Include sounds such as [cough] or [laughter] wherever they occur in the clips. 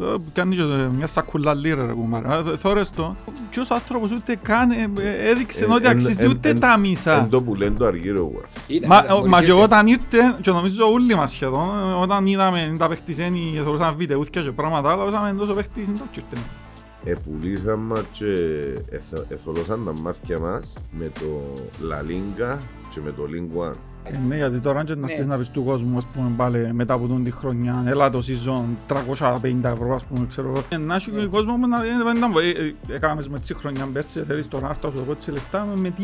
Ε, Κάνει και μια σακούλα λίρα ρε κουμάρα. Ε, Θόρες το. Και ως άνθρωπος ούτε καν ε, ε, έδειξε Εν- ότι εν- αξίζει εν- ούτε εν- τα μισά. Εν το που λένε το αργύρο Wars. Ήταν, Μα, ήταν, μα μπορεί και και- όταν ήρθε, και νομίζω όλοι μας σχεδόν, όταν είδαμε τα παιχτισένοι και θεωρούσαμε βιντεούθια και πράγματα, αλλά όσαμε τόσο παίχτης είναι το τσιρτέ. Επουλήσαν μας και εθ- εθολώσαν τα μάτια μας με το La Linga και με το Lingua. Ε, Ναι, γιατί τώρα και να Ναι. στείς να πεις του κόσμου, ας πούμε, πάλι μετά από τον τη χρονιά, έλα το season 350 ευρώ, ας πούμε, ξέρω εγώ. Ε, Να έχει και ο κόσμος που να ε, δεν τα- ε, ε, έκαναμε με τη χρονιά πέρσι, θέλεις τώρα να έρθω σου εγώ έτσι λεφτά, με τι...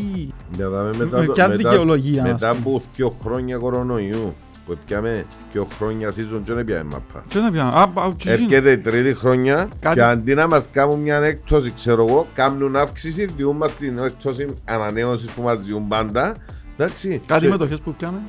Για δάμε Με μετά, το- ποια μετά, δικαιολογία, ας μετά από δύο χρόνια κορονοϊού που πιάμε δύο χρόνια season και δεν πιάμε μαπά. Τι να πιάνω, α, α, και εκείνο. Έρχεται η τρίτη χρονιά Κάτι- και αντί να μας κάνουν μια έκπτωση, ξέρω εγώ, κάνουν αύξηση, διούν μας την έκπτωση ανανέωσης που μας διούν πάντα. Εντάξει. Κάτι Και- μετοχές που πιάμε.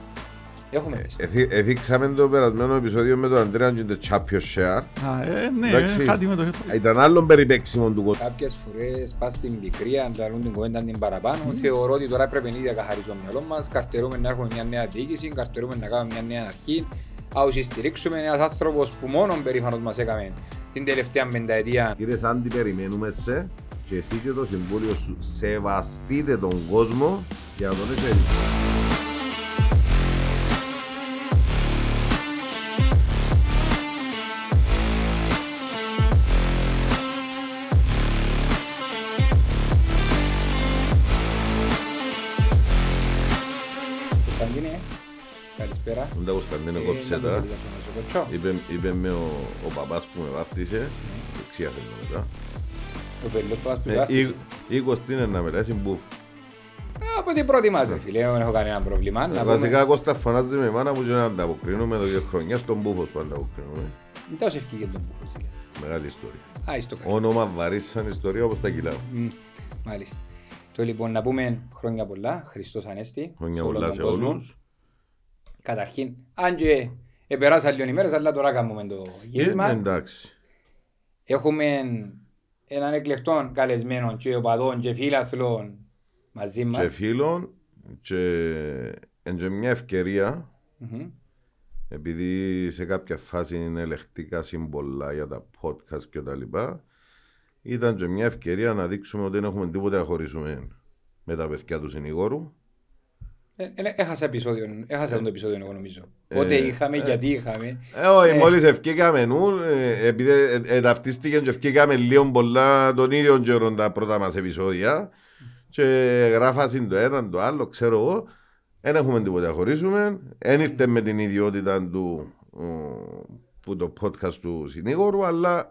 Έχουμε τις. Εθι- Εθίξαμε το περασμένο επεισόδιο με τον Αντρέα και το Champion Share. Α, ε, ναι, Εντάξει. κάτι μετοχές που Ήταν άλλον περιπέξιμο του κόσμου. Κάποιες φορές πας στην πικρία, λαλούν την κουβέντα την παραπάνω. Θεωρώ ότι τώρα πρέπει ήδη να καθαρίσουμε το μυαλό μας. Καρτερούμε να έχουμε μια νέα διοίκηση, καρτερούμε να κάνουμε μια νέα αρχή. Άουσι στηρίξουμε ένας άνθρωπος που μόνον περήφανος μας έκαμε την τελευταία πενταετία. Κύριε Σάντι, περιμένουμε σε και εσύ και το συμβούλιο σου σεβαστείτε τον κόσμο για να τον έχετε. Κωνσταντίνε, καλησπέρα. Τον τα Κωνσταντίνο Ε, κόψε να το τα. τελειώσουμε στο κοτσό. Είπε, είπε με ο, ο παπάς που με βάφτισε, δεξιά θέλω μετά. Ο πελός που μας Ε, πιβάφτισε. η- η Κωστίνα να μιλάσει μπουφ. Ε, Από την πρώτη μας ρε φίλε, δεν έχω κανένα πρόβλημα. Να Ε, πούμε- Βασικά Κώστα φωνάζει με μάνα μου και να ανταποκρίνουμε εδώ και χρονιά στον μπουφος που ανταποκρίνουμε. Μην τόσο ευκήγε τον Μπούχο, φίλε. Μεγάλη ιστορία. Α, είσαι το καλό. Όνομα βαρύς σαν ιστορία όπως τα κιλάω. Μμ, Μάλιστα. Το λοιπόν να πούμε χρόνια πολλά, Χριστός Ανέστη, Χρόνια σε όλο πολλά τον σε κόσμο. όλους. Καταρχήν, αν και επεράσαν λίγο ημέρες, αλλά τώρα κάνουμε το Ε, γύρισμα. εντάξει. Έχουμε έναν εκλεκτό καλεσμένο και οπαδών και φίλαθλων μαζί Και μας. φίλων και εν και μια ευκαιρία Μμμ. επειδή σε κάποια φάση ελεγχτήκα συμπολά για τα podcast και τα λοιπά, ήταν και μια ευκαιρία να δείξουμε ότι δεν έχουμε τίποτα να χωρίσουμε με τα παιδιά του συνηγόρου. Ε, ε, Έχασα επεισόδιο, έχασα το επεισόδιο εγώ νομίζω. Ε, Πότε είχαμε, ε, γιατί είχαμε. Ε, όχι, Ε. μόλις ευκήκαμε νου, ε, επειδή ε, ε, ταυτίστηκε και ευκήκαμε λίγο πολλά τον ίδιο καιρό τα πρώτα μας επεισόδια και γράφασαν το ένα το άλλο, ξέρω εγώ, δεν έχουμε τίποτα να χωρίσουμε, δεν ήρθε με την ιδιότητα του ε, που το podcast του συνήγορου, αλλά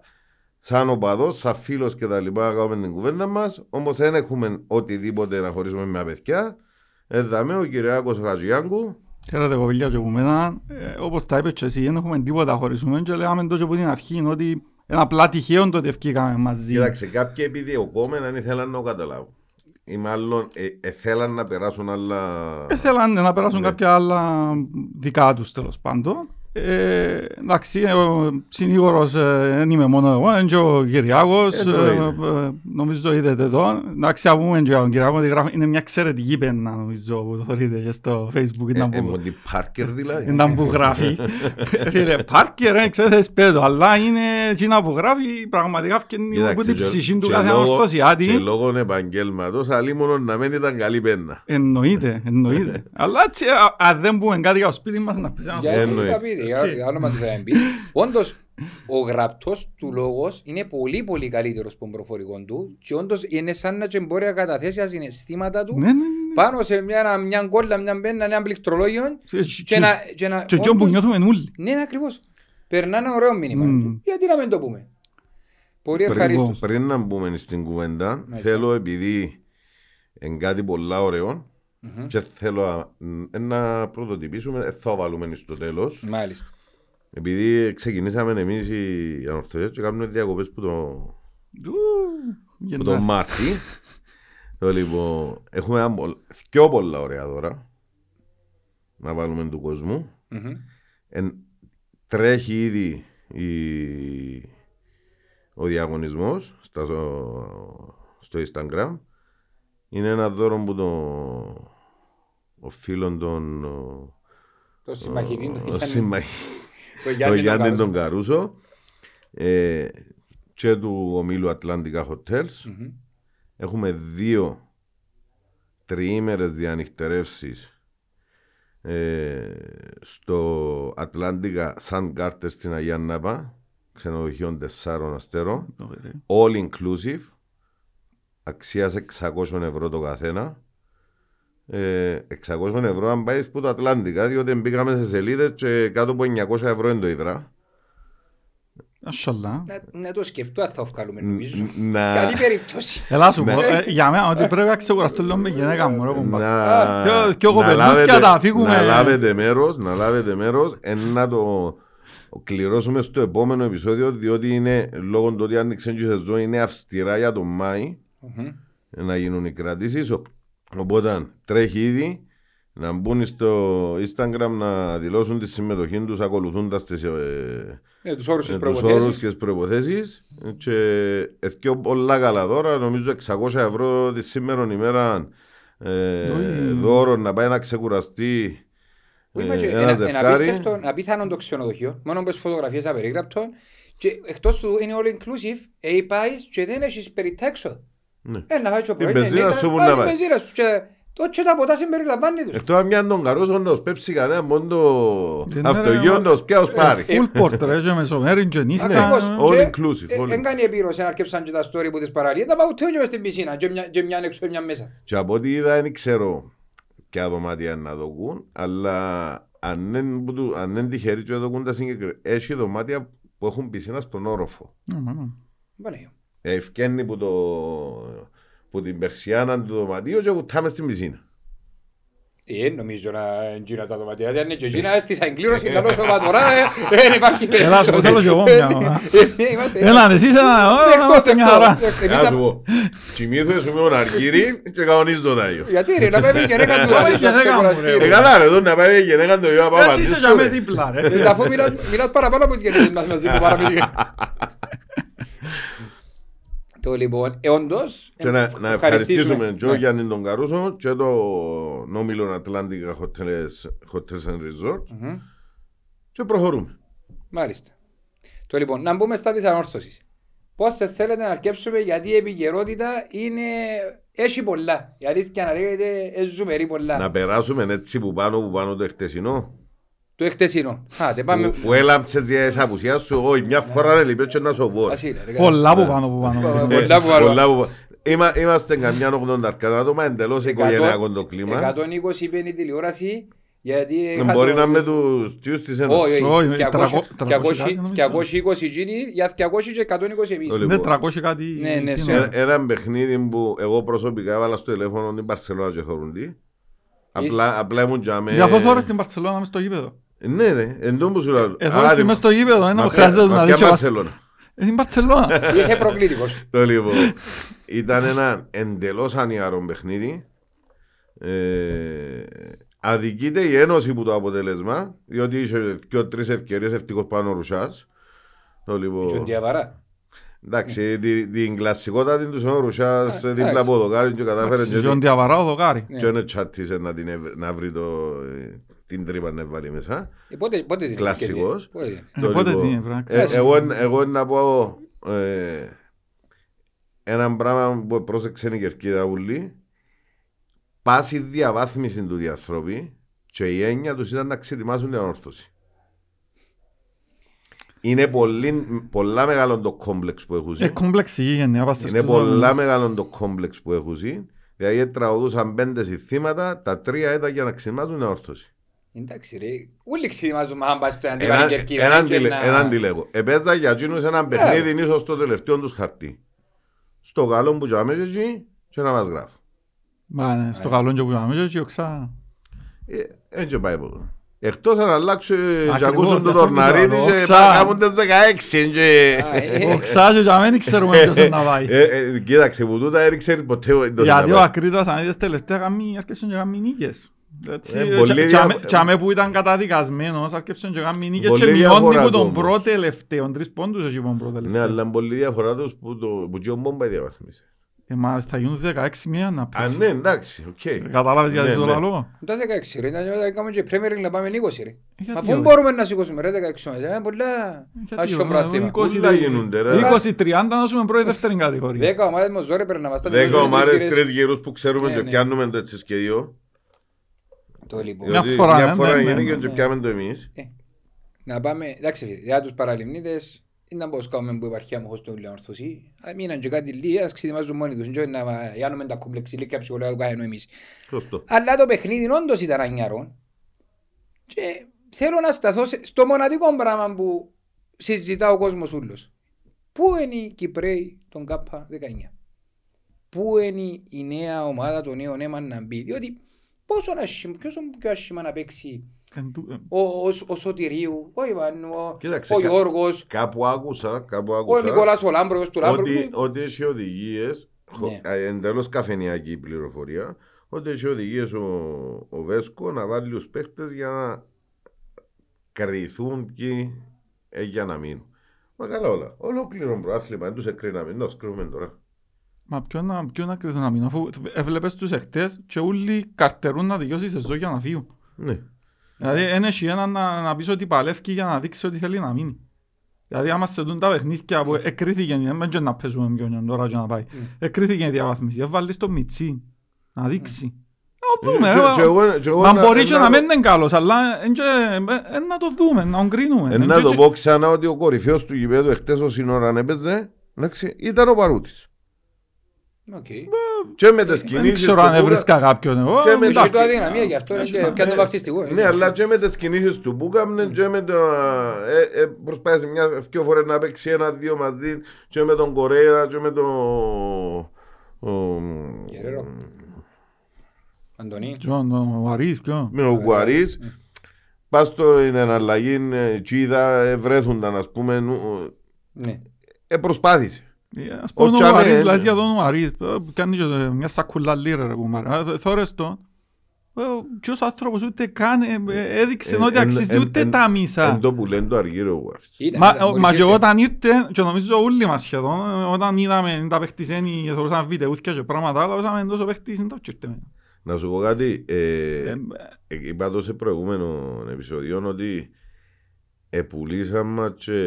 σαν οπαδός, σαν φίλος και τα λοιπά κάνουμε την κουβέντα μας, όμως δεν έχουμε οτιδήποτε να χωρίσουμε με τα παιδιά. Εδάμε ο Κυριάκος Χατζιάγκου, Χαίρετε κοπηλιά και από μένα. Ε, όπως τα είπες και εσύ, δεν έχουμε τίποτα να χωρίσουμε και λέγαμε το και από την αρχή ότι είναι απλά τυχαίο το ότι ευκήκαμε μαζί. Κοίταξε, κάποιοι επιδιωκόμενα ήθελαν να το καταλάβουν. Ή μάλλον ε, ε, θέλαν να περάσουν άλλα. Ε, θέλαν να περάσουν Ναι. κάποια άλλα δικά τους τέλος πάντων. Ε, εντάξει, ο συνήγορος ε, δεν είμαι μόνο εγώ, είναι και ο Κυριάκος, Εννοείται. ε, ε, νομίζω είδατε εδώ. Εντάξει, να πούμε και για τον Κυριάκο ότι γράφει, είναι μια εξαιρετική πένα νομίζω που το δείτε και στο facebook. Ε, ήταν ε, που- Μοντι Πάρκερ δηλαδή. ήταν που γράφει. [laughs] Φίλε, Πάρκερ, δεν ξέρετε πέτω, αλλά είναι εκείνα που γράφει πραγματικά φκένει Κοίταξε, από την και- ψυχή του και κάθε λόγω- Και ανορθωσιάτη. λόγω επαγγέλματος, αλλή μόνο να μην ήταν καλή πένα. Εννοείται, εννοείται. Αλλά έτσι, α- αν δεν πούμε κάτι για το σπίτι μας, να πεις ένα Για πω. Εννοείται. να πείτε, για- για όνομα του Θεού πει. Όντως, ο γραπτός του λόγος είναι πολύ πολύ καλύτερος από τον προφορικό του και όντως είναι σαν να και μπορεί να καταθέσει τα συναισθήματα του Ναι, ναι, ναι. πάνω σε μια, μια κόλλα, μια μπένα, ένα πληκτρολόγιο Και- και να... Και, να, Και εκείνο που όντως- νιώθουμε όλοι. Ναι, ναι, ακριβώς. Περνά ένα ωραίο μήνυμα. Μμμ. Γιατί να μην το πούμε; Πολύ Πριν, ευχαρίστως. πριν να μπούμε στην κουβέντα, Μάλιστα. θέλω επειδή είναι κάτι πολλά ωραίο Μμμ. και θέλω α- ν- να πρωτοτυπήσουμε, ε, θα βάλουμε στο τέλος. Μάλιστα. Επειδή ξεκινήσαμε εμείς οι ανορθωσίε και κάνουμε διακοπές που το, Ου, που γεννά. το Μάρτι. Το λοιπόν, έχουμε ένα πολλ- δυο πολλά ωραία δώρα να βάλουμε του κόσμου. Μμμ. Εν, τρέχει ήδη η, ο διαγωνισμός στα, στο Instagram. Είναι ένα δώρο που το ο φίλων των ο- Το συμμαχητή του ο Γιάννη- συμμαχ- το το Γιάννη τον Γιάννη Καρούζο. τον Καρούσο ε, και του ομίλου Atlantica Hotels. Μμμ. Έχουμε δύο τριήμερες διανυκτερεύσεις ε, στο Atlantica Sun Garden στην Αγία Νάπα, ξενοδοχείο 4 αστέρων, Ωραία. all inclusive, αξίας 600 ευρώ το καθένα. Ε, 600 ευρώ αν πάει που το Ατλάντικα, διότι μπήκαμε σε σελίδες και κάτω από 900 ευρώ είναι το υδρά. Ασχαλά. Να- Να το σκεφτώ αν θα βγάλουμε νομίζω. Να, Καλή περίπτωση. Έλα σου Ναι. πω, ε, για μένα ότι πρέπει να ξεκουραστώ λίγο με γυναίκα μου ρε κομπά. να, Ποιο- ποιο να κοπελούθια λάβετε- τα φύγουμε. να λάβετε μέρος, να λάβετε μέρος, ε, να το κληρώσουμε στο επόμενο επεισόδιο, διότι είναι λόγω του ότι άνοιξε και η σεζόν είναι αυστηρά για τον Μάη Μμμ. να γίνουν οι κρατήσεις. Ο- Οπότε τρέχει ήδη να μπουν στο Instagram να δηλώσουν τη συμμετοχή τους ακολουθώντας τις, ε, Ε, τους όρους της ε, τους όρους προϋποθέσεις. και τις προϋποθέσεις και εθιό πολλά καλά δώρα, νομίζω 600 ευρώ τη σήμερα ημέρα ε, Όχι. δώρο να πάει να ξεκουραστεί Που ε, είπα και ένα ένα- Ένα δευκάρι. απίστευτο, απίθανο το ξενοδοχείο, μόνο με φωτογραφίες απερίγραπτων και εκτός του είναι all inclusive, ε, πάεις και δεν έχεις περιττά έξοδα. Ναι. Ε, να φάει και ο Η πρωί, μπενζίνα νύχτα, σου που πάει να η πάει. μπενζίνα σου και το και τα ποτά συμπεριλαμβάνει τους. Εκτός αν μοιάν τον καρούσο να τους πέψει κανένα μόνο Δεν το είναι, αυτογείο ρε, να τους πιάω σπάρει. Full portrait και μεσομέρι και νύχτα. Ακριβώς. all Και, inclusive, ε, all Εν κάνει επίρρωση να αρκέψαν και τα story που τις παραλίες, τα πάω ούτε και μες στην πισίνα και μια- και μια έξω και μια μέσα. Και από ό,τι είδα δεν ξέρω ποια δωμάτια να δοκούν, αλλά αν δεν, που του- αν δεν τυχεροί και δοκούν τα συγκεκριμένα, έχει δωμάτια που έχουν πισίνα στον όροφο. Ναι, μα, ναι. Παναγία. Ευκένει που, το, που την περσιάνα του δωματίου και βουτάμε στην πισίνα. Ε, νομίζω να εγγύνα τα δωματιά. Αν είναι και εκείνα, έστησα εγκλήρωση, καλώς το πατωρά, ε, δεν υπάρχει Έλα, σου πω, θέλω και εγώ μια ώρα. Ε, είμαστε- Έλα, εσύ είσαι ένα... Ω, Δεκτό, είμαστε μια δεκτό. χαρά. Εμείς Να θα- σου πω, κοιμήθηκες με τον αργύρι και κανονίζω το τάγιο. Γιατί ρε, να πάει η γυναίκα του Πάει η να γυναίκα ξεκουραστεί, μου, ρε. ρε. Ε, καλά ρε, εδώ να πάει η γυναίκα το ίδιο να πάω Εσύ μαζί είσαι σου, για με ρε. δίπλα, ρε. Ε, Αφού μιλάς μιλάς παραπάνω από τις γεννήσεις μας μαζί μου, παρά [laughs] με τις- Το λοιπόν, ε, όντως, Και να, να ευχαριστήσουμε και ο Ναι. Γιάννη τον Καρούσο και το Νόμιλον Atlantic Hotels, Hotels and Resort Μμμ. και προχωρούμε. Μάλιστα. Το λοιπόν, να μπούμε στα της ανόρθωσης. Πώς θα θέλετε να αρκέψουμε γιατί η επικαιρότητα είναι... Έχει πολλά. Η αλήθεια να λέγεται, έζουμε πολλά. Να περάσουμε έτσι που πάνω που πάνω το χτεσινό. Το εχτεσινό. Άτε, πάμε. Που, που έλαμψες για esa απουσία σου, όχι μια φορά να λυπήσω και να σου πω. Ας είναι, ρε, Πολλά που πάνω που πάνω. Ε, Ε, πολλά που άλλο. πολλά που- Είμα- Είμαστε καμιά 80 αρκάτα άτομα, εντελώς οικογενειακό το κλίμα. 120 είπε η τηλεόραση, γιατί... Ε, είχα Μπορεί το- να με τους τσιούς της Ένωσης. Όχι, Όχι, όχι. 200 τρακο- 200 νομίζω. 220 γίνει, για 200 και 120 εμείς. Το Ναι, λοιπόν. 300 κάτι. Ναι, ναι, σήμερα. Ε, Ένα παιχνίδι που εγώ προσωπικά έβαλα στο τηλέφωνο την Παρσελόνα και χωρούντι. Απλά, απλά ήμουν για με... Γι' αυτό θόρες στην Παρσελώνα μες στο γήπεδο. Ναι ρε, εν τω που σου λέω. Ε, θόρες τη μες στο γήπεδο, ένα που χρειάζεται να δεις και ο Βασ- Παρσελόνα. Ε, Στην Παρσελώνα. Είσαι προκλήτικος. [laughs] Το λοιπόν, ήταν ένα εντελώς ανιαρό παιχνίδι. Ε, αδικείται η Ένωση που το αποτέλεσμα, διότι είχε και τρεις ευκαιρίες ευτυχώς πάνω ο Ρουσάς. Το Τζον λοιπόν, Διαβαρά. εντάξει, την, την κλασικότητα την τους ο Ρουσάς Ε, δίπλα εντάξει. από το κάρι και κατάφερε και Τζον Διαβαρά ο δοκάρι. Ναι. και είναι τσάτισε να, την, ευ- να βρει το, ε, την τρύπα να βάλει μέσα. Ε, Πότε πότε την Κλασσικός. ευκαιρία, πότε. Ε, Το Πότε λοιπόν, τι είναι, βρε. ε, εγώ, εγώ να πω ε, ένα πράγμα που πρόσεξε η κερκίδα ούλη. Πάση διαβάθμιση του διαθρώπη και η έννοια τους ήταν να ξετοιμάσουν την ανόρθωση. Είναι πολύ, πολλά μεγάλο το κόμπλεξ που έχουν. Ε, κόμπλεξη η γενιά, πας στο Είναι σπίτι. πολλά μεγάλο το κόμπλεξ που έχουν. Δηλαδή τραγουδούσαν πέντε συστήματα, τα τρία ήταν για να ξετοιμάσουν την ανόρθωση. Εντάξει ρε, όλοι ξετοιμάζουμε αν πας στο Ένα- αντιβάλλον κερκίδα. Έναν και τι- να- Έναν τι λέγω. Επέζα για εκείνους ένα παιχνίδι ίσως στο τελευταίο τους χαρτί. Στο καλό που τζάμε και εκεί και να μας γράφω. Μα, ναι, Στο καλό και που είχαμε και οξά. Ε, Έτσι πάει από Εκτός αν αλλάξουν και Ακριβώς, ακούσουν το αυτό που τορναρίτι λέω, και οξά. να κάνουν τις 16 και... Α, ε, Οξά και για μένα ξέρουμε ποιος είναι να πάει. Ε, ε, Κοίταξε που τούτα έριξε ποτέ το τι Γιατί να ο πάει. Ακρίτας αν είδες τελευταία καμί, άρχισαν και καμί νίκες. Έτσι, Ε, και- πολύ και- δια- και άμε που ήταν καταδικασμένος, άρχισαν και καμί νίκες Πολύ και μειώνει διαφορά που τον όμως. πρώτο τελευταίο, τρεις πόντους εκεί που τον πρώτο Ναι, τελευταίο. αλλά είναι πολύ διαφορά τους που το που και ο Μπόμπα διαβαθμίσε. Ε, μα θα γίνουν 16 μία να Α, πεις. ναι, εντάξει, οκ. Ε, Κατάλαβες γιατί Ναι, το ναι. λαλό. Τα 16 ρε, να κάνουμε και Premier League να πάμε 20 ρε. Μα Γιατί πού όχι; μπορούμε να σηκώσουμε ρε 16 μας, είναι πολλά Γιατί άσχημο όχι, πράθυμα. 20 Πού θα γίνονται, ρε; 20-30 να ζούμε πρώτη δεύτερη κατηγορία. Δέκα ομάδες μας ζόρι πρέπει να μας τα Δέκα τελειώσουν ομάδες, τρεις γύρες. τρεις γύρους που ξέρουμε Ναι, και ναι. πιάνουμε το έτσι σχέδιο. Το λοιπόν. Μια Διότι φορά, Μια ναι, φορά ναι, γίνει ναι, και ναι. πιάμε το εμείς. Να πάμε, εντάξει, για τους παραλυμνίτες, είναι να πώς κάνουμε που υπάρχει αμοχώς του Λεωνορθωσή. Μείναν και κάτι λίγοι, ας ξετοιμάζουν μόνοι τους. Δεν να γιάνουμε τα κομπλεξιλίκια ψυχολογικά που κάνουμε εμείς. Σωστό. Αλλά το παιχνίδι όντως ήταν ανιαρό. Και θέλω να σταθώ σε- στο μοναδικό πράγμα που συζητά ο κόσμος ούλος. Πού είναι οι Κυπρέοι των ΚΑΠΑ 19. Πού είναι η νέα ομάδα των νέων αίμα να μπει; Διότι πόσο άσχημα, ποιος είναι πιο άσχημα να παίξει Εν τού- ε, ο, ο, ο Σωτηρίου, ο Ιβάνου, ο, Κοίταξε, ο κα- Γιώργος, Κάπου άκουσα, κάπου ο άκουσα Νικόλας ο Λάμπρος του Λάμπρου. ότι, που- ότι έχει οδηγίες, Ναι. εντελώς καφενιακή πληροφορία, ότι έχει οδηγίες ο, ο Βέσκο να βάλει τους παίχτες για να κρυθούν και ε, για να μείνουν. Μα καλά όλα. Ολόκληρο προάθλημα, δεν τους εκρίναμε. Να τους κρίνουμε τώρα. Μα ποιο να, ποιο να κρίνεις να μείνω, αφού έβλεπες τους εχτές και όλοι καρτερούν να τελειώσει η σεζόν για να φύγουν. Ναι. Δηλαδή δεν έχει έναν να, να πεις ότι παλεύει για να δείξει ότι θέλει να μείνει. Δηλαδή άμα σε δουν τα παιχνίδια που εκρίθηκε, δεν będzie να παίζουμε ποιον τώρα και να πάει. Εκρίθηκε η διαβάθμιση, έβαλες το Μιτσί να δείξει. Να το δούμε. Ε, Και- και ε, εγώ- και εγώ Μα να- μπορεί και να να το- μην είναι καλός, αλλά εν και- ε, ε, να το δούμε, να τον κρίνουμε. Ε, Εν να και- το πω ξανά ότι ο κορυφαίος του γηπέδου εχθές ο Σινόραν έπαιζε, εντάξει, ήταν ο Παρούτης. Οκ. Και με τις Δεν κινήσεις ξέρω του αν Μπούκα- έβρισκα κάποιον εγώ. Και με Έχει εντάξει. το αδυναμία γι' αυτό είναι και πιάνει το βαφτιστικό. Ναι, αλλά και με τις κινήσεις του που έκαμνε και με το... Ε, ε, προσπάθησε μια δυο φορές να παίξει ένα-δύο μαζί και με τον Κορέιρα και με τον... ο- Γερέρο. Αντωνί. Ποιον, ο Αρής, ποιον. Με τον Γουαρίς. Πας στο είναι εναλλαγή, ε, τσίδα, ε, βρέθουνταν ας πούμε. νου- Ναι. Ε, προσπάθησε. Ε, Ας πούμε Ο ο Τσάμε, Αρής, ε, λες για τον Αρής, ε, κάνει και ε, μια σακούλα λίρα ρε κουμάρα. Ε, Θόρες τον. Ε, Ποιος άνθρωπος ούτε καν ε, ε, έδειξε Ε, ότι εν- αξίζει εν- ούτε εν- τα μισά. Εν το που λένε το αργύρο ο Γουαρίς. Ήταν, Μα, ήταν, ο- μπορείς μα και και- όταν ήρθε, και νομίζω όλοι μας σχεδόν, ε, όταν είδαμε τα παιχτισένοι, θεωρούσαμε βιντεούθια και πράγματα, αλλά όσαμε τόσο παίχτης, δεν το τσίρτε. Να σου πω κάτι, ε, Ε, ε, είπα το σε προηγούμενο επεισόδιο ότι επουλήσαμε και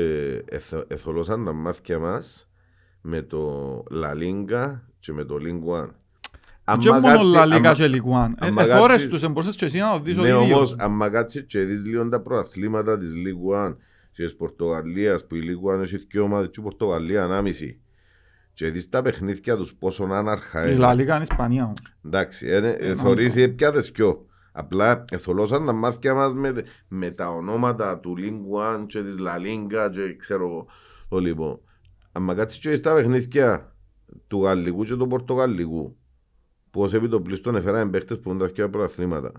εθ- εθολώσαν τα μάτια μας με το La Linga και με το Link One. Και μόνο Λα Λίγκα άμα- και Λικουάν. άμα Εθώρες κάτσεις- τους, εμπορούσες και εσύ να το δεις ο Ναι ίδιος. όμως, άμα κάτσεις και δεις λίγο τα προαθλήματα της League One και της Πορτογαλίας που η League One έχει δύο ομάδες και η Πορτογαλία ανάμιση και δεις τα παιχνίδια τους πόσο άναρχα Η είναι. Λα Λίγκα είναι Ισπανία. όμως. Εντάξει, ε, ε, Ε, θωρείς μάλλον. ε, πιάτες κιό. Απλά εθολώσαν τα μάτια μας με, με τα ονόματα του Link One και της La Linga και ξέρω εγώ το λοιπόν. Αν κάτσεις και δεις τα παιχνίδια του Γαλλικού και του Πορτογαλικού που ως επιτοπλίστων έφεραν παίχτες που είναι τα πιο προαθλήματα.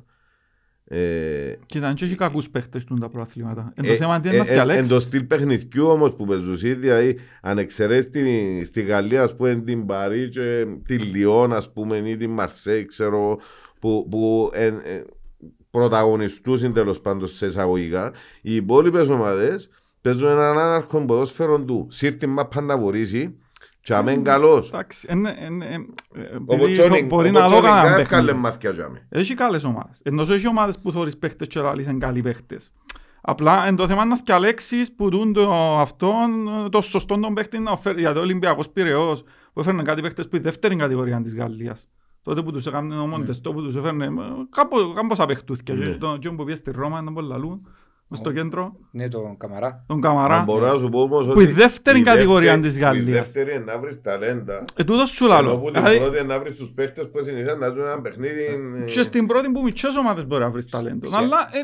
Ε, Κοίτα, αν και έχει κακούς παίχτες του τα προαθλήματα. Εν ε, το θέμα είναι ε, να ε, Εν διαλέξεις. το στυλ παιχνιδιού όμως που παίζουν δηλαδή αν εξαιρέσεις τη- στη Γαλλία ας πούμε την Παρί και τη Λιόν ας πούμε ή την Μαρσέη ξέρω που, που εν, ε, πρωταγωνιστούν τέλος πάντων σε εισαγωγικά οι υπόλοιπες ομάδες παίζουν έναν άναρχο ποδόσφαιρο του σύρτη μάπα να βορήσει και αμέν καλός Εντάξει, εν- εν- εν- ε, ο επειδή Μποτσόνιγκ μπορεί να δω κανέναν εύκαλε παιχνίδι. μάθηκια για με. Έχει καλές ομάδες. Ενώ έχει ομάδες που θωρείς παίχτες και λαλείς είναι καλοί παίχτες. Απλά εν το θέμα είναι να διαλέξεις που δουν το αυτόν, το σωστό τον παίχτη να φέρει. Γιατί ο Ολυμπιακός Πειραιώς που έφερνε κάτι παίχτες που η δεύτερη κατηγορία της Γαλλίας. Τότε που τους έκαναν ο Μοντεστό που τους έφερνε, ε, κάπου- κάμποσα παιχτούθκια. Ναι. Και τον Τζον που πήγε στη Ρώμα ήταν πολύ λαλού, μες στο κέντρο, Ναι, τον Καμαρά. τον Αν Καμαρά. μπορώ να σου πω όμως Που η ότι δεύτερη η κατηγορία δεύτερη- της Γαλλίας. Η δεύτερη είναι να βρεις ταλέντα Ε, τούτος σου Ενώ λαλώ. που την Δηλαδή, πρώτη είναι να βρεις τους παίχτες που συνήθως να ζουν ένα παιχνίδι ε, Και στην πρώτη που μικρές ομάδες μπορεί να βρεις ταλέντο. Σε- Αλλά ε, ε,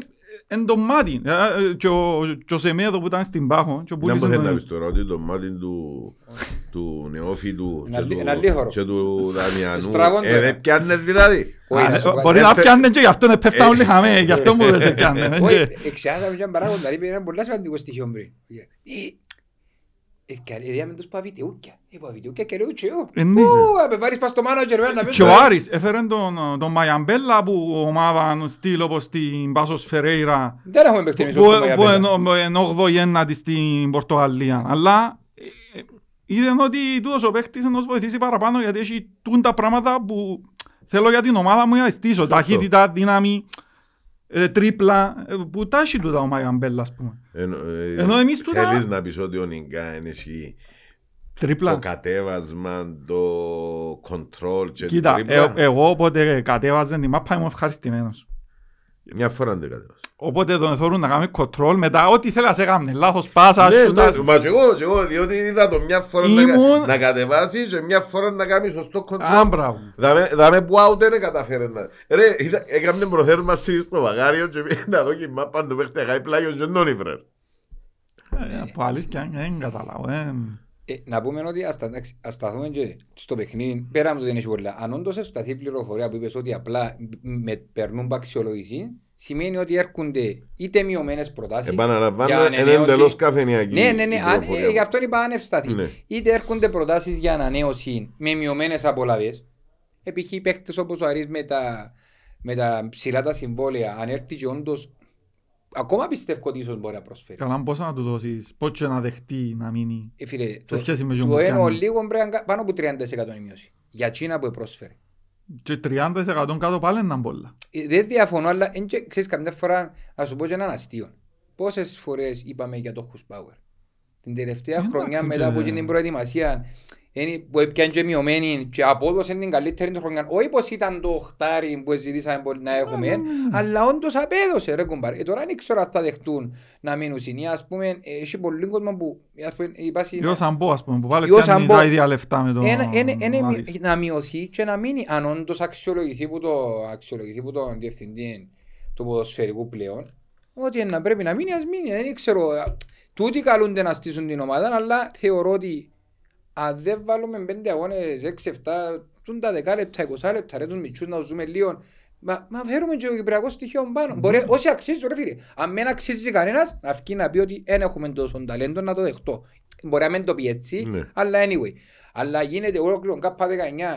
εν το μάτι. Ε, ε, Και ο- και ο Σεμέδο που ήταν στην Πάχο. και ο Δεν πούλησε μπορεί να τον- πεις τώρα ότι το μάτι του, του νεόφιτου Ένα και λί- του- ένα λίχωρο. και του Δαμιανού Στραβόν ε, τώρα. δεν πιάνε δηλαδή. Όχι, Α, να ε, σου πω Μπορεί κάτι. να πιάνε και γι' αυτό είναι πέφτα όλοι χαμέ. Γι' αυτό μου δεν σε πιάνε. Όχι, εξιάσαμε και έναν παράγοντα, είπε ένα πολύ σημαντικό στοιχείο πριν. Ε, ε, Διάμε τους παβιτεούκια. Ε, παβιτεούκια και λέω τσιό. Ε, ναι. Ου, απεβάρεις πας στο μάνατζερ να πες. Και ο Άρης έφερε τον, τον Μαϊαμπέλα που ομάδα στυλ όπως την Πάσος Φερέιρα Δεν έχουμε παίξει εμείς που όπως το που Μαγιαπέλα. είναι- είναι 8η ένατη στην Πορτογαλία. Αλλά ε, ε, είδε ότι τούτος ο παίχτης να τους βοηθήσει παραπάνω γιατί έχει τούν τα πράγματα που θέλω για την ομάδα μου να στήσω. Ταχύτητα, δύναμη, ε, τρίπλα, ε, που τα έχει τούτα ο Μαγιαμπέλ, ας πούμε. Ενώ, ε, Ενώ εμείς τούτα- Θέλεις να πεις ότι ο Νιγκά είναι εσύ το Τρίπλα. κατέβασμα, το control και Κοίτα, τρίπλα. ε, εγώ όποτε κατέβαζε την μάπα ήμουν ευχαριστημένος. Μια φορά δεν κατέβασα. Οπότε τον θέλουν να κάνει control μετά ό,τι θέλει να σε κάνει. Λάθος πάσα, Ναι, σούτας. ναι, Μα και εγώ, και εγώ, διότι είδα το μια φορά να, Ήμουν- να κατεβάσει και μια φορά να κάνει σωστό Α, control. μπράβο. Δαμε, δαμε που out δεν καταφέρε να... Ρε, είδα- έκαμε προθέρμανση στο βαγάριο και πήγε να δω και η μάπα του παίχτη να κάνει πλάγιος και τον ήβρε. Ε, Από αλήθεια δεν καταλάβω. ε. Ε, να πούμε ότι ας, τα- εντάξει, ας σταθούμε και στο παιχνίδι, πέρα από το ότι δεν έχει πολλά. Αν όντως ευσταθεί η πληροφορία που είπες ότι απλά με, περνούν αξιολόγηση, σημαίνει ότι έρχονται είτε μειωμένες προτάσεις Επαναλαμβάνω, για είναι ανανέωση. εντελώς καφενιακή. Ναι, ναι, ναι, η αν, πληροφορία ε, γι' μου. αυτό είπα αν ευσταθεί. Ναι. Είτε έρχονται προτάσεις για ανανέωση με μειωμένες απολαβές, π.χ. οι παίχτες όπως ο Αρής με τα, με τα ψηλά τα συμβόλαια, αν έρθει και όντως, ακόμα πιστεύω ότι ίσως μπορεί να προσφέρει. Καλά πώς να του δώσεις, πώς και να δεχτεί να μείνει. Ε, φίλε, Σε το, σχέση με το τον που ένα ο κάνει. λίγο πρέπει να κα- πάνω από 30% η μείωση. Για Τσίνα που πρόσφερε. Και 30% κάτω πάλι είναι πολλά. Ε, Δεν διαφωνώ, αλλά εν και- ξέρεις καμιά φορά να σου πω και έναν αστείο. Πόσες φορές είπαμε για το Χουσπάουερ. Την τελευταία Εντάξει, χρονιά και- μετά από την προετοιμασία είναι- που έπιαν και μειωμένη και απόδωσε την καλύτερη του χρονιά. Όχι πως ήταν το οχτάρι που ζητήσαμε πολύ να έχουμε, αλλά όντως απέδωσε ρε κουμπάρ. Ε, τώρα δεν ξέρω αν θα δεχτούν να μείνουν συνεία. Ας πούμε, ε, έχει πολύ κόσμος που ας πούμε, υπάρχει- Ή ο Σαμπό, ας πούμε, που πάλι Ή ο πιάνει Σαμπό. τα ίδια λεφτά με τον ένα, ένα, ένα, Άρης. να μειωθεί και να μείνει αν όντως αξιολογηθεί που το, αξιολογηθεί που τον διευθυντή του ποδοσφαιρικού πλέον ότι να πρέπει να μείνει ας μείνει δεν ξέρω τούτοι καλούνται να στήσουν την ομάδα αλλά θεωρώ ότι αν δεν βάλουμε πέντε αγώνες 6-7 τούν τα 10 λεπτά, 20 λεπτά ρε τους μητσούς να τους δούμε λίγο Μα, μα φέρουμε και το κυπριακός στοιχείο πάνω. Μπορεί, όσοι αξίζει, ρε φίλε. Αν δεν αξίζει κανένας, να βγει να πει ότι δεν έχουμε τόσο ταλέντο να το δεχτώ. Μπορεί να μην το πει έτσι, Ναι. αλλά anyway. Αλλά γίνεται ολόκληρο κάπα 19,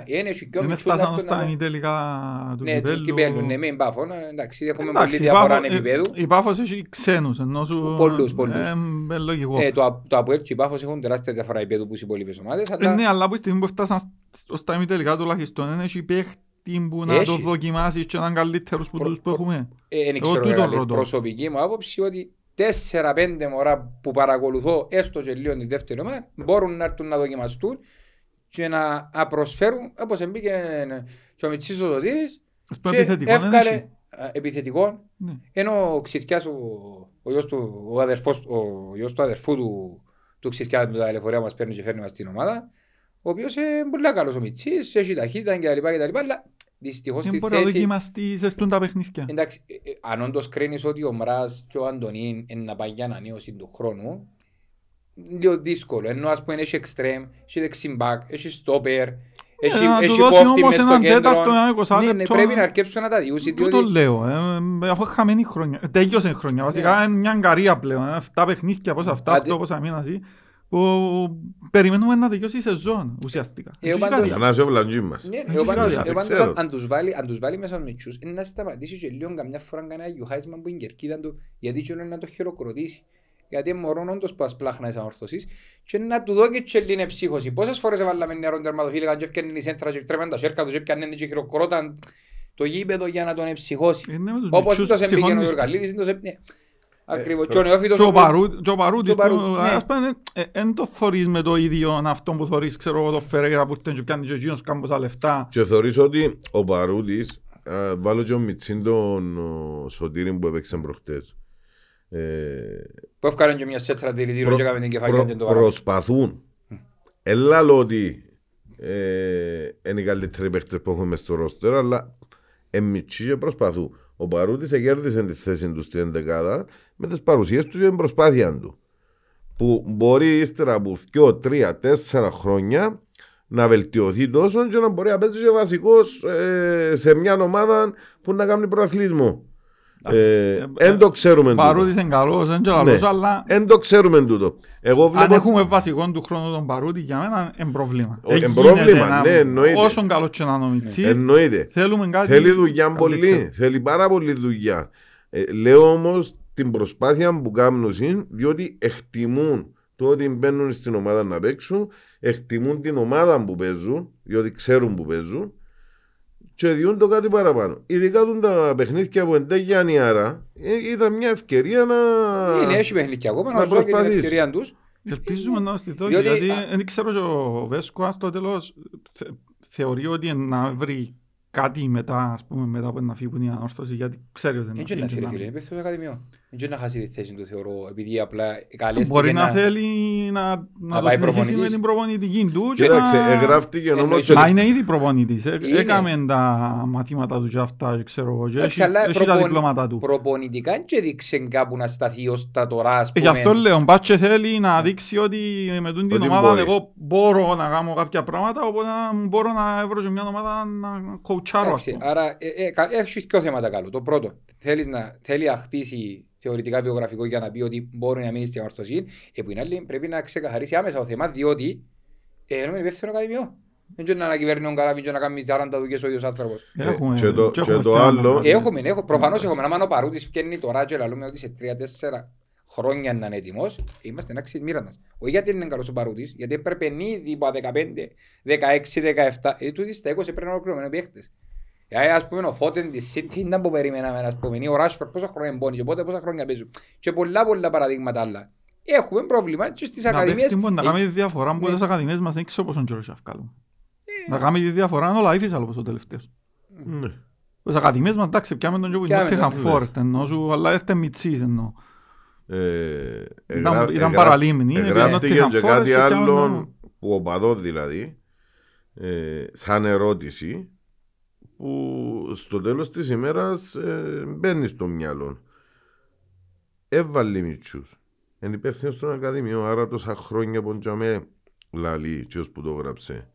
είναι και πιο Δεν μητσούς να φτάσαμε έρθουν να στα δω. τελικά του Ναι, του κυπέλου, ναι, μην πάφο. ναι, Εντάξει, έχουμε πολύ Εντάξει, η διαφορά Πάφος- επίπεδου. Η Πάφος έχει ξένους, ενώ σου... Πολλούς, πολλούς. Ε, ε, λογικό. Ε, το, Α- το ΑΠΟΕΛ και η Πάφος έχουν τεράστια διαφορά επίπεδου που οι υπόλοιπες ομάδες, Ε, αλλά Ναι, αλλά από τη στιγμή που φτάσαν ως τα ημιτελικά τουλάχιστον, δεν έχει παίχτη που να το Έχει. δοκιμάσεις και να είναι καλύτερος που Προ- τους που προ- έχουμε. ε, δεν Εγώ ξέρω τούτο καλή ρωτώ. προσωπική μου άποψη ότι 4-5 μωρά που παρακολουθώ έστω και λίγο τη δεύτερη ομάδα μπορούν να έρθουν να δοκιμαστούν και να να προσφέρουν όπως εμπήκε και ο Μιτσής ο Σωτήρης Ας πούμε και επιθετικό, δεν εύκαλε έχει. α, επιθετικό Ναι. ενώ ο Ξισκιάς ο, ο, γιος του, ο, αδερφός, ο γιος του αδερφού του, του Ξισκιά με τα λεωφορεία μας παίρνει και φέρνει μας στην ομάδα ο οποίος είναι πολύ καλός ο Μιτσής, έχει ταχύτητα και τα λοιπά και τα λοιπά αλλά δυστυχώς Δεν στη μπορεί να θέση δοκιμαστείς σε στούν τα παιχνίδια. Εντάξει, ε, ε, αν όντως κρίνεις ότι ο Μράς και ο Αντωνίν είναι να πάει για ανανέωση του χρόνου, λίγο δύσκολο. Ενώ ας πούμε έχει εξτρέμ, έχει δεξιμπάκ, έχει στόπερ, έχει, Ε, να του έχει δώσει κόφτη όμως μες στο έναν κέντρο. τέταρτο, ένα εικοσά Ναι, ναι, λεπτό. πρέπει να αρκέψουν να τα διούσει, Τούτο διότι λέω, ε, αφού χαμένη χρονιά. Ε, Τέλειωσε η χρονιά. Βασικά είναι μια αγκαρία πλέον. ε, Αυτά παιχνίδια, πόσα αυτά, Άντε. αυτό, πόσα μήνας. ή, που περιμένουμε να τελειώσει η σεζόν ουσιαστικά. Ε, ο Έχει πάντως- κάτι. Για να είσαι ο βλαντζί μας. Ναι, Έχει εγώ πάντως- κάτι, εγώ πάντως ξέρω. αν- αν τους βάλει- αν τους βάλει μέσα στους μητσούς, είναι να σταματήσει και λίγο καμιά φορά κανένα γιουχάισμα που είναι η κερκίδα του, γιατί και είναι να το χειροκροτήσει. Γιατί είναι μωρόν όντως που ασπλάχνα εις αμορφωσής και να του δώσει και λίγη ψύχωση. Πόσες φορές έβαλαμε νεαρόν τερματοφύλακα και έφτιανε η σέντρα και τρέμαν τα σέρκα τους και έπιανε και χειροκρόταν το γήπεδο για να τον εψυχώσει. Ε, ναι, με τους Όπως μητσούς το εμπήκε ο ψυχώνεις. Ιωργαλίδης, το σε- ναι. Ακριβώς. Και ο Νεόφυτος Και ο ο- Παρού- και ο Παρούτης, Και ο Παρούτης, που, ναι. ας πούμε, ε, εν το θωρείς με το ίδιο αυτό που θωρείς, ξέρω εγώ, το Φερέιρα που ήρθε και πιάνει και εκείνος κάμποσα λεφτά. Και θεωρείς ότι ο Παρούτης, α, βάλω και ο Μιτσίν τον ο, Σωτήρη που έπαιξε προχτές. Ε, που έφκανε και μιας σέτρα δηλητήριο προ- και έκαμε την κεφαλιά προ- και το παράδειγμα. προσπαθούν. Έλα λέω ότι ε, είναι οι καλύτεροι παίχτες που έχουμε μες στο ρόστερ, αλλά εμιτσί και προσπαθούν. Ο Παρούτης κέρδισε τη θέση του στην δεκάδα με τις παρουσίες τους και την προσπάθεια του. Που μπορεί ύστερα από 2, 3, 4 χρόνια να βελτιωθεί τόσο και να μπορεί να παίζει και βασικός ε, σε μια ομάδα που να κάνει προαθλητισμό. Ε, Εντάξει, Εν το ξέρουμε Ο τούτο. Παρούτης είναι καλός, είναι και καλός, Ναι. αλλά Εν το ξέρουμε τούτο. Εγώ αν βλέπω έχουμε βασικό του χρόνου τον Παρούτη, για μένα είναι πρόβλημα. Ο- Ε, εν γίνεται πρόβλημα, να- ναι, εννοείται. Όσον καλός και να είναι ο Μιτσής, εννοείται. θέλουμε κάτι Θέλει δουλειά καλύτερο. πολύ. Θέλει πάρα πολύ δουλειά. Ε, λέω όμως την προσπάθεια που κάνουν είναι διότι εκτιμούν το ότι μπαίνουν στην ομάδα να παίξουν, εκτιμούν την ομάδα που παίζουν, διότι ξέρουν που παίζουν, και διούν το κάτι παραπάνω. Ειδικά τον τα παιχνίδια που εντέγει η άρα, ε, ήταν μια ευκαιρία να. Είναι, έχει παιχνίδια ακόμα, να να ζω και την προσπαθήσει. ευκαιρία τους. Ελπίζουμε να στη δόκη, Διότι, γιατί α- δεν ξέρω και ο Βέσκο στο τέλος θε- θεωρεί ότι να βρει κάτι μετά, ας πούμε, μετά από να φύγει που είναι η ανόρθωση, γιατί ξέρει ότι Δεν είναι είναι να φύγει, να φίλε, φύγει. είναι παίχτης στο ακαδημιό. Δεν είναι να χάσει τη θέση του, θεωρώ, επειδή απλά καλέστηκε Μπορεί να θέλει να, να το πάει συνεχίσει με προπονητής. την προπονητική του και Κοίταξε, να... εγγράφτηκε Εννοείς όμως. ότι- Μα είναι ήδη προπονητής. Ε, Είναι. Έκαμε τα μαθήματα τους και αυτά, και ξέρω εγώ. και Εντάξει, Έχει αλλά έχει τα προπον- διπλώματα του. προπονητικά και έδειξε κάπου να σταθεί ως τα τώρα, ας Ε, Γι' πούμε. αυτό λέω, μπας και θέλει να δείξει ότι με τούτη την Ότι ομάδα μπορεί. εγώ μπορώ να κάνω κάποια πράγματα, οπότε να μπορώ να βρω και μια ομάδα να κοουτσάρω, ας Εντάξει, πούμε. άρα ε, ε, κα- έχει δύο θέματα καλό. Το πρώτο, θέλεις να, θέλει να χτίσει θεωρητικά βιογραφικό για να πει ότι μπορεί να μείνει στην ορθωσή. Ε, που είναι άλλη, πρέπει να ξεκαθαρίσει άμεσα το θέμα, διότι ε, είναι υπεύθυνο ακαδημιό. Δεν ξέρω να ανακυβέρνει τον Καράβιν και να κάνει 40 δουλειές ο ίδιος άνθρωπος. Έχουμε- και το- και και έχουμε το θέμα. άλλο- Ε, έχουμε, έχουμε. Προφανώς έχουμε. Αν ο Παρούτης φτιάχνει τώρα και λέμε ότι σε 3-4 χρόνια να είναι έτοιμος, είμαστε εντάξει της μοίρας μας. Όχι γιατί είναι καλός ο Παρούτης, γιατί έπρεπε ήδη από 15, 16, 17, ε, τούτοι στα 20 πρέπει να ολοκληρωμένοι παίχτες. Ε, ας πούμε ο Φώτεν της City ήταν που περιμέναμε, ας πούμε, ή ο Ράσφορ πόσα χρόνια μπώνει και πότε πόσα χρόνια παίζουν. Και πολλά πολλά παραδείγματα άλλα. Έχουμε πρόβλημα και στις Να ακαδημίες. παίχτη μπορεί να ε, κάνει τη διαφορά που ναι. τις ακαδημίες μας δεν ξέρω πόσον καιρό έχει αυκάλου. Να κάνει τη διαφορά είναι ο Λαϊφής αλλά όπως ο τελευταίος. Ναι. Τις ακαδημίες μας εντάξει πιάμε τον Τζόκο Πιάμε Νότιχαμ τον, ναι. Φόρεστ εννοώ σου αλλά έρθε μητσής εννοώ. Ε, Ήταν- εγγράφ- ήταν εγγράφ- παραλίμνη, είναι Εγγράφτηκε πήγαινε και Nottingham κάτι Forest και άλλο πιάμε που ο παδός δηλαδή, ε, σαν ερώτηση, που στο τέλος της ημέρας ε, μπαίνει στο μυαλό. Έβαλε μητσούς. Είναι υπεύθυνος στον Ακαδημίο, άρα τόσα χρόνια που τζαμε λαλεί και ως που το γράψε.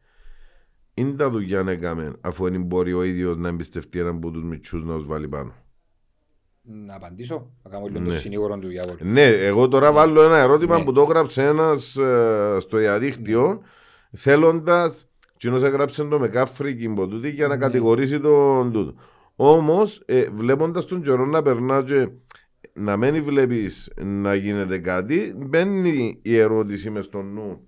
Είναι τα δουλειά να έκαμε, αφού δεν μπορεί ο ίδιος να εμπιστευτεί έναν από τους μητσούς να τους βάλει πάνω. Να απαντήσω, να κάνω λίγο το Ναι. συνήγορο του διάβολου. Ναι, εγώ τώρα βάλω ένα ερώτημα Ναι. που το έγραψε ένας στο διαδίκτυο θέλοντας. Κοινός έγραψε το με κάφρικη τούτη για να Ναι. κατηγορήσει τον τούτο. Όμως, ε, βλέποντας τον καιρό να περνά και να μην βλέπεις να γίνεται κάτι, μπαίνει η ερώτηση μες στο νου.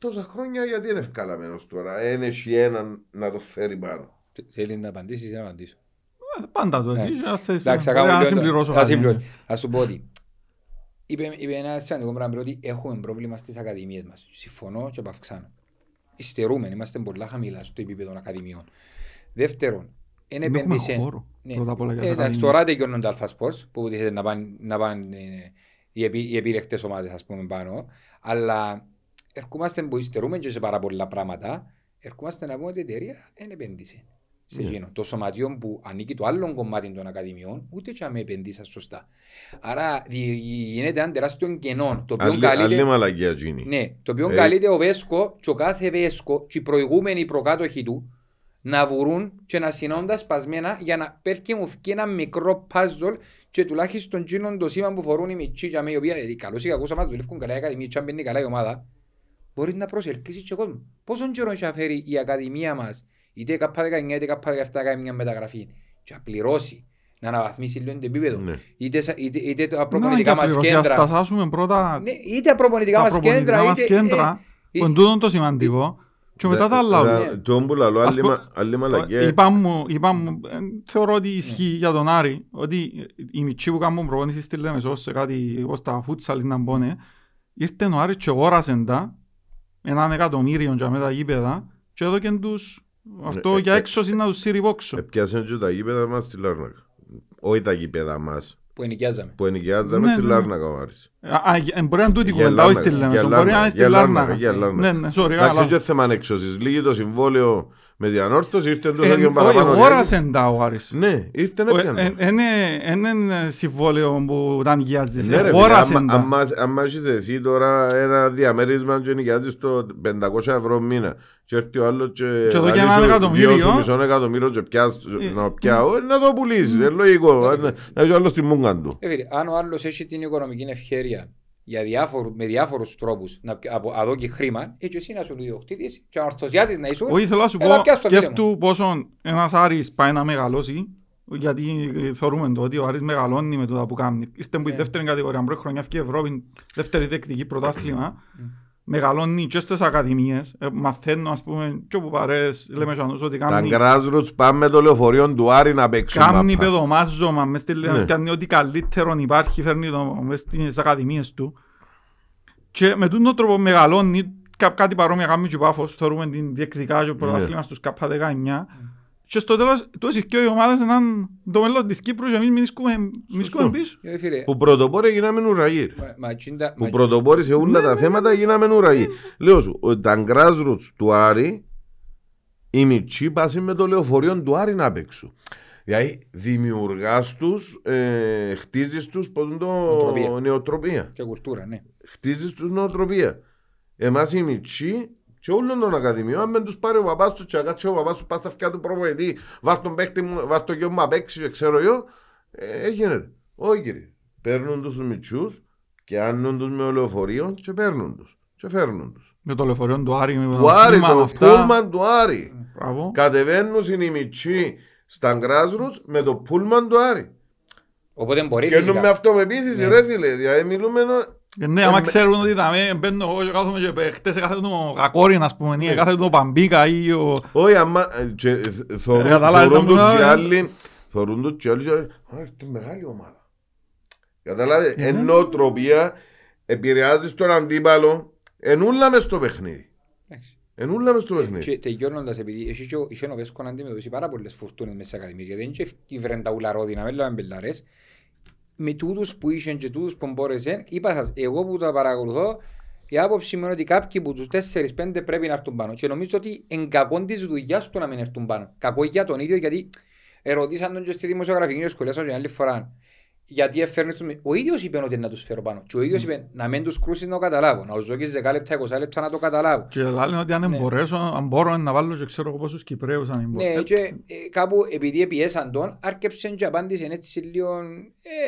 Τόσα χρόνια γιατί είναι ευκαλαμένος τώρα, δεν έχει έναν να το φέρει πάνω. Θέλεις να απαντήσεις ή να απαντήσω. Ε, Πάντα το Ναι. εσύ αν θες, Εντάξει, θα μπορεί κάνω να λίγο- συμπληρώσω θα κάτι. συμπληρώσω. Θα σου πω ότι είπε, είπε ένας σημαντικό πράγμα ότι έχουμε πρόβλημα στις ακαδημίες μας. Συμφωνώ και επαυξάνω. Ιστερούμε, είμαστε πολλά χαμηλά στο επίπεδο ακαδημιών. Δεύτερον, είναι Δεν έχουμε επένδυσε... χώρο, Ναι. πρώτα απ' όλα, για Ε, τα Εντάξει, ακαδημία. τώρα τελειώνουν τα Αλφα Sports που θέλετε να πάνε, να πάνε ε, οι, επί, οι επίλεκτες ομάδες ας πούμε πάνω. Αλλά ερχόμαστε που υστερούμε και σε πάρα πολλά πράγματα. Ερχόμαστε να πούμε ότι η εταιρεία δεν επένδυσε. Σε Ναι. εκείνο. Το σωματιό που ανήκει το άλλο κομμάτι των ακαδημιών, ούτε και με επενδύσα σωστά. Άρα δι- γίνεται ένα τεράστιο κενό. Το οποίο Άλλη, άλλη καλείται, μαλακία γίνει. ναι, το οποίο Ε. καλείται ο Βέσκο και ο κάθε Βέσκο και οι προηγούμενοι προκάτοχοι του να βουρούν και να συνώνουν τα σπασμένα για να πέρκει μου φκεί ένα μικρό puzzle και τουλάχιστον γίνον το σήμα που φορούν οι μητσί για μένα, οι οποίοι δηλαδή, καλώς ή κακώς άμα δουλεύουν καλά η ακαδημία και αν μπαίνει καλά η ομάδα μπορεί να προσελκύσει και κόσμο. Πόσον καιρό έχει φέρει η ακαδημία μας είτε K19 είτε K17 να κάνει μια μεταγραφή και να πληρώσει να αναβαθμίσει λίγο το επίπεδο Ναι. είτε, σα- είτε, είτε τα Να, προπονητικά και μας απλώς, ας τα κέντρα σάσουμε πρώτα ναι, είτε τα προπονητικά τα μας κέντρα προπονητικά μας είτε κέντρα, ε, που είναι τούτο το σημαντικό, και μετά τα άλλα. όλα. Ναι. Το που λαλώ, Ας άλλη πω- μα- άλλη μαλακία. Είπα μου, είπα μου, ε, θεωρώ ότι ισχύει για τον Άρη, ότι οι μητσοί που κάνουν προπόνηση στη Λέμεσο σε κάτι όπως τα φούτσαλ να μπώνε, ήρθε ο Άρης και αγόρασε τα, έναν εκατομμύριο για με τα γήπεδα, και έδωκε τους αυτό ε, για ε, έξωση να τους σύρει πόξο. Επιάσαν και τα γήπεδα μας στη Λάρνακα. Όχι τα γήπεδα μας, που ενοικιάζαμε. που ενοικιάζαμε Ναι, στη ναι. Λάρνακα ο Άρης. Α, α, ε, Μπορεί να είναι τούτη Για κουβέντα, όχι στη Λάρνακα, Λέμεσο, για μπορεί να είναι Λάρνακα, στη για Λάρνακα, Λάρνακα. για Λάρνακα. Ναι, ναι, sorry, Εντάξει, καλά. και θέμα ανέξωσης. Λίγη το συμβόλαιο με διανόρθωση, ήρθε το Ε, ίδιο Όχι, παραπάνω. αγόρασε τα ο Άρης. Ναι, ήρθε να Ο- πιάνε. ε, ε, ναι, εν είναι συμβόλαιο που ήταν νοικιάζεσαι. Ναι ρε φίλε, Αγόρασε άμα- τα. άμα- άμα έχεις εσύ τώρα ένα διαμέρισμα και νοικιάζεις το 500 ευρώ μήνα και έρθει ο άλλος και Και εδώ λαλεί και ένα σου εκατομμύριο. δύο σου μισό εκατομμύριο και πιάς Ε, να πιάω, ε, να το πουλήσεις, είναι λογικό, να να έχει ο άλλος τη μούγκα του. Ε, φίλε, αν ο άλλος έχει την οικονομική ευχαίρεια για διάφορους, με διάφορους τρόπους να π- από εδώ και χρήμα, έτσι εσύ να σου ο ιδιοκτήτης και ο ορθωσιάτης να ήσουν, Όχι, θέλω να σου Έλα, πω, πιάσ' το, φίλε σκέφτου πόσο ένας Άρης πάει να μεγαλώσει, γιατί ε, θεωρούμε το ότι ο Άρης μεγαλώνει με το που κάνει. Ήρθε που η Ναι. δεύτερη κατηγορία, πρώτη χρονιά και η Ευρώπη, δεύτερη δεκτική πρωτάθλημα. Μμ. Μεγαλώνει και στις ακαδημίες, ε, μαθαίνω ας πούμε και όπου παρέες, λέμε και ότι Τα κάνει, grassroots πάμε με το λεωφορείο του Άρη να παίξουν. κάνει παπά. παιδομάζωμα, μες στη, Ναι. κάνει ό,τι καλύτερο υπάρχει, φέρνει το μες στις ακαδημίες του. Και με τον τρόπο μεγαλώνει, κά- κάτι παρόμοια κάνουμε και ο Πάφος, θεωρούμε την διεκδικά και ο πρωτάθλημα στους ΚΑΠΑ 19. Και στο τέλος, τόσες και οι ομάδες ήταν το μέλλον της Κύπρου και εμείς μείνουμε μείνουμε πίσω. Ε, φίλε, Που πρωτοπόροι γίναμε ουραγοί. ρε. μα- μα τσίντα- Που μα- πρωτοπόροι σε όλα τα θέματα γίναμε ουραγοί. Λέω σου, ότι τα grassroots του Άρη, οι μητσοί πάσουν με το λεωφορείο του Άρη να παίξουν. Δηλαδή δημιουργάς τους, ε, χτίζεις τους πώς είναι το Νοοτροπία. νεοτροπία. και κουλτούρα, ναι. χτίζεις τους νοοτροπία. Εμάς οι μητσοί και όλων των ακαδημιών, αν δεν τους πάρει ο παπάς τους και να κάτσει ο παπάς τους πας στα αυτιά του προπονητή, βάρ' τον παίκτη μου, βάρ' το γιο μου να παίξει και ξέρω εγώ, ε, γίνεται. Όχι κύριε. Παίρνουν τους μητσούς και άνουν τους με λεωφορείο και παίρνουν τους και φέρνουν τους. Με το λεωφορείο του Άρη, με Του Άρη, πούλμαν το αυτά. πούλμαν του Άρη. Μπράβο. Κατεβαίνουν οι μητσοί στα γκράζρους με το πούλμαν του Άρη. Οπότε μπορεί Και με φυσικά. αυτοπεποίθηση Ναι. ρε φίλε, δηλαδή μιλούμε νο- Ε, Ναι, Ε, άμα με- ξέρουν ότι θα με μπαίνω εγώ και κάθομαι και παι- χτες έκαθε το Κακόριν, ας πούμε, ή Ναι. έκαθε το Παμπίκα ή ο... Όχι, άμα ε, και, ε, θωρούν καταλάβεις θωρούν τα τους που και λέω, άλλοι, θωρούν τους και άλλοι και λένε, «Α, είναι μεγάλη ομάδα. Καταλάβες, Ναι. εν νοοτροπία επηρεάζεις τον αντίπαλο, ενούλα μες στο παιχνίδι. Εντάξει. Ενούλα μες στο παιχνίδι. Και τελειώνοντας, επειδή εσύ και ο- εσύ ο Βέσκο να αντιμετωπίσει πάρα πολλές φουρτούνες μέσα στις ακαδημίες, γιατί δεν είναι και βρεν τα ουλαρόδινα, με λέμε μπελάρες, με τούτους που είσαν και τούτους που μπόρεσαν, είπα σας, εγώ που τα παρακολουθώ, η άποψη μου είναι ότι κάποιοι που τους 4-5 πρέπει να έρθουν πάνω. Και νομίζω ότι εν κακόν της δουλειάς του να μην έρθουν πάνω. Κακό για τον ίδιο, γιατί ερωτήσαν τον και στη δημοσιογραφική και σχολιάσαν και άλλη φορά. Γιατί έφερνες τους... Ο ίδιος είπε ότι να τους φέρω πάνω. Και ο ίδιος είπε να μην τους κρούσεις να το καταλάβω. Να τους δώσεις 10 λεπτά, 20 λεπτά να το καταλάβω. Και λένε ότι αν Ναι. μπορέσω, αν μπορώ να βάλω και ξέρω εγώ πόσους Κυπρέους αν μπορώ. Ναι, και ε, κάπου επειδή πιέσαν τον, άρκεψαν και απάντησαν έτσι λίγο,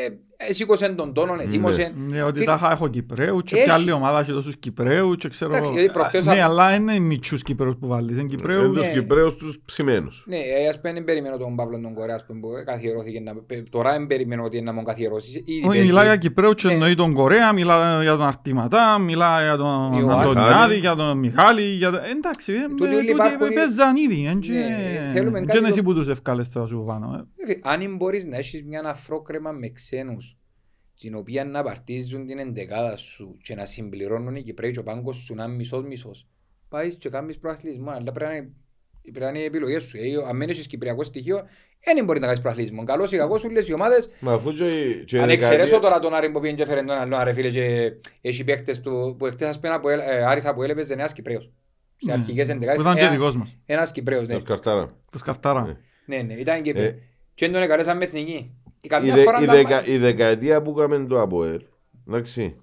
ε, ε, σήκωσαν τον τόνο, Ναι. εθίμωσαν. Ναι, ότι Φι- τα είχα- έχω Κυπρέους και Έχει- ποια άλλη ομάδα έχει τόσους Κυπρέους και ξέρω Εντάξει, εγώ. γιατί προχτές Ναι, α- αλλά είναι μητσούς Κυπρέους που βάλεις, είναι Εν Κυπρέους. τους Ναι. Κυπρέους τους ψημένους. Ναι, ε, ας πούμε δεν περιμένω τον Παύλο τον Κορέα ας πούμε, που καθιερώθηκε να, πε- τώρα δεν περιμένω ότι να μου καθιερώσεις. Ήδη Όχι, πέσει. μιλά για Κυπρέους και Ναι. εννοεί τον Κορέα, μιλά για τον Αρτηματά, μιλά για τον Ιωάννη. Αντωνιάδη, για τον Μιχάλη, για τον... Εντάξει, ε, Τούτοι ε, όλοι τούτοι υπάρχουν- παίζαν ήδη, εν και- Ναι, θέλουμε εν κάτι και εσύ το- που τους ευκάλες τώρα σου πάνω. ε. Ε, Αν μπορείς να έχεις μια αφρόκρεμα με ξένους την οποία να παρτίζουν την εντεκάδα σου και να συμπληρώνουν οι Κυπρέοι και ο πάγκος σου να είναι μισός μισός πάεις και κάνεις προαθλητισμό αλλά πρέπει να είναι πρέπει να είναι οι επιλογές σου. Ε, Αν μην έχεις κυπριακό στοιχείο, δεν μπορεί να κάνεις προαθλητισμό. Καλώς ή κακός σου λες οι ομάδες Μα αφού και, η- και η Αν δεκαετία- εξαιρέσω τώρα τον Άρη που πήγαινε και έφερε τον άλλο Άρη φίλε και έχει παίκτες του που εχθές ας πούμε που ε, Άρης που έλεπες ένας Κυπρέος. Σε Ναι. αρχικές Που εντεκάδες Ήταν και ένα- δικός μας, ένας Κυπρέος, ναι. Το σκαρτάρα. το Σκαφτάρα. Ναι. Ναι, ναι, ήταν Κυπρέος. Ε. Και δεν τον εκαλέσαν με εθνική. Η Η, καμιά δε- φορά η τα δεκα- μάτια. η δεκαετία που έκαμε το ΑΠΟΕΛ, εντάξει,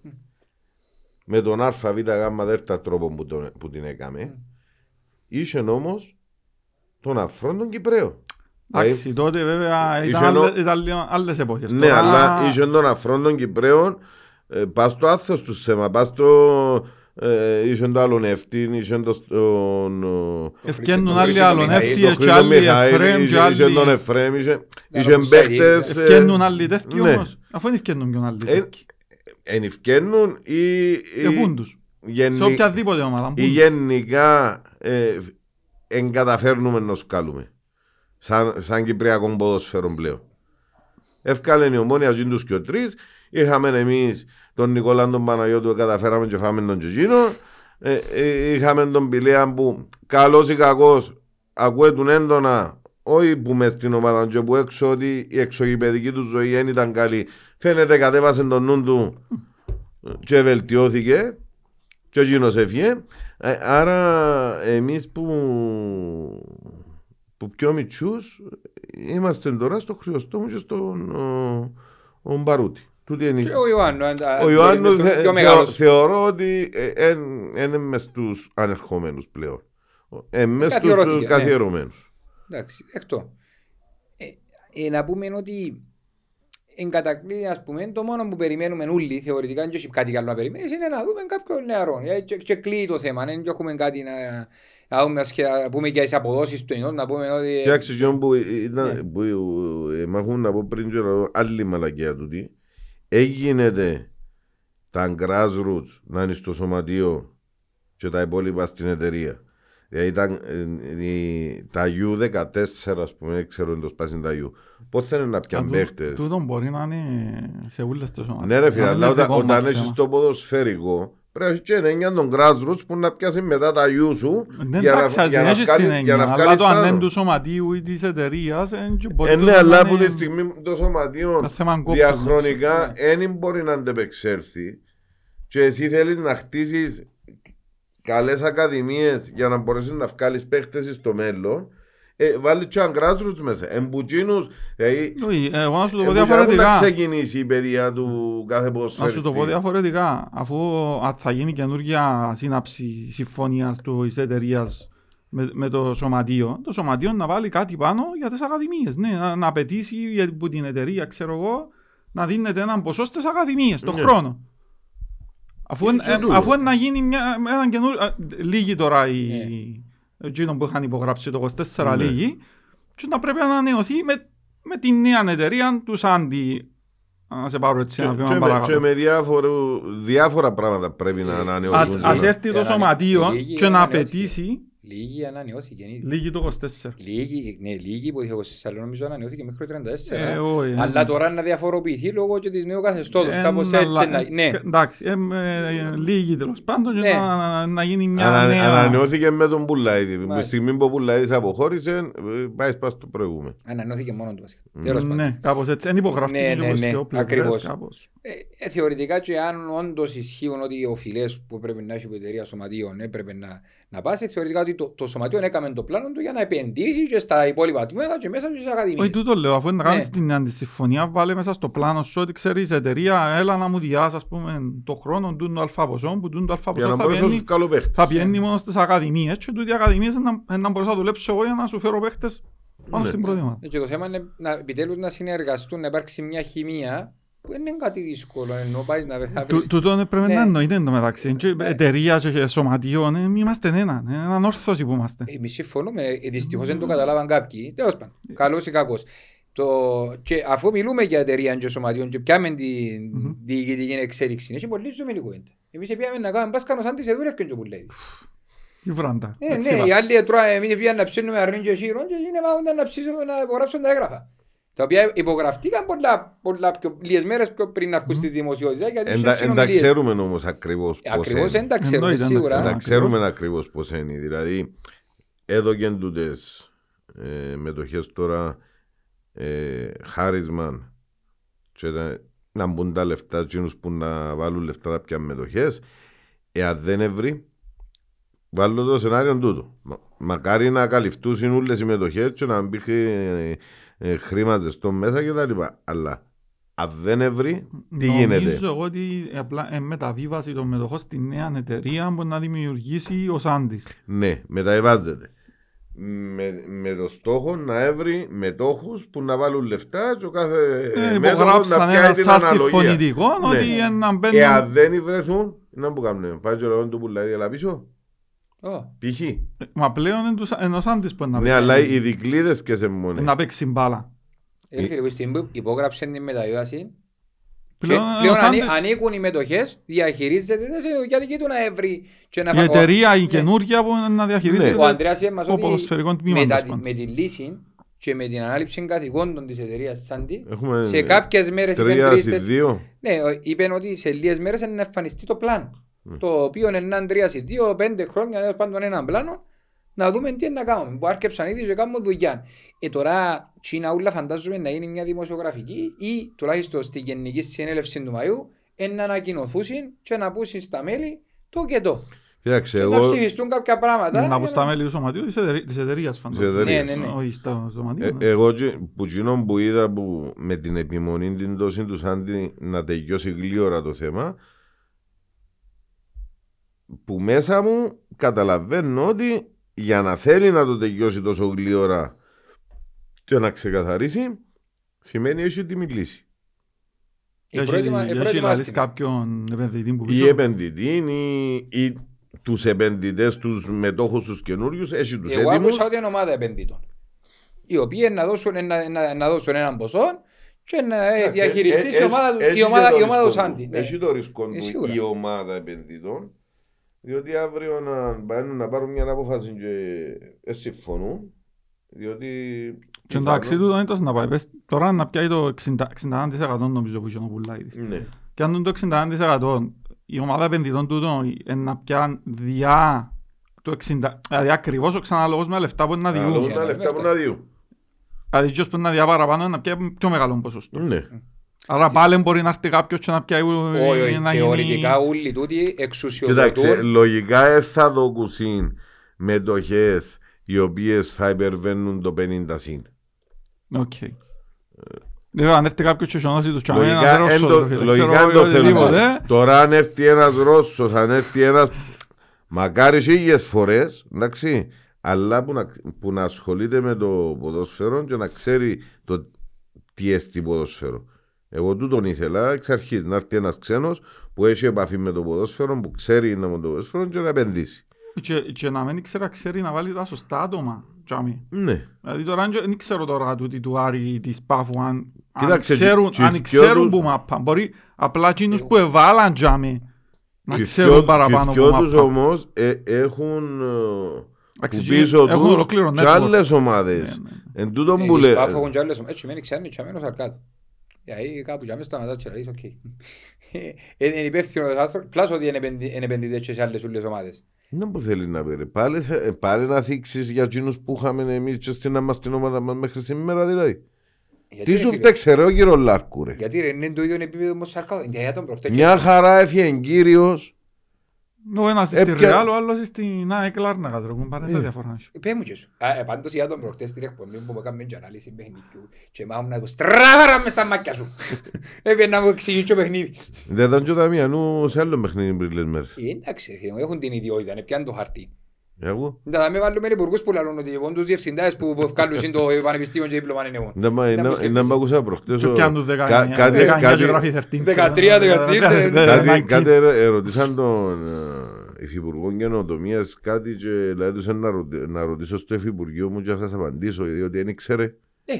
με τον ΑΒ γάμα δέρτα τρόπο που, τον, που την έκαμε, είχε όμως τον αφρόν τον Κυπρέο. Εντάξει, τότε βέβαια Είχε ήταν ενώ- άλλες- ήταν λίγο άλλες εποχές. Ναι, Τώρα- αλλά είχε τον αφρόν των Κυπρέων, ε, πας στο άθος του σέμα, πας στο... Ε, είχε το άλλον ευθύν, είχε το- τον... ε, Ευκαινούν Το άλλοι Χρήστο άλλον Μιχαήλ, εύτη τον και Χρήστο άλλοι Μιχαήλ, Εφραίμ και είχε- είχε τον άλλοι... Εφραίμ, είχε- Ναι, είχε τον Ψαρίδη. παίκτες... ε, Ευκαινούν άλλοι τέτοιοι ναι. όμως. Αφού δεν ευκαινούν ποιον άλλοι Ε, τέτοιοι. Εν ευκαινούν ή... ή- Επούν τους. Σε γενι- οποιαδήποτε ομάδα. ή μπουν. γενικά ε, εν καταφέρνουμε να σκάλουμε. Σαν, σαν Κυπριακό ποδοσφαίρο πλέον. Εύκαλε η ομόνια τζιν τους και ο τρεις. Είχαμε εμείς τον Νικόλα τον Παναγιώτου καταφέραμε και φάμε τον Τζιτζίνο. Ε, ε, είχαμε τον Πηλέα που καλός ή κακός ακούε τον έντονα όχι που μες στην ομάδα και που έξω ότι η εξωγηπαιδική του ζωή δεν ήταν καλή. Φαίνεται κατέβασε τον νου του και βελτιώθηκε και εκείνος έφυγε. Ε, άρα εμείς που, που πιο μητσούς είμαστε τώρα στο Χρυσοστόμο και στον ο, ο Μπαρούτη. Τούτη είναι η- Και ο Ιωάννου. αν- αν- ο Ιωάννου μες θε- πιο θεω- μεγάλος. θεωρώ ότι είναι μες στους ανερχομένους πλέον. Ε, μες στους καθιερώθηκε, ναι. καθιερωμένους. Εντάξει, εκτό. Ε, ε, να πούμε ότι εν κατακλείδη, ας πούμε, το μόνο που περιμένουμε όλοι θεωρητικά, δεν έχει κάτι άλλο να περιμένεις, είναι να δούμε κάποιον νεαρό. Ε, Και, και κλείει το θέμα, δεν έχουμε κάτι να, να, δούμε, ασχε- να πούμε για τις αποδόσεις του ενός, να πούμε ότι... Κοιτάξτε, Γιώργο, που, ήταν, Ναι. που ε, μ' έχουν να πω πριν και να πω άλλη μαλακία τούτη. Έγινε τα grassroots να είναι στο σωματείο και τα υπόλοιπα στην εταιρεία. Δηλαδή ήταν ε, η- τα U14, ας πούμε, δεν ξέρω αν το σπάσει τα U. Πώς θέλουν να Α, πιάνουν τού- παίχτες. Τούτο μπορεί να είναι σε όλες τις ομάδες. Ναι ρε φίλε, Να αλλά είναι όταν, δικό μας όταν θέμα. έχεις το ποδοσφαιρικό πρέπει να έχεις και ενέργεια των grassroots που να πιάσει μετά τα U σου Ναι, για εντάξει, να, αν για δεν να έχεις βγάλεις- την για να έννοια, αλλά βγάλεις το αν πάνω. είναι του σωματείου ή της εταιρείας, ε, και μπορεί Ε, το ναι, να αλλά είναι από τη στιγμή που το σωματείο ένα θέμα κόπου. διαχρονικά Ναι. δεν μπορεί να αντεπεξέλθει και εσύ θέλεις να χτίσεις καλές ακαδημίες για να μπορέσεις να βγάλεις παίχτες στο μέλλον ε, βάλει και αν grassroots μέσα. Εμπουτσίνους, δηλαδή Όχι, εγώ να σου το πω εμπουτσίνους να διαφορετικά. ξεκινήσει η παιδεία του κάθε Να σου ποδοσφαιριστή. το πω διαφορετικά. Αφού αν θα γίνει καινούργια σύναψη συμφωνίας τη εταιρείας με, με το σωματείο, το σωματείο να βάλει κάτι πάνω για τις ακαδημίες. Ναι, να, να απαιτήσει από την εταιρεία, ξέρω εγώ, να δίνεται έναν ποσό στις ακαδημίες τον Ναι. χρόνο. Αφού, Είναι εν- και ε, τούτο. αφού να γίνει μια, έναν καινούριο. α, Λίγοι τώρα οι. Ναι. Εκείνο που είχαν υπογράψει το 24 Ναι. λίγοι, και να πρέπει να ανανεωθεί με, με τη νέα εταιρεία τους Σάντι. Να σε πάρω έτσι Και, ένα και, βήμα με, παρακάτω. και με διάφορου, διάφορα πράγματα πρέπει να Ε, ανανεωθούν. Ας, και ας να- έρθει το Ένα- σωματείο λίγη και να ανανεώθηκε. Απαιτήσει Λίγοι ανανεώθηκε ήδη. λίγη το 24. Λίγοι, ναι, λίγοι που είχε εγώ σε άλλο νομίζω ανανεώθηκε μέχρι το 34. Ε, όχι, ε, αλλά τώρα να διαφοροποιηθεί λόγω και της νέου καθεστώτος. ε, Κάπως να έτσι. λα- να- Ναι, κα- Εντάξει, ε, ε, λίγοι τέλος πάντων και Ναι. να, να γίνει μια Ανα, νέα... Ανανεώθηκε με τον Πουλαίδη. Που τη Μάλιστα. στιγμή που ο Πουλαίδης αποχώρησε, ε, πάει σπάς το προηγούμενο. ανανεώθηκε μόνο του βασικά. Τέλος πάντων. Ναι, κάπως έτσι. Εν υπογραφτεί Ναι, και ναι, προς ναι, δύο πλευρές, ακριβώς. κάπως. Ε, ε, θεωρητικά και αν όντως ισχύουν ότι οι οφειλές που πρέπει να έχει η εταιρεία σωματείων έπρεπε να, να πάσει, θεωρητικά ότι το, το σωματείο έκαμε το πλάνο του για να επενδύσει και στα υπόλοιπα τμήματα και μέσα στις Όχι, ακαδημίες. τούτο λέω, αφού να κάνεις Ναι. την αντισυμφωνία, βάλε μέσα στο πλάνο σου ότι ξέρεις εταιρεία, έλα να μου διάσει, ας πούμε, το χρόνο του το αλφα ποσό, που του το αλφα Για ποσό να θα μπορέσει να πιένει σου βγάλω παίχτη. θα πιένει μόνο στις ακαδημίες και τούτοι οι ακαδημίες να, να μπορούσα να δουλέψω εγώ για να σου φέρω παίχτες πάνω Ναι. στην πρώτη ομάδα. Ε, Και το θέμα είναι να, επιτέλους να συνεργαστούν, να υπάρξει μια χημεία που δεν είναι κάτι δύσκολο. Ενώ πάει να να Του- βρεις- Τούτο ναι, πρέπει Ναι. να εννοείται εν τω μεταξύ. Και Ναι. Εταιρεία και σωματείο, ναι, μη είμαστε έναν. Είναι έναν όρθωση που είμαστε. Εμείς συμφωνούμε, ε, δυστυχώς δεν το καταλάβαν κάποιοι. Τέλος πάντων, καλός ή κακός. Το, και αφού μιλούμε για εταιρεία και σωματιών και πιάμε την Μμμ. διοικητική εξέλιξη, έχει πολύ ζωμένη κουβέντα. Εμείς πήγαμε να κάνουμε μπάσκανο σαν τις εδούρευκαν και που λέει. Η βράντα. Ε, Έτσι ναι, οι είμαστε. άλλοι έτρωα, εμείς πήγαμε να ψήνουμε αρνήν και σύρων και είναι μάλλον να ψήσουμε να υπογράψουν τα έγγραφα. Τα οποία υπογραφτήκαν πολλά, πολλά πιο, λίγες μέρες πιο πριν να ακούς στη δημοσιότητα γιατί Εν είχε τα- Εν τα συνομιλίες. ξέρουμε όμως ακριβώς Ε, πώς Ακριβώς είναι. δεν τα ξέρουμε Εννοείται, δεν τα σίγουρα. Δεν τα Ακριβώς. ξέρουμε ακριβώς πώς είναι. Δηλαδή, έδωκεν τούτες ε, μετοχές τώρα ε, χάρισμαν και να, να μπουν τα λεφτά εκείνους που να βάλουν λεφτά να πιάνουν μετοχές εάν δεν ευρύ βάλω το σενάριο τούτο Μα- μακάρι να καλυφτούν όλες οι μετοχές και να μπει ε, ε, χρήμα ζεστό μέσα και τα λοιπά αλλά αν δεν ευρύ τι γίνεται; Νομίζω εγώ ότι απλά ε, μεταβίβαση των μετοχών στη νέα εταιρεία μπορεί να δημιουργήσει ο Σάντης. Ναι, μεταβάζεται. Με, με το στόχο να έβρει μετόχους που να βάλουν λεφτά και ο κάθε Ε, μέτοχος Υπογράψαν πιάει ένα την σαν αναλογία. συμφωνητικό Ναι. ότι να μπαίνουν... Εάν δεν βρεθούν, να που κάνουν. Πάει και ρωτούν του πουλάει, έλα πίσω. Ω, Π.χ. Μα πλέον είναι τους- είναι ο Σάντης που είναι να Ναι, παίξει- αλλά οι δικλείδες ποιες είναι μόνοι. να παίξει μπάλα. ε, φίλε, που στην που υπόγραψε την μεταβίβαση Πλέον, και ο πλέον ανή- Σάντης- ανήκουν οι μετοχές, διαχειρίζεται, δεν είναι για δική του να έβρει και να η φα- εταιρεία η Ναι. καινούργια που είναι να διαχειρίζεται Ο Ανδρέας είπε μας το ότι ποδοσφαιρικό τμήμα. με, τα- τέλος πάντων. με τη λύση και με την ανάληψη καθηγόντων της εταιρείας Σάντι, Έχουμε σε κάποιες μέρες είπαν τρία τρεις, στις τεσ- δύο. ναι, ο- είπαν ότι σε λίγες μέρες είναι να εμφανιστεί το πλάνο. Mm. Το οποίο είναι έναν τρία στις δύο, πέντε χρόνια, τέλος πάντων έναν πλάνο, να δούμε τι είναι να κάνουμε. Που άρκεψαν ήδη και κάνουμε δουλειά. Ε, τώρα, Τσίνα ούλα φαντάζομαι να είναι μια δημοσιογραφική ή τουλάχιστον στη Γενική Συνέλευση του Μαΐου ε, να ανακοινωθούν και να πούσουν στα μέλη το και το. Κοίταξε, Και να εγώ ψηφιστούν κάποια πράγματα. Να για πω στα μέλη του σωματείου της εταιρε- της εταιρείας φαντάζομαι. εταιρείας. Ναι, ναι, ναι. Όχι στο σωματείο. Ε, ναι. εγώ τζι- που εκείνο που είδα που με την επιμονή την τόση τους Σάντι να τελειώσει γλύωρα το θέμα που μέσα μου καταλαβαίνω ότι για να θέλει να το τελειώσει τόσο γλύωρα και να ξεκαθαρίσει σημαίνει έχει τη μιλήσει. Η Έχει- προετοιμα- η Έχει προετοιμάστηκε. λαλείς κάποιον επενδυτή που Ή πίσω; επενδυτή ή, ή τους επενδυτές, τους μετόχους τους καινούριους, έχει τους Εγώ έτοιμους. άκουσα ότι είναι ομάδα επενδυτών. Οι οποίοι να δώσουν, να, να, να δώσουν έναν ποσό και να ε, Εντάξει, διαχειριστεί ε, η ομάδα, του- έχει η και ομάδα, το η ομάδα τους ρίσκο Σάντι. του. ναι. Έχει το ρίσκο Ε, του σίγουρα. η ομάδα επενδυτών. Διότι αύριο να πάνε να πάρουν μια απόφαση και ε, συμφωνούν. Διότι. Και εντάξει, τούτο είναι τόσο να πάει. Πες, Τώρα να πιάει το 60 61% νομίζω που είχε να πουλάει της. Ναι. Και αν είναι το 61% η ομάδα επενδυτών τούτο ε, να πιάνει διά το 60%, δηλαδή ακριβώς ο ξαναλόγος με λεφτά που είναι να Αλλά διούν. τα λεφτά που να διούν. Δηλαδή ποιος που είναι να διά παραπάνω να πιάει πιο μεγάλο ποσοστό. Ναι. Άρα πάλι μπορεί να έρθει κάποιος και να πιάει Όχι, όχι, να γίνει... θεωρητικά όλοι τούτοι Κοιτάξτε, εξουσιοδοτούν. λογικά δεν θα δοκουσούν μετοχές οι οποίες θα υπερβαίνουν το 50 συν. Οκ. Βέβαια, αν έρθει κάποιος και σιωνώσει τους τσάμε, Λογικά να εν δρώσω, το- ρε φίλε. λογικά Ξέρω εν το εγώ θέλουν. οτιδήποτε. Τώρα αν έρθει ένας Ρώσος, αν έρθει ένας μακάρις χίλιες φορές, εντάξει, αλλά που να, που να ασχολείται με το ποδόσφαιρο και να ξέρει το τι έστει ποδόσφαιρο. Εγώ τούτον ήθελα εξ αρχής να έρθει ένας ξένος που έχει επαφή με το ποδόσφαιρο, που ξέρει να με το ποδόσφαιρο και να επενδύσει. Και, και να μην ξέρει, ξέρει να βάλει τα σωστά άτομα. Τσάμι. Ναι. Δηλαδή τώρα αν και- δεν ξέρω τώρα τούτοι του Άρη ή της Πάφου αν, αν Κοίταξε, ξέρουν, και- αν και ξέρουν τους- που μάπα. Μπορεί απλά εκείνους που εβάλαν τζάμι να Και ξέρουν δυο- παραπάνω και που δυο τους μάπα. όμως ε, έχουν ε, Εντάξει, που και πίσω έχουν τους ολόκληρο και network. άλλες ομάδες. Ναι, ναι. Εν τούτον που Έχεις λέ- πάφο έχουν κι άλλες ομάδες, έτσι μένει ξένοι και αμένος αρκάτω. Γιατί κάπου και αμέσως σταματάς και λες, οκ. Ε, Είναι υπεύθυνος άνθρωπος, πλάς ότι είναι επενδυ- είναι επενδυτές και σε άλλες ούλες ομάδες. Είναι που θέλει να πει. ρε. Πάλι, θε- ε, πάλι να θίξεις για εκείνους που είχαμε εμείς και στην, άμα στην ομάδα μας μέχρι σήμερα δηλαδή. Γιατί, Τι ρε, σου φίλε, φταίξε ρε ο κύριος Λάρκου ρε. Γιατί ρε, είναι το ίδιο επίπεδο με Σαρκάδο. Είναι για τον προχτές. Μια χαρά έφυγε κύριος. Ο ένας στη Έπια- Ρεάλ, ο άλλος στην ΑΕΚ Λάρνακα. τώρα, έχουν πάρει τα Ε. διαφορά. σου. Πες μου και σου. Α, ε, πάντως για τον προχτές στην εκπομπή που μου έκαμε και ανάλυση παιχνιδιού και μάχουν να πω στράβαρα μες στα μάτια σου. [laughs] Έπαιρνα να μου εξηγήσει το παιχνίδι. Δεν ήταν και ο Δαμιανού σε άλλο παιχνίδι πριν λίγες μέρες. Ε, Εντάξει, ρε φίλε μου, έχουν την ιδιότητα, είναι πιάνουν το χαρτί. Εγώ. Δεν θα με βάλουμε υπουργούς που λαλούν ότι εγώ τους διευθυντάς που που βγάλουν [laughs] το πανεπιστήμιο και δίπλωμα είναι εγώ. Δεν μ' Να μου σκεφτείς. άκουσα προχτές. Και ο- πιάνουν κα- 19, κάτι- 19 κάτι- και γράφει 13. 13, 13, Κάτι, 19. κάτι ερω- ερωτήσαν τον ε, υφυπουργό καινοτομίας κάτι και λέει τους να, ρωτη- να ρωτήσω στο υφυπουργείο μου και θα σας απαντήσω διότι δεν ήξερε. Ε,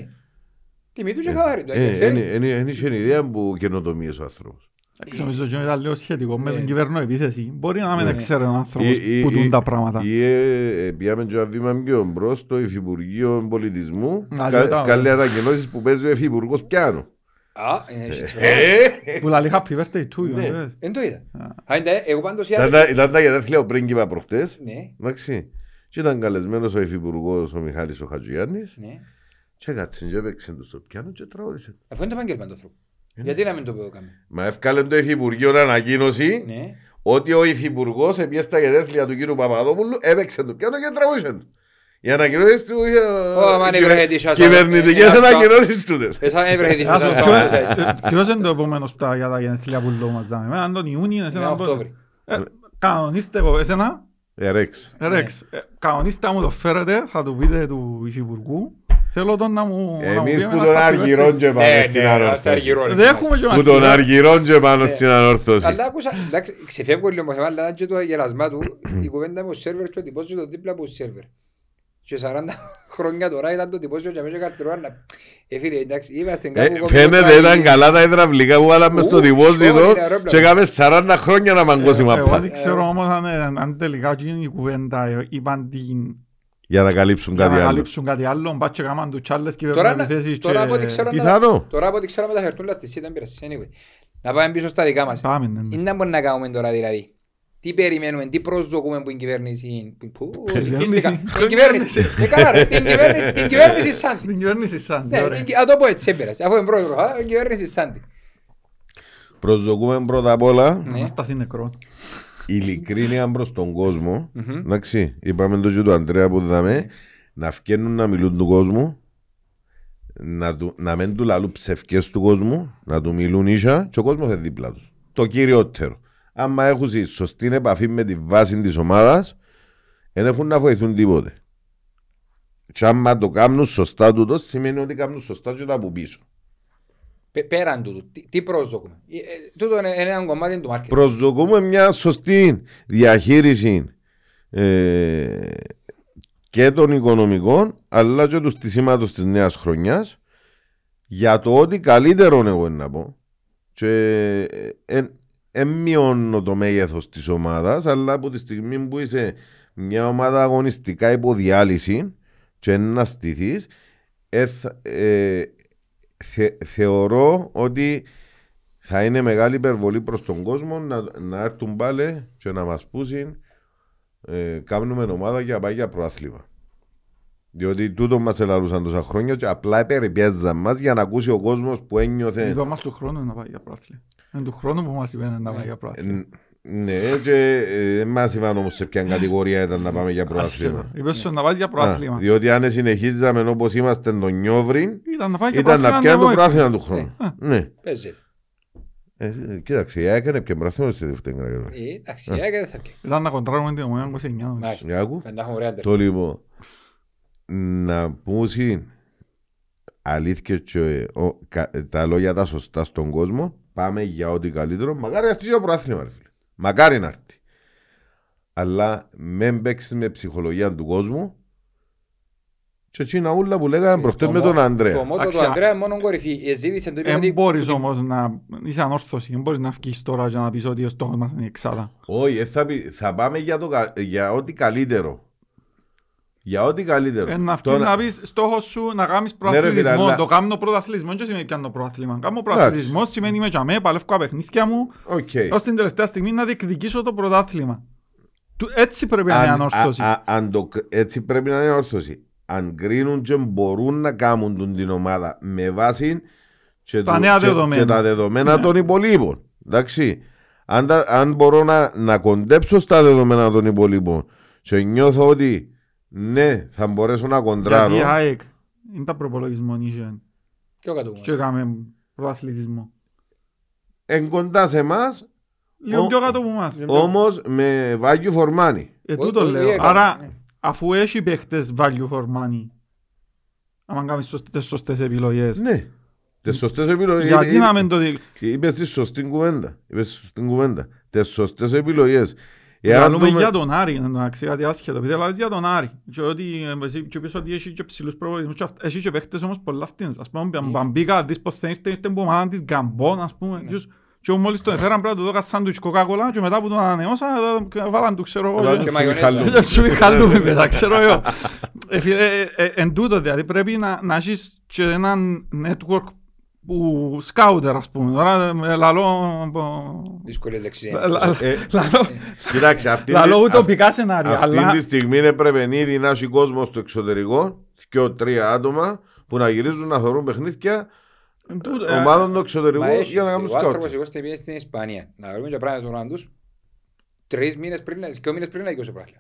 τιμή τους και χάρη του, Ε, δεν ξέρει. Δεν είχε ιδέα που καινοτομίες ο άνθρωπος. Εντάξει, Νομίζω ότι ήταν λίγο σχετικό με Ναι. την κυβερνοεπίθεση. Μπορεί να μην Ναι. ξέρει ο άνθρωπος Ή- που ή- δουν τα ή- πράγματα. Ή ε, ε, πήγαμε και ένα βήμα πιο μπρος στο Υφυπουργείο Πολιτισμού. Α, Κα- μετά, Καλή ναι. ανακοινώσεις που παίζει ο Υφυπουργός πιάνου. Α, είναι έτσι. Ε, Που λέει happy birthday to you. Ναι. ε. Δεν το είδα. Α. Α, είναι, εγώ πάντως Ήταν είδα. τα- Ήταν τα γενέθλια ο πρίγκιπα προχτές. Ναι, Εντάξει. Και ήταν καλεσμένος ο Υφυπουργός ο Μιχάλης ο Χατζιάννης. ναι. Και κάτσε και έπαιξε του στο πιάνο και τραγούδισε. Αφού είναι το επάγγελμα του ανθρώπου. Ε, Γιατί να μην το πω κάμε. Μα έφκαλε το Υφυπουργείο ανακοίνωση Ναι. ότι ο Υφυπουργός επίε στα γενέθλια του κύριου Παπαδόπουλου έπαιξε το πιάνο και τραγούδισε του. Οι ανακοινώσεις του είχε Ω, μα είναι βρε, τι σας- κυβερνητικές ε, ε, ανακοινώσεις τούτες. Εσά έβρεχε τη Άσο, φυσά ποιο- στο ε, Ποιος είναι το επόμενος που τα- για τα γενεθλία που λέω μας δάμε; Εμένα τον Ιούνιο, εσένα Είναι πότε. Οκτώβρη. Ε, Κανονίστε εγώ, εσένα; Ε, Ρέξ. Ε, Ρέξ, ε, κανονίστε μου το φέρετε, θα του πείτε του υφυπουργού. Θέλω τον να μου... να μου Εμείς πει που εμένα τον happy αργυρών birthday. και πάμε Ναι, στην ναι, αυτά ανόρθωση. αργυρώνει. Δεν έχουμε και Που τον μας αργυρών και πάνω Ναι. στην ανόρθωση. Αλλά άκουσα, εντάξει, ξεφεύγω λίγο από το θέμα, αλλά ήταν και το γελασμά του, η κουβέντα με ο σερβερ και ο τυπώσιο δίπλα από ο σερβερ. Και 40 [laughs] χρόνια τώρα ήταν το τυπώσιο και αμέσως καρτερό, αλλά... Ε, φίλε, εντάξει, είμαστε Ε, κάπου... Φαίνεται ήταν καλά τα υδραυλικά που βάλαμε στο Ου, διβόζιτο σώμα, είναι αερόπλανο. και έκαμε 40 χρόνια να μαγκώσει Ε, Εγώ μαπά. δεν ξέρω όμως αν, ε, αν τελικά εκείνη η κουβέντα ε, είπαν την Για να καλύψουν για να κάτι άλλο. καλύψουν κάτι άλλο, μπας και κάμαν τους τσάλες Τώρα, κυβερνοεπιθέσεις τώρα από ό,τι και... ξέρω, να- Πιθανό. τώρα από ό,τι ξέρω να μεταφερθούν λας στη ΣΥΤΑ, δεν πειράζει. Anyway, να πάμε πίσω στα δικά μας. Πάμε, ναι, ναι. Είναι να μπορούμε να κάνουμε τώρα δηλαδή. Τι περιμένουμε, τι προσδοκούμε που η κυβέρνηση... Πού, Κυβέρνηση. συγχύστηκα. Την κυβέρνηση. Ε, καλά ρε, την κυβέρνηση, την κυβέρνηση Σάντι. Την κυβέρνηση σαν. Ναι, ωραία. την- α το πω έτσι, έμπειρας. Αφού είναι πρόεδρο, α, την κυβέρνηση Σάντι. Προσδοκούμε πρώτα απ' όλα Ναι. Ανάσταση νεκρό. Ειλικρίνεια προς τον κόσμο. Μμμ. Εντάξει, είπαμε το και του Αντρέα που είδαμε, να φκαίνουν να μιλούν του κόσμου, να, του, να μην του λαλούν ψευκές του κόσμου, να του μιλούν ίσα και ο κόσμος είναι δίπλα τους. Το κυριότερο. Άμα έχουν σωστή επαφή με τη βάση της ομάδας, δεν έχουν να βοηθούν τίποτε. Και άμα το κάνουν σωστά τούτο, σημαίνει ότι κάνουν σωστά και τα από πίσω. Πε- Πέραν τούτου, τι, τι προσδοκούμε; Ε, ε, Τούτο είναι είναι ένα κομμάτι του marketing. Προσδοκούμε μια σωστή διαχείριση ε, και των οικονομικών αλλά και του στισίματος της νέας χρονιάς για το ότι καλύτερο εγώ είναι να πω και δεν μειώνω το μέγεθος της ομάδας αλλά από τη στιγμή που είσαι μια ομάδα αγωνιστικά υποδιάλυση και να στηθείς ε, θα- ε, θε- θεωρώ ότι θα είναι μεγάλη υπερβολή προς τον κόσμο να, να έρθουν πάλι και να μας πούσουν ε, κάνουμε ομάδα για να πάει για προάθλημα. Διότι τούτο μας ελαλούσαν τόσα χρόνια και απλά περιπέζαν μας για να ακούσει ο κόσμος που ένιωθε Είπα μας του χρόνου να πάει για πρόθλημα. Είναι του χρόνου που μας είπαν να πάει για Ε, πρόθλημα. Ναι, και ε, δεν μας είπαν όμως σε ποια κατηγορία ήταν να πάμε για προάθλημα. Ασχέτω. Είπες σου να πάει για Α, πρόθλημα. Διότι αν συνεχίζαμε όπως είμαστε τον Νιόβριν, Ήταν να πάει για ήταν να πρόθλημα. πιάνει το ναι, πράθυνα του χρόνου. Ναι. Παίζεται. Ε, ε, Κοίταξε, η ΑΕΚ έκανε και πράθυνα στη δεύτερη κατηγορία. Ε, Εντάξει, η ΑΕΚ δεν θα πιει. Ήταν να κοντράρουμε την ομονία 29. νομίζω. Μάλιστα. Για άκου. Να έχουμε ωραία Το λοιπόν, να πούσει αλήθεια και ε, ο- κα- τα λόγια τα σωστά στον κόσμο, πάμε για ό,τι καλύτερο. Μακάρι να έρθει και το προάθλημα, ρε φίλε. Μακάρι να έρθει. Αλλά μην παίξει με ψυχολογία του κόσμου. Και έτσι είναι ούλα που λέγαμε προχτές Το με μο- τον Το Ανδρέα. μότο του Εντάξει, Ανδρέα είναι μόνο κορυφή. Η ζήτηση το είπε Εν ότι- μπορείς όμως να είσαι ανόρθωση. Εν μπορείς να βγεις τώρα και να πεις ότι ο στόχος μας είναι η εξάδα. Όχι, ε, θα, πει- θα πάμε για, το, κα- για ό,τι καλύτερο. Για ό,τι καλύτερο. Ε, να βγεις Τώρα- να πεις στόχος σου να κάνεις Ναι, ρε φίλε, πρωταθλητισμό. αλλά- Το κάνω πρωταθλητισμό δεν σημαίνει πιάνω πρωτάθλημα. Κάνω πρωταθλητισμό σημαίνει είμαι για μέ, παλεύω τα παιχνίδια μου Οκ. ως την τελευταία στιγμή να διεκδικήσω το πρωτάθλημα. Του- Έτσι πρέπει να είναι Αν- ανόρθωση. α- α- αν το κ- έτσι πρέπει να είναι όρθωση. Αν κρίνουν και μπορούν να κάνουν τον την ομάδα με βάση και, Τα το- νέα και- δεδομένα. και τα δεδομένα Ναι. των υπολείπων. Εντάξει. Αν, τα- αν μπορώ να, να κοντέψω στα δεδομένα των υπολείπων και νιώθω ότι ναι, θα μπορέσω να κοντράρω. Γιατί η ΑΕΚ είναι τα προπολογισμό είχε Ποιο κάτω και έκαμε πρωταθλητισμό. Εν κοντά σε εμάς, Λίγο Ο- πιο κάτω από εμάς. όμως με value for money. Ε, Ο- τούτο ο- λέω. έκαμε, Άρα, ναι. αφού έχει παίχτες value for money, άμα κάνεις σωστ- τις σωστές επιλογές, Ναι. Τις σωστές επιλογές. γιατί να μην το δει... Είπες τη σωστή κουβέντα. Είπες τη σωστή κουβέντα. Τις σωστές επιλογέ. Μιλούμε για τον Άρη, εντάξει, κάτι άσχετο, επειδή λάζεις για τον Άρη. Και ότι ε, εσύ και πεις ότι έχει και ψηλούς προβολισμούς, και αυ- έχει και παίχτες όμως πολλά φτύνους. Ας πούμε, Έχει. αν Μπαμπίκα, δεις πως θα ήρθε, ήρθε που ομάδα της Γκαμπών, ας πούμε. Ναι. και- Και μόλις τον έφεραν πρέπει να του δώκας σάντουιτς κοκακόλα και μετά που τον ανανεώσα, ε, βάλαν του, ξέρω εγώ. Βάλαν και- Και μαγιονέζα. χαλού. Δεν σου χαλούμε μετά, ξέρω εγώ. [laughs] Ε, φίλε, ε, ε, Εν τούτο, δηλαδή πρέπει να, να έχεις και έναν network που σκάουτερ, ας πούμε. Τώρα ε, λαλώ... ε, Δύσκολη λέξη. λα- λα- Ε, λαλώ- Κοιτάξτε, αυτή, Λαλώ τη- ουτοπικά σενάρια, αυτή αλλά... τη στιγμή έπρεπε ήδη να έχει κόσμο στο εξωτερικό και τρία άτομα που να γυρίζουν να θεωρούν παιχνίδια εν τούτο, ε, ομάδων του εξωτερικού Μα έχει. για να κάνουν Ο άνθρωπος σκάουτ. εγώ στην πήγε στην Ισπανία. Να βρούμε και πράγματα του τους. Τρεις μήνες πριν, δύο μήνες πριν να γίνει πράγμα.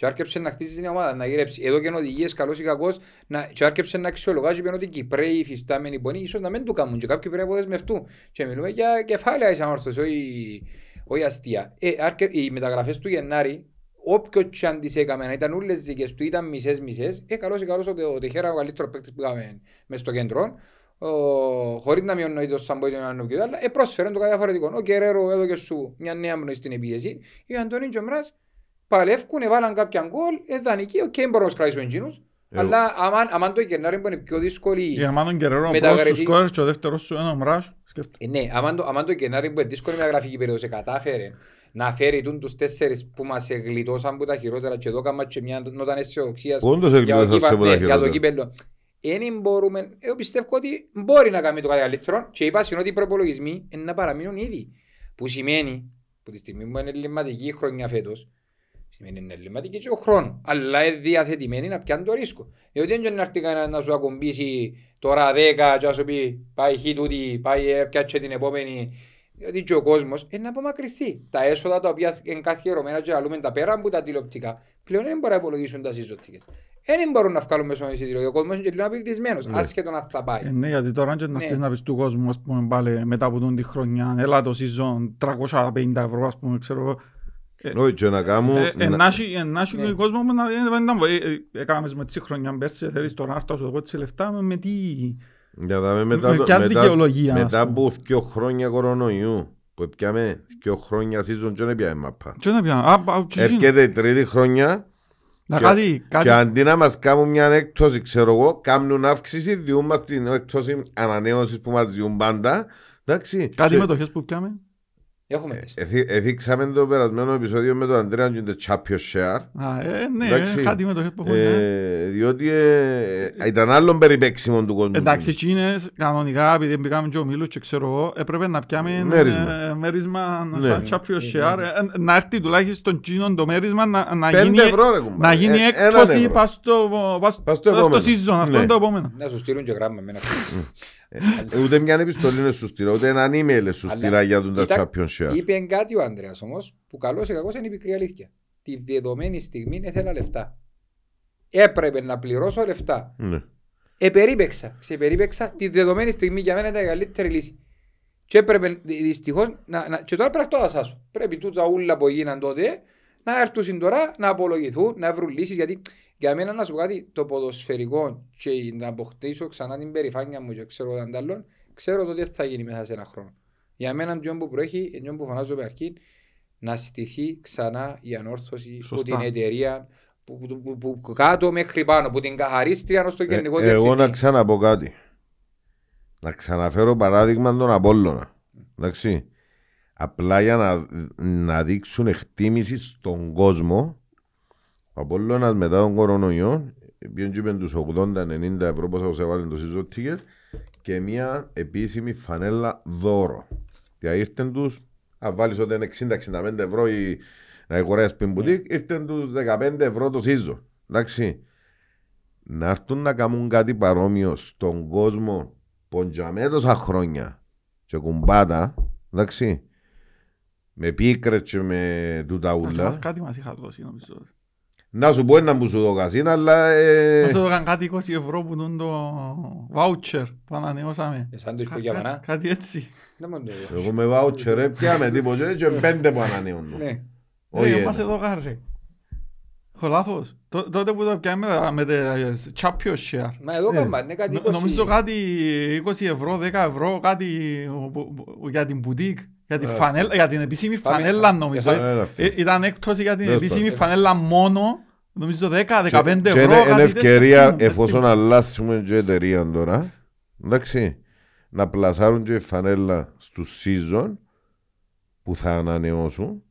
Και άρκεψε να χτίσει την ομάδα, να γυρέψει. Εδώ και οδηγίες καλός ή κακός, να... και άρκεψε να αξιολογάζει και ότι οι Κυπρέοι οι φυστάμενοι πονοί ίσως να μην του κάνουν και κάποιοι πρέπει να αποδεσμευτούν. Και μιλούμε για κεφάλαια εις ανόρθωσης, όχι, όχι αστεία. Ε, άρκε... Οι μεταγραφές του Γενάρη, όποιος και αν τις έκαμε, να ήταν όλες δικές του, ήταν μισές μισές, ε, καλώς ή καλώς ότι ο Τεχέρα ο καλύτερος παίκτης που είχαμε μες στο κέντρο, ο, χωρίς να μειώνει το Σαμπό ή τον άλλο και το άλλο, ε, πρόσφερε το κάτι διαφορετικό. Ο Κεραίρο έδωκε σου μια νέα πνοή στην επίεση. Οι Αντώνη και ο Μράς παλεύκουν, έβαλαν κάποια γκολ, ε, δανεικοί, οκ, μπορώ να σκράσουν εκείνους. Εγώ. Αλλά άμα, άμα το Γενάρη που είναι πιο δύσκολη... Για μάνον Γκερέρο, ο Μεταγραφή- πρώτος σου σκόρερ και ο δεύτερος σου είναι ο Μράς. Σκέφτε. Ε, ναι, άμα το, άμα το Γενάρη που είναι δύσκολη με γραφική περίοδος κατάφερε να φέρει τούν τους τέσσερις που μας γλιτώσαν που τα χειρότερα και εδώ κάμα και μια νόταν αισιοδοξίας Όντως για το εγκλήθασαι κύπα- από τα ναι, για το χειρότερα. κύπελλο. Εν μπορούμε, εγώ πιστεύω ότι μπορεί να κάνει το κάτι καλύτερο και είπα είναι ότι οι προπολογισμοί είναι να παραμείνουν ήδη. Που σημαίνει, που τη στιγμή που είναι ελληματική η χρονιά φέτος, σημαίνει είναι ελληματική και ο χρόνος. Αλλά είναι διαθετημένοι να πιάνουν το ρίσκο. Διότι δεν είναι να έρθει κανένας να σου ακουμπήσει τώρα 10 και να σου πει πάει χι τούτη, πάει ε, πιάτσε την επόμενη. Διότι και ο κόσμος είναι να απομακρυνθεί. Τα έσοδα τα οποία είναι καθιερωμένα και αλλούμε τα πέρα από τα τηλεοπτικά πλέον δεν μπορεί να υπολογίσουν τα συζωτικές. Δεν μπορούν να βγάλουν μέσω εισιτήριο. Ο κόσμος είναι και λίγο απειδισμένος, Ναι. άσχετο να θα πάει. Ε, ναι, γιατί τώρα αν και να Ναι. στείς να πεις του κόσμου, ας πούμε, πάλι μετά από τον τη χρονιά, έλα το season 350 ευρώ, ας πούμε, ξέρω εγώ. Όχι, και να κάνουν... Ε, ε, να- να έχει- ε, να έχει Ναι. ο κόσμος μου να ε, δεν ήταν- ε, ε, έκαναμε με τη χρονιά πέρσι, θέλεις τώρα να έρθω σου εγώ τις λεφτά, με- με τι... Για να δούμε μετά, Με το- ποια μετά, δικαιολογία, ας μετά πούμε. από δύο χρόνια κορονοϊού που πιάμε δύο χρόνια season και δεν πιάμε μαπά. Τι να πιάνω, α, α, τι γίνει. Έρχεται η τρίτη χρονιά Να και- κάτι, κάτι, και αντί να μας κάνουν μια έκπτωση, ξέρω εγώ, κάνουν αύξηση, διούν μας την έκπτωση ανανέωσης που μας διούν πάντα. Εντάξει. κάτι Και- μετοχές που πιάμε. Έχουμε τις. Εθι- Εθίξαμε το περασμένο επεισόδιο με τον Αντρέα και το Champion Share. Α, ε, ναι, Εντάξει. ε, κάτι μετοχές που έχουν. ε. Ε, διότι ε, ήταν άλλον περιπέξιμο του κόσμου. Εντάξει, εκείνες κανονικά, επειδή μπήκαμε και ο Μίλος και ξέρω εγώ, έπρεπε να πιάμε Μέρισμα. ε, μέρισμα Ναι. σαν Champion Share, ε, να έρθει τουλάχιστον εκείνον το μέρισμα να, να Πέντε γίνει, ευρώ ρε κουμπάρε. να γίνει Ε, έναν έκπτωση ευρώ. πας στο, πας, Πας στο πας στο επόμενο. season, αυτό Ναι. είναι το επόμενο. Να σου στείλουν και γράμμα με ένα Ε, Ούτε μια επιστολή είναι σου στείλα, ούτε έναν email σου Αλλά στείλα για τον τα κοίτα, Champion Share. Είπε κάτι ο Άντρεα όμως, που καλό ή κακό είναι η πικρή αλήθεια. Τη δεδομένη στιγμή ήθελα λεφτά. Έπρεπε να πληρώσω λεφτά. Ναι. Επερίπεξα. Ξεπερίπεξα τη δεδομένη στιγμή για μένα ήταν η καλύτερη λύση. Και έπρεπε δυστυχώς να, να. Και τώρα πρέπει να το ασάσω. Πρέπει τούτα ούλα που έγιναν τότε να έρθουν τώρα να απολογηθούν, να βρουν λύσεις. Γιατί για μένα να σου πω κάτι, το ποδοσφαιρικό και να αποκτήσω ξανά την περηφάνεια μου και ξέρω έναν άλλον, ξέρω το τι θα γίνει μέσα σε ένα χρόνο. Για μένα το που προέχει, το που φωνάζω με αρχή, να στηθεί ξανά η ανόρθωση που Σωστά. την εταιρεία που, που, που, που, που κάτω μέχρι πάνω, που την καθαρίστρια ως το Ε, γενικό εγώ να διευθυντή. ξαναπώ κάτι. Να ξαναφέρω παράδειγμα τον Απόλλωνα. Εντάξει. Απλά για να, να δείξουν εκτίμηση στον κόσμο. Ο Απόλλωνας μετά τον κορονοϊό πήγαινε και είπε τους 80-90 ευρώ που θα τους έβαλε το season ticket και μια επίσημη φανέλα δώρο. Και ήρθαν τους, αν βάλεις ότι είναι 60-65 ευρώ η, να αγοράσεις πριν μπουτίκ, ήρθαν τους 15 ευρώ το season. Εντάξει να έρθουν να κάνουν κάτι παρόμοιο στον κόσμο ποντζαμέ τόσα χρόνια και κουμπάτα, εντάξει, με πίκρες και με τούτα Και μας ούλα. Κάτι μας είχα δώσει νομίζω. Να σου πω ένα που σου το κασίν, αλλά ε, Μας έδωκαν κάτι 20 ευρώ που είναι το voucher που ανανεώσαμε. Ε, Σαν το Κα- για κα- μανά. Κάτι έτσι. Δεν μου το λέω. εγώ με βάουτσερ έπια με τίποτε και πέντε που ανανεώνω. Ναι. Όχι Ε, μας ένα. έδωκαν ρε. Έχω λάθος. Τό- Τότε που το πιάμε με τα- με τα Champion Share. Μα εδώ Ε, κάμπα, είναι κάτι Νο- 20. Νομίζω κάτι 20 ευρώ, 10 ευρώ, κάτι ο- ο- ο- για την μπουτίκ, για την, Ε, φανέλα, για την επίσημη πάμε. φανέλα νομίζω. Ε, Ε, Ένα ε, φίλο. Ήταν έκπτωση για την Τέλος επίσημη πάντων. φανέλα μόνο, νομίζω 10-15 Και- και ευρώ. είναι- κάτι είναι τέτοιο. ευκαιρία Δεν εφόσον θυμούμαι. αλλάσουμε και εταιρεία τώρα, εντάξει, να πλασάρουν και φανέλα στους season που θα ανανεώσουν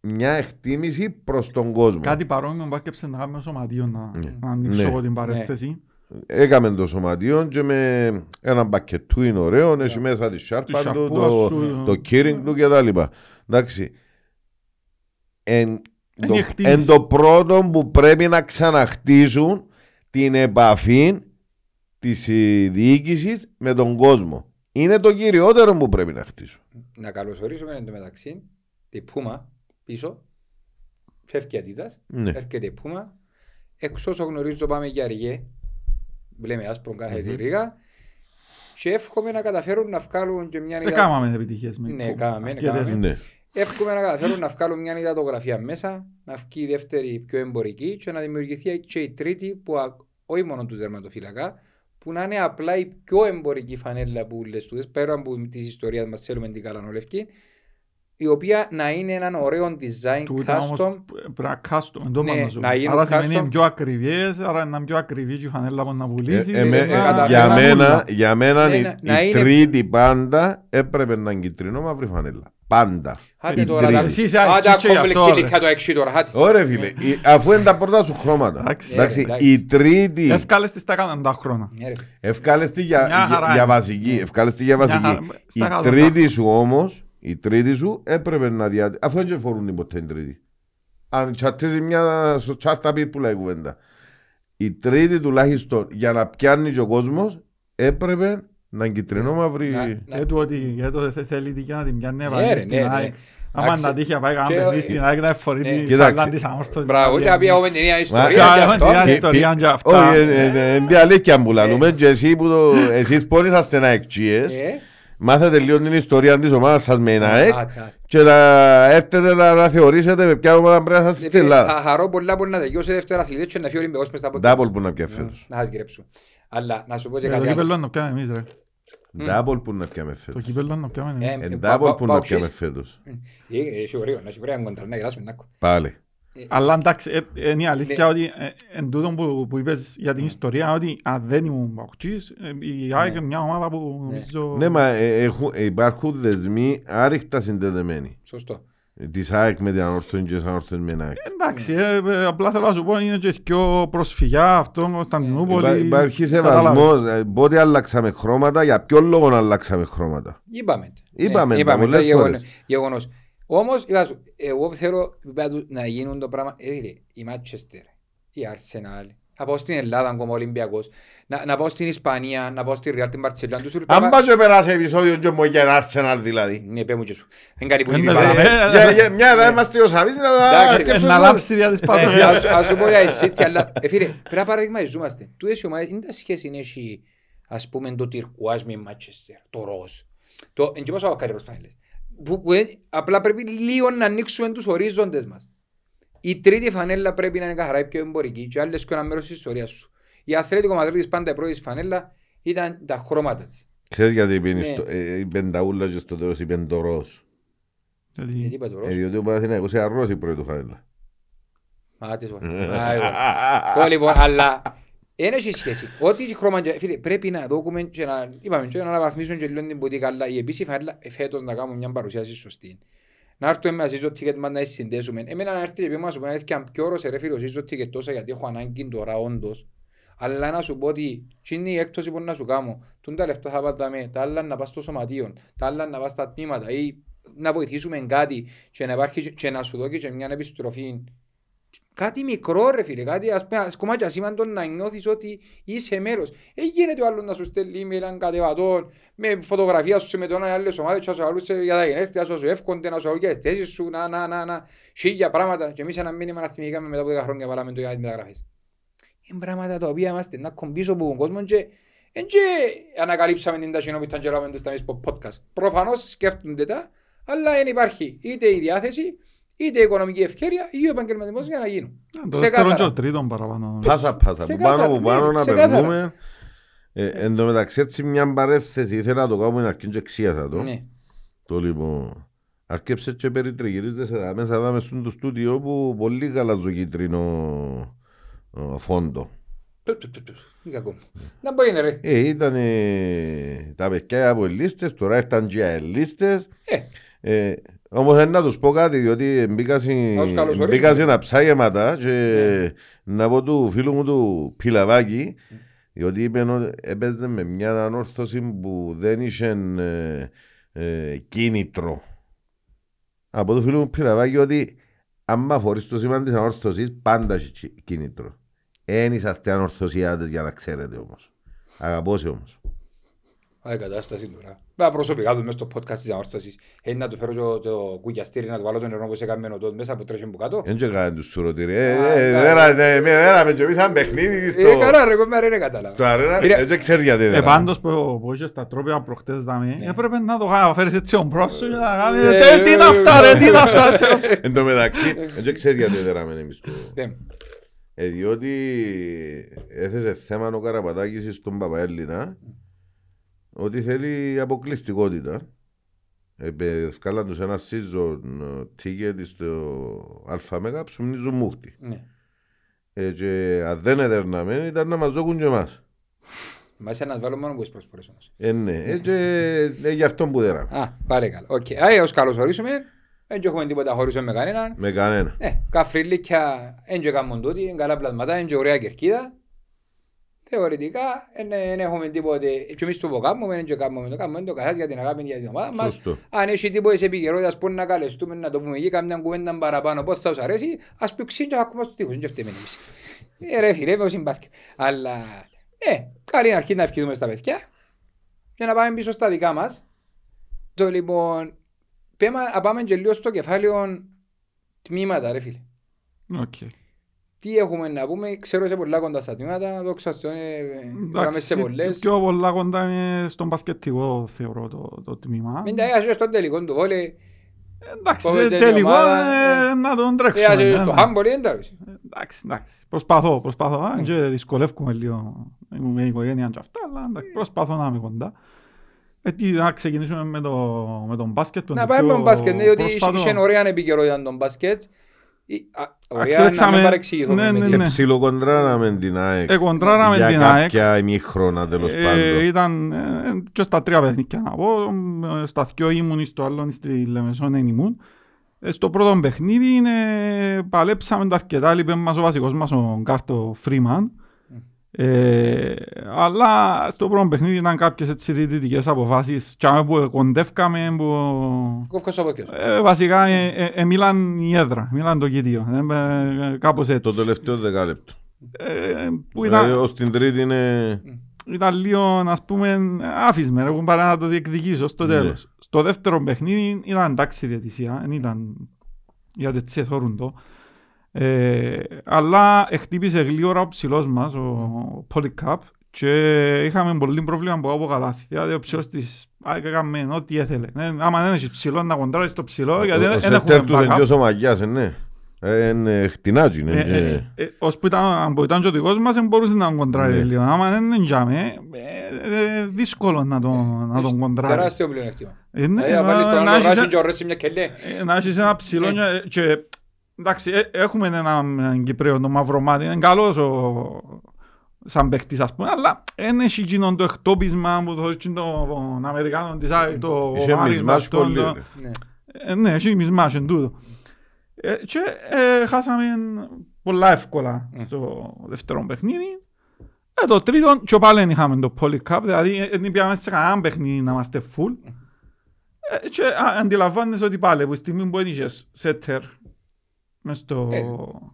μια εκτίμηση προς τον κόσμο. Κάτι παρόμοιο που άρκεψε να κάνουμε σωματείο να, Ναι. να ανοίξω Ναι. εγώ την παρέθεση. Έκαμε το σωματείο και με ένα μπακετού είναι ωραίο, έχει μέσα τη σάρπα Τη του, σαπούα το, σου, το κύριγκ του και τα λοιπά. Εντάξει. Εν, Είναι το, η εκτίμηση. εν το πρώτο που πρέπει να ξαναχτίσουν την επαφή της ε, διοίκησης με τον κόσμο. Είναι το κυριότερο που πρέπει να χτίσουν. Να καλωσορίσουμε εν τω μεταξύ τη Πούμα πίσω. Φεύγει η Αντίτας, Ναι. έρχεται η Πούμα. Εξ όσο γνωρίζω πάμε για αργέ. Βλέπουμε άσπρο κάθε τη ρίγα. Και εύχομαι να καταφέρουν να βγάλουν και μια Δεν ιδα- κάμαμε επιτυχίες με Ναι, κο- κάμαμε, σκέτες. κάμαμε. Ναι. Εύχομαι να καταφέρουν να βγάλουν μια υδατογραφία μέσα, να βγει η δεύτερη πιο εμπορική και να δημιουργηθεί και η τρίτη που α- όχι μόνο τους δερματοφύλακα, που να είναι απλά η πιο εμπορική φανέλα που λες τούτες, πέρα από της ιστορίας μας θέλουμε την καλανολευκή, η οποία να είναι έναν ωραίο design Τούτα όμως custom. πρέπει να custom, εν τω Ναι, φανταζόμαι. να γίνουν Άρα σημαίνει custom. είναι πιο ακριβές, άρα είναι πιο ακριβή και η φανέλα που να πουλήσεις. Ε, εμέ- ε, ε, καταφέραμε για, μένα, όλα. για μένα Ναι, η, να- να η είναι- τρίτη πάντα έπρεπε να είναι κυτρινό μαύρη φανέλα. Πάντα. Άντε Η τώρα, τρίτη. τα- Εσύ είσαι άντε αεξί και γι' αυτό, κομπλεξίλικα το έξι τώρα, άντε. Ωραία φίλε, η- αφού είναι τα πρώτα σου χρώματα. Εντάξει. Εντάξει, Ε, εντάξει. η τρίτη Εύκαλες τις τα έκαναν τα χρόνια. Ναι, ρε. ευκάλεστη για, Μια για, χαρά για είναι. βασική. Ευκάλεστη για Μια βασική. χαρά. Η Στα κάτω τρίτη σου όμω, η τρίτη σου έπρεπε να δια... Αφού δεν φορούν ποτέ την τρίτη. Αν τσατίζει μια στο τσάρτα πει που λέει κουβέντα. Η τρίτη τουλάχιστον για να πιάνει και ο κόσμος έπρεπε να είναι κυτρινό μαύρη. Να- Για το ότι για το θε- θέλει την να την πιάνει Ναι, έβαλε ρε, στην ναι, ναι. ΑΕΚ. Άμα Εντάξει. να τύχει να πάει Και, κανένα παιδί ε, στην ΑΕΚ να εφορεί ναι. τη Κοίταξε. φαλάν της αμόρφωσης. Μπράβο, και να πει έχουμε την ίδια Μα- ιστορία Και και έχουμε αυτό. την ίδια Πι- ιστορία πι- και αυτά. Όχι, ε, ε, ε, είναι αλήθεια που λαλούμε και εσύ που το... Εσείς που είσαστε να εκτσίες, Ε, μάθατε λίγο την ιστορία της ομάδας σας με ένα εκ άτε, άτε. και να έρθετε να, να θεωρήσετε με ποια ομάδα πρέπει να σας στη Φίλε, Ελλάδα. Θα χαρώ πολλά που να τελειώσει δεύτερα αθλητές και να φύγει ο Ολυμπιακός μες στα πόδια. Ντάπολ που να πια φέτος. Να σας γυρέψω. Αλλά να σου πω και Ε, Το κάτι άλλο. κύπελλο να πιάμε εμείς ρε. Ντάπολ που να πιάμε Το φέτος. κύπελλο να πιάμε εμείς. Ε, Εν πα- ντάπολ πα- που να παοξής. πιάμε φέτος. Ε, Έχει ωραίο, να έχει ωραία κοντρα, να γελάσουμε, να ακού. Πάλι. Αλλά εντάξει, ε, είναι η αλήθεια Ναι. ότι ε, εν τούτο που, που είπες για την ιστορία ότι αν δεν ήμουν παοξής, ε, η ΑΕΚ είναι μια ομάδα που νομίζω... Ναι, μα ε, έχουν- ε, υπάρχουν δεσμοί άρρηκτα συνδεδεμένοι. Σωστό. Της ΑΕΚ με την ανόρθωση και της ανόρθωσης με την ΑΕΚ. Εντάξει, ε, ε, απλά θέλω να σου πω είναι και πιο προσφυγιά αυτό, Υπά- Κωνσταντινούπολη. Υπάρχει Κατάλαβες. σεβασμός. ε, Πότε αλλάξαμε χρώματα, για ποιο λόγο αλλάξαμε χρώματα; Είπαμε. Είπαμε Ναι, τα πολλές το γεγονό- φορές. Γεγονός. Όμως, είπα σου, εγώ θέλω είπα του, να γίνουν το πράγμα. Ε, φίλε, η Μάτσεστερ, η Arsenal, να πάω στην Ελλάδα ακόμα ο Ολυμπιακός, να, να πάω στην Ισπανία, να πάω στη Real, την Barcelona, τους Αν ουρπάκα- πάει και περάσει επεισόδιο και μου για Arsenal δηλαδή. Ναι, πέ μου και σου. Δεν κάνει που Ε, είναι ναι, παρά. ε, Για- για- Μια ώρα είμαστε ο Σαββίδης Εντάξει, Ε, Να λάψει δια της Ε, παρουσίας. ας- Ας σου πω για η City, αλλά ε, φίλε, πρέπει να παραδειγματιζόμαστε. Τούτες οι ομάδες, είναι τα σχέση είναι έχει, ας πούμε, το τυρκουάζ με η Manchester, το ροζ. Το, εν και πάω από καριέρος φάιλες. Που, που, ε, απλά πρέπει λίγο να ανοίξουμε τους ορίζοντες μας. Η τρίτη φανέλα πρέπει να είναι καθαρά η πιο εμπορική και άλλες και ένα μέρος της ιστορίας σου. Η Αθλέτικο Μαδρίτης πάντα η πρώτη φανέλα ήταν τα χρώματα της. Ξέρεις γιατί είπε Ναι. στο- ε, η πενταούλα και στο τέλος είπε το ροζ. Γιατί- Γιατί είπα το Ε, ροζ. Διότι ο Παναθηναϊκός είναι ροζ η πρώτη του φανέλα. Α, τι σου πω. Α, εγώ. Το λοιπόν, αλλά δεν έχει σχέση. Ό,τι χρώμα και φίλε, πρέπει να δούμε και να, είπαμε, και να αναβαθμίσουμε και λίγο την πουτίκα, αλλά η επίση φανέλα ε, φέτος να κάνουμε μια παρουσίαση σωστή. Να έρθουμε με ασύζω ticket μας να συνδέσουμε. Εμένα να έρθει και πει μας σου πω, να έρθει και αν πιο ώρος ρε φίλε, ο σύζω ticket τόσα γιατί έχω ανάγκη τώρα όντως. Αλλά να σου πω ότι τι είναι η έκπτωση που να σου κάνω. Τούν τα λεφτά θα πατάμε, τα άλλα να πας στο σωματείο, τα άλλα να πας στα τμήματα ή να βοηθήσουμε κάτι και να, υπάρχει, και- και να σου δώσει και μια επιστροφή Κάτι μικρό ρε φίλε, κάτι ας πούμε ακόμα και ασήμαντο να νιώθεις ότι είσαι μέρος. Ε, γίνεται ο άλλος να σου στέλνει email έναν κατεβατό με φωτογραφία σου με τον άλλες ομάδες και να σου αλούσε για τα γενέθλια σου, να σου εύχονται, να σου αλούσε για τις θέσεις σου, να, να, να, να, χίλια πράγματα. Και εμείς ένα μήνυμα να θυμηθήκαμε μετά από 10 χρόνια βάλαμε το για τις μεταγραφές. Είναι πράγματα τα οποία είμαστε να κομπίσω από τον κόσμο και εν και ανακαλύψαμε την ταχυνό που ήταν και λάβαμε τους τα στο podcast. Προφανώς σκέφτονται τα, αλλά δεν υπάρχει είτε η διάθεση, είτε η οικονομική ευκαιρία ή ο επαγγελματισμός για να γίνουν. Ε, Το δεύτερο Ξεκάθαρα. και ο τρίτον παραπάνω. Πάσα πάσα, από Ξεκάθαρα, πάνω από πάνω ναι, να ξεκάθαρα. περνούμε. Ε, Εν τω μεταξύ έτσι μια παρέθεση ήθελα να το κάνουμε αρχήν και εξίασα το. Ναι. Το λοιπόν. Αρκέψε και περιτριγυρίζεται σε τα μέσα δάμες στο στούντιο που πολύ καλά ζωκίτρινο ε, φόντο. Του, του, του, του. Μη κακό μου. Να μπορεί είναι ρε. Ε, ήταν τα παιδιά από λίστες, τώρα ήρθαν και οι λίστες. Ε, Ε, όμως δεν να τους πω κάτι, διότι μπήκα σε- Να τους καλωσορίσουμε. μπήκα σε ένα ψάγεματα και να πω του φίλου μου του Πιλαβάκη, διότι είπε ότι έπαιζε με μια ανόρθωση που δεν είχε ε, ε, κίνητρο. Από του φίλου μου Πιλαβάκη ότι άμα φορείς το σήμα της ανόρθωσης πάντα έχει κι- κίνητρο. Εν είσαστε ανορθωσιάτες για να ξέρετε όμως. Αγαπώ σε όμως. Α, η κατάσταση τώρα. Μα προσωπικά τους μέσα στο podcast της αόρτωσης. Είναι να του φέρω και το- το κουκιαστήρι να του βάλω το νερό που σε κάνει ο μέσα που τρέχει από κάτω. Δεν και κάνουν τους σουρωτήρι. Α, Ε, καλά. Δεν έραμε και εμείς σαν παιχνίδι στο... Ε, καλά ρε, κομμάτι δεν κατάλαβα. Στο αρένα, Μira- δεν ξέρεις γιατί δεν Ε, έραμε. πάντως που που είχες τα τρόπια προχτές δάμε, έπρεπε να το κάνεις, να φέρεις έτσι τον πρόσωπο και να κάνεις Ε, «Ε, τι είναι αυτά ρε, τι είναι αυτά. έτσι». Εν τω μεταξύ, δεν ξέρεις γιατί δεν έραμε εμείς το... Δεν. Ε, διότι έθεσε θέμα ο Καραπατάκης στον Παπαέλληνα ότι θέλει αποκλειστικότητα. Ε, Σκάλαν τους ένα season ticket στο ΑΜΕΓΑ ψουμνίζουν μούχτη. Ναι. Ε, και αν δεν έδερναμε ήταν να μας δώκουν και εμάς. Μας να βάλω μόνο που τις προσφορές όμως. Ε, ναι, ε, και ε, γι' αυτό που δεν έραμε. Α, πάρε καλά. Οκ. Α, ως καλωσορίσουμε. Δεν και έχουμε τίποτα χωρίσουμε με κανέναν. Με κανένα. Ε, καφρίλικια, δεν και κάνουν τούτοι, είναι καλά πλασματά, είναι και ωραία κερκίδα. Θεωρητικά, δεν έχουμε τίποτε, και εμείς το κάνουμε, δεν και κάνουμε το κάνουμε, το καθάς για την αγάπη για την ομάδα μας. Σωστό. Αν έχει τίποτε επικαιρότητας που να καλεστούμε, να το πούμε εκεί, κάμια κουβέντα παραπάνω, πώς θα τους αρέσει, ας πει ξύν και ακόμα στους τύπους, δεν φταίμε εμείς. Ε, ρε φίλε, πώς συμπάθει. Αλλά, ε, καλή αρχή να ευχηθούμε στα παιδιά, για να πάμε πίσω στα δικά μας. Το λοιπόν, πέμα, να πάμε και λίγο στο κεφάλαιο τμήματα, ρε φίλε. Οκ. Τι έχουμε να πούμε, ξέρω σε πολλά κοντά στα τμήματα, δόξα στο είναι, πήγαμε σε Εντάξει, πολλές. πιο πολλά κοντά είναι στον μπασκετικό θεωρώ το, το τμήμα. Μην τα έγραψε στον τελικό του βόλε, Εντάξει, Πότε σε η τελικό ομάδα, ε, ε, να τον Ε, τρέξουμε. ας- Στο ε, χάμπολ είναι εντάξει. Εντάξει, εντάξει. Προσπαθώ, προσπαθώ. Ναι. Αν και δυσκολεύκουμε λίγο με η οικογένεια και αυτά, αλλά εντάξει, προσπαθώ να είμαι κοντά. Ε, τι, να ξεκινήσουμε με, το, με τον μπάσκετ. τον Να πάμε με πιο τον μπάσκετ, ναι, διότι πρόσφατο. είχε ωραία επικαιρότητα τον μπάσκετ. Η- α, Ωραία, να Αξέλεξαμε- μην παρεξηγηθούμε ναι, με ναι, την- Και ναι. ψιλοκοντράραμε την ΑΕΚ. Ε, κοντράραμε για την ΑΕΚ. κάποια ημίχρονα τέλος Ε, πάντων. ήταν ε, και στα τρία παιχνίδια να πω. Ε, Στα δυο ήμουν, στο άλλο στη Λεμεσόν δεν ήμουν. Ε, Στο πρώτο παιχνίδι ε, παλέψαμε το αρκετά, λείπε μας ο βασικός μας ο Γκάρτο Φρίμαν. Ε, αλλά στο πρώτο παιχνίδι ήταν κάποιες έτσι διαιτητικές αποφάσεις και που κοντεύκαμε που Κόφκος στο πόδια σου. ε, βασικά ε, ε, ε, μίλαν η έδρα, μίλαν το γητίο, ε, ε, κάπως Το έτσι. τελευταίο δεκάλεπτο. Ε, που ήταν, Δηλαδή ως την τρίτη είναι... ήταν λίγο, ας πούμε, άφησμε, έχουν παρά να το διεκδικήσω στο Ναι. τέλος. Στο δεύτερο παιχνίδι ήταν εντάξει η διαιτησία, δεν ήταν γιατί έτσι εθώρουν το. Ε, αλλά χτύπησε γλύωρα ο ψηλός μας, ο Πολυκάπ, και είχαμε πολύ πρόβλημα που από καλάθι. Δηλαδή ο ψηλός της ΑΕΚ έκαμε ό,τι έθελε. Ε, άμα δεν έχεις ψηλό να κοντράρεις το ψηλό, γιατί Ο- δεν Ο δεν έχουμε σέντερ τους είναι backup. και ο Μαγιάς, ε, ναι. Ε, Είναι χτινάτσι, είναι. Ε, και- ε, ε, ως που ήταν, που ήταν και ο δικός μας, δεν μπορούσε να τον κοντράρει Ναι. λίγο. Άμα δεν είναι τζάμε, ε, ε, δύσκολο να τον, να τον κοντράρει. Τεράστιο πλεονέκτημα. Ε, ναι, Ε, αν βάλεις τον να άλλο έχεις ράσιν ένα- και ο Ρέσι μια κελέ. ε, να έχεις ένα ψηλό Ναι. και- και εντάξει, ε, έχουμε έναν Κυπρέο, τον Μαυρομάτι, είναι καλός ο, σαν παίκτης ας πούμε, αλλά δεν έχει εκείνον το εκτόπισμα που το έχει τον Αμερικάνο της ΑΕΚ, το Είχε Μάρις μισμάς Μπαστόν, πολύ, το- ρε. Ναι. ε, ναι, έχει μισμάς εν τούτο. Ε, και ε, χάσαμε πολλά εύκολα Mm. στο δεύτερο παιχνίδι. Ε, το τρίτο, και πάλι δεν είχαμε το Polycup, δηλαδή ε, δεν πήγαμε σε κανένα παιχνίδι να είμαστε full. Ε, και α, αντιλαμβάνεσαι ότι πάλι, που τη στιγμή που είχες σέτερ μες στο... Ε,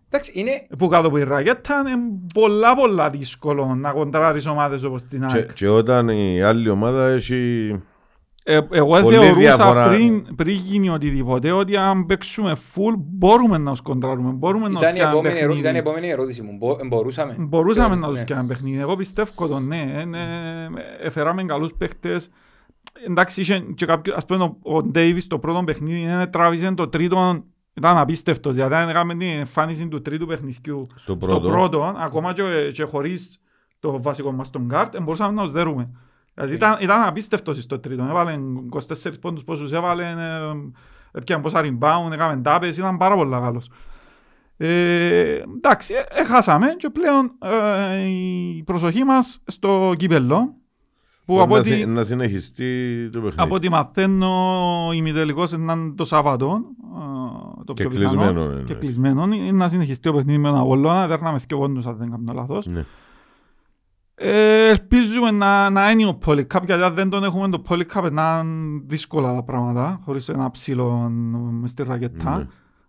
Εντάξει, είναι... που κάτω από η ρακέτα είναι πολλά πολλά δύσκολο να κοντράρεις ομάδες όπως την Και- ΑΕΚ. Και όταν η άλλη ομάδα έχει... Ε, εγώ Πολύ θεωρούσα διαφορά. πριν, πριν γίνει οτιδήποτε ότι αν παίξουμε full μπορούμε να τους κοντράρουμε, μπορούμε να τους Ήταν η κάνουμε επόμενη ερώ- παιχνίδι. ήταν η επόμενη ερώτηση μου. Μπο- Μπορούσαμε. Μπορούσαμε να Ναι. τους κάνουμε παιχνίδι. Εγώ πιστεύω το ναι. ε, ναι, Έφεραμε καλούς παίχτες. Εντάξει, είχε και κάποιο, ας πούμε, ο- ο Ντέιβις το πρώτο παιχνίδι ε, τράβησε το τρίτο, ήταν απίστευτος, γιατί αν έκαμε την εμφάνιση του τρίτου παιχνιδιού Στο στο πρώτο. πρώτο, ακόμα και, και χωρίς το βασικό μας τον γκάρτ, μπορούσαμε να τους δέρουμε. Δηλαδή ήταν, ήταν απίστευτος στο τρίτο. Έβαλε 24 πόντους πόσους έβαλε, ε, έπιανε πόσα rebound, έκαμε τάπες, ήταν πάρα πολύ καλός. Ε, εντάξει, ε, ε, χάσαμε και πλέον ε, η προσοχή μας στο κύπελλο που από Να ό,τι, συ- Να συνεχιστεί το παιχνίδι. από ό,τι μαθαίνω η ημιτελικός είναι το Σάββατο ε, το Και πιο πιθανό, κλεισμένο, ναι, και ναι. κλεισμένο. Είναι να συνεχιστεί το παιχνίδι με τον Απόλλωνα δέρναμε και πόντους αν δεν κάνω λάθος. Ναι. ε, ελπίζουμε να, να είναι ο Polycup γιατί αν δεν τον έχουμε το Polycup να είναι δύσκολα τα πράγματα χωρίς ένα ψήλο μες στη ρακετά.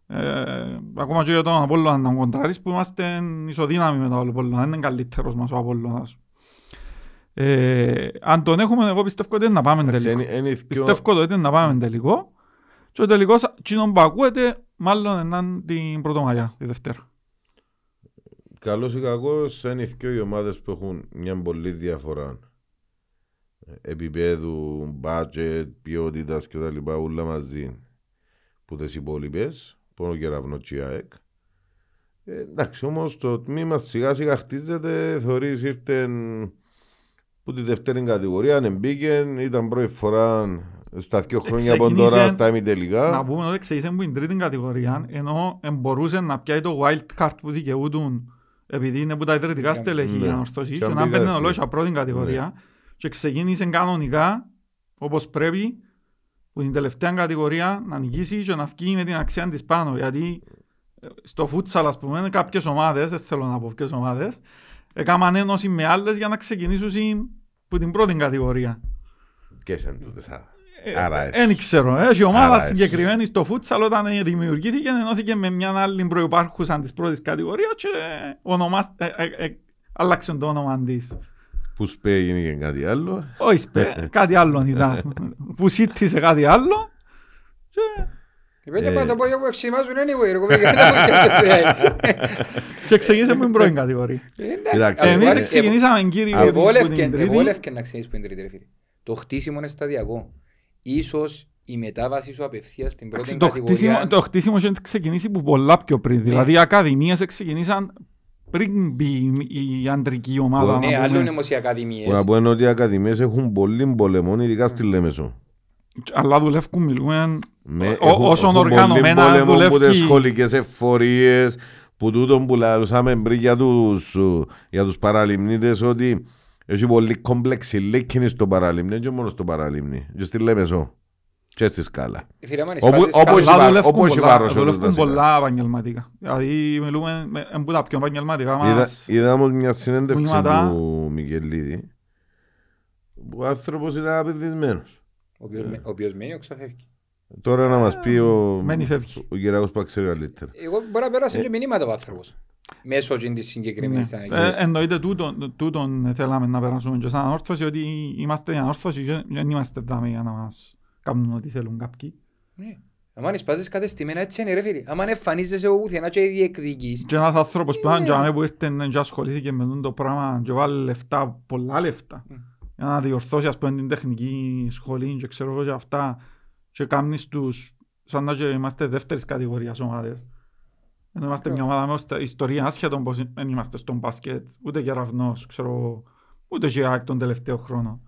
Ναι. ε, ακόμα και για τον Απόλλωνα να κοντράρεις που είμαστε ισοδύναμοι με τον Απόλλωνα δεν είναι καλύτερος μας ο Απόλλωνας. Ε, αν τον έχουμε εγώ πιστεύω ότι είναι να πάμε Εντάξει, τελικό. είναι- είναι οι δυο- Πιστεύω ότι είναι να πάμε τελικό και ο τελικός κοινων που ακούεται μάλλον είναι την Πρωτομαγιά, τη Δευτέρα. Καλός ή κακός είναι οι δυο οι ομάδες που έχουν μια πολύ διαφορά επίπεδου, budget, ποιότητας και τα λοιπά όλα μαζί που τις υπόλοιπες που είναι ο Κεραυνός και η ΑΕΚ ε, εντάξει όμως το τμήμα σιγά σιγά χτίζεται θεωρείς ήρθε που τη δεύτερη κατηγορία μπήκε, ήταν πρώτη φορά στα δύο χρόνια από Ξεκίνησε- τώρα στα Να ημιτελικά πούμε ότι ξεκίνησε από την τρίτη κατηγορία, ενώ μπορούσε να πιάει το wild card που δικαιούτουν επειδή είναι που τα ιδρυτικά Ναι. στελέχη Ναι. για να ορθώσει Και και αν να πήγα μπαίνει εσύ. ολόι από πρώτη κατηγορία και ξεκίνησε κανονικά όπως πρέπει που την τελευταία κατηγορία να νικήσει και να βγει με την αξία της πάνω γιατί ε, στο φούτσαλ ας πούμε κάποιες ομάδες, δεν θέλω να πω ποιες ομάδες έκαναν ένωση με άλλες για να ξεκινήσουν που την πρώτη κατηγορία. και σαν τούτες α. Ε, Άρα ε, έτσι. Δεν ξέρω. Έχει ομάδα Άρα έτσι. συγκεκριμένης στο φούτσαλ όταν ε, δημιουργήθηκε ενώθηκε με μια άλλη προϋπάρχουσα της πρώτης κατηγορίας και ονομά, ε, ε, ε, άλλαξε το όνομα της. που σπέ γίνει κάτι άλλο Όχι σπε, κάτι άλλο ήταν. που σύντησε κάτι άλλο. Και, Οι πέντε Ε. πάντα πόδια που εξημάζουν anyway. ρε κοπέλα, γιατί δεν μου σκέφτεσαι. και ξεκίνησε με την πρώτη κατηγορία. Ε, εντάξει, Κοιτάξτε, ας πούμε, Εμείς ε, ξεκινήσαμε κύριε που την Εβόλευκε τρίτη. εβόλευκε να ξεκινήσεις που είναι τρίτη ρε φίλε. Το χτίσιμο είναι σταδιακό. Ίσως η μετάβαση σου απευθείας στην πρώτη Εντάξει, Το χτίσιμο, κατηγορία. το χτίσιμο είχε ξεκινήσει που πολλά πιο πριν. Ναι. Δηλαδή οι ακαδημίες ξεκινήσαν πριν μπει η αντρική ομάδα. να Ναι, πούμε. άλλο είναι όμως οι ακαδημίες. Που να πω είναι ότι οι ακαδημίες έχουν πολύ πολεμών, ειδικά στη Λέμεσο. Αλλά δουλεύουν, μιλούμε. Ναι, Ό- έχουν- όσον έχουν πολύ οργανωμένα πόλεμο που δουλεύει. τις σχολικές εφορίες, που τούτον που λαλούσαμε πριν για τους, για τους παραλιμνίτες ότι έχει πολύ κόμπλεξη λίκινη στο παραλιμνί, και μόνος στο παραλιμνί, και στη Λέμεσο και στη σκάλα. Φίλε, άμα Όπου- σπάζεις όπως καλά- έχει Αλλά βα- δουλεύουν όπως έχει πολλά- βάρος όλα δουλεύουν τα σειρά. πολλά επαγγελματικά. Δηλαδή μιλούμε με- εν που τα πιο επαγγελματικά Είδα, μας. είδα όμως μια συνέντευξη Βήματα. του Μικελίδη, που ο άνθρωπος είναι απαιδισμένος. Ο οποίος με- ο οποίος μένει, ξαφεύγει. Τώρα να μας πει ο, Μένει φεύγει. ο Κυριακός που ξέρει καλύτερα. Εγώ μπορεί να πέρασε Ε. και μηνύματα ο άνθρωπος. Μέσω και της συγκεκριμένης Ναι. αναγκαίας. Ε, Εννοείται τούτον, τούτον θέλαμε να περάσουμε και σαν ανόρθωση ότι είμαστε η ανόρθωση και δεν είμαστε δάμε για να μας κάνουν ό,τι θέλουν κάποιοι. Ναι. Άμα σπάζεις κατεστημένα έτσι είναι ρε φίλε. Άμα εμφανίζεσαι από πουθενά και διεκδικείς. Και ένας άνθρωπος που Ναι. ήταν τζάμε που ήρθε και ασχολήθηκε με τούτο το πράγμα και βάλει λεφτά, πολλά λεφτά Μμ. για να διορθώσει ας πούμε την τεχνική σχολή και ξέρω εγώ και αυτά και κάνεις τους σαν να και είμαστε δεύτερης κατηγορίας ομάδες. Ενώ είμαστε μια ομάδα με οστα- ιστορία άσχετον πως δεν είμαστε στον μπάσκετ, ούτε κεραυνός, ξέρω εγώ, ούτε και ΑΕΚ τον τελευταίο χρόνο.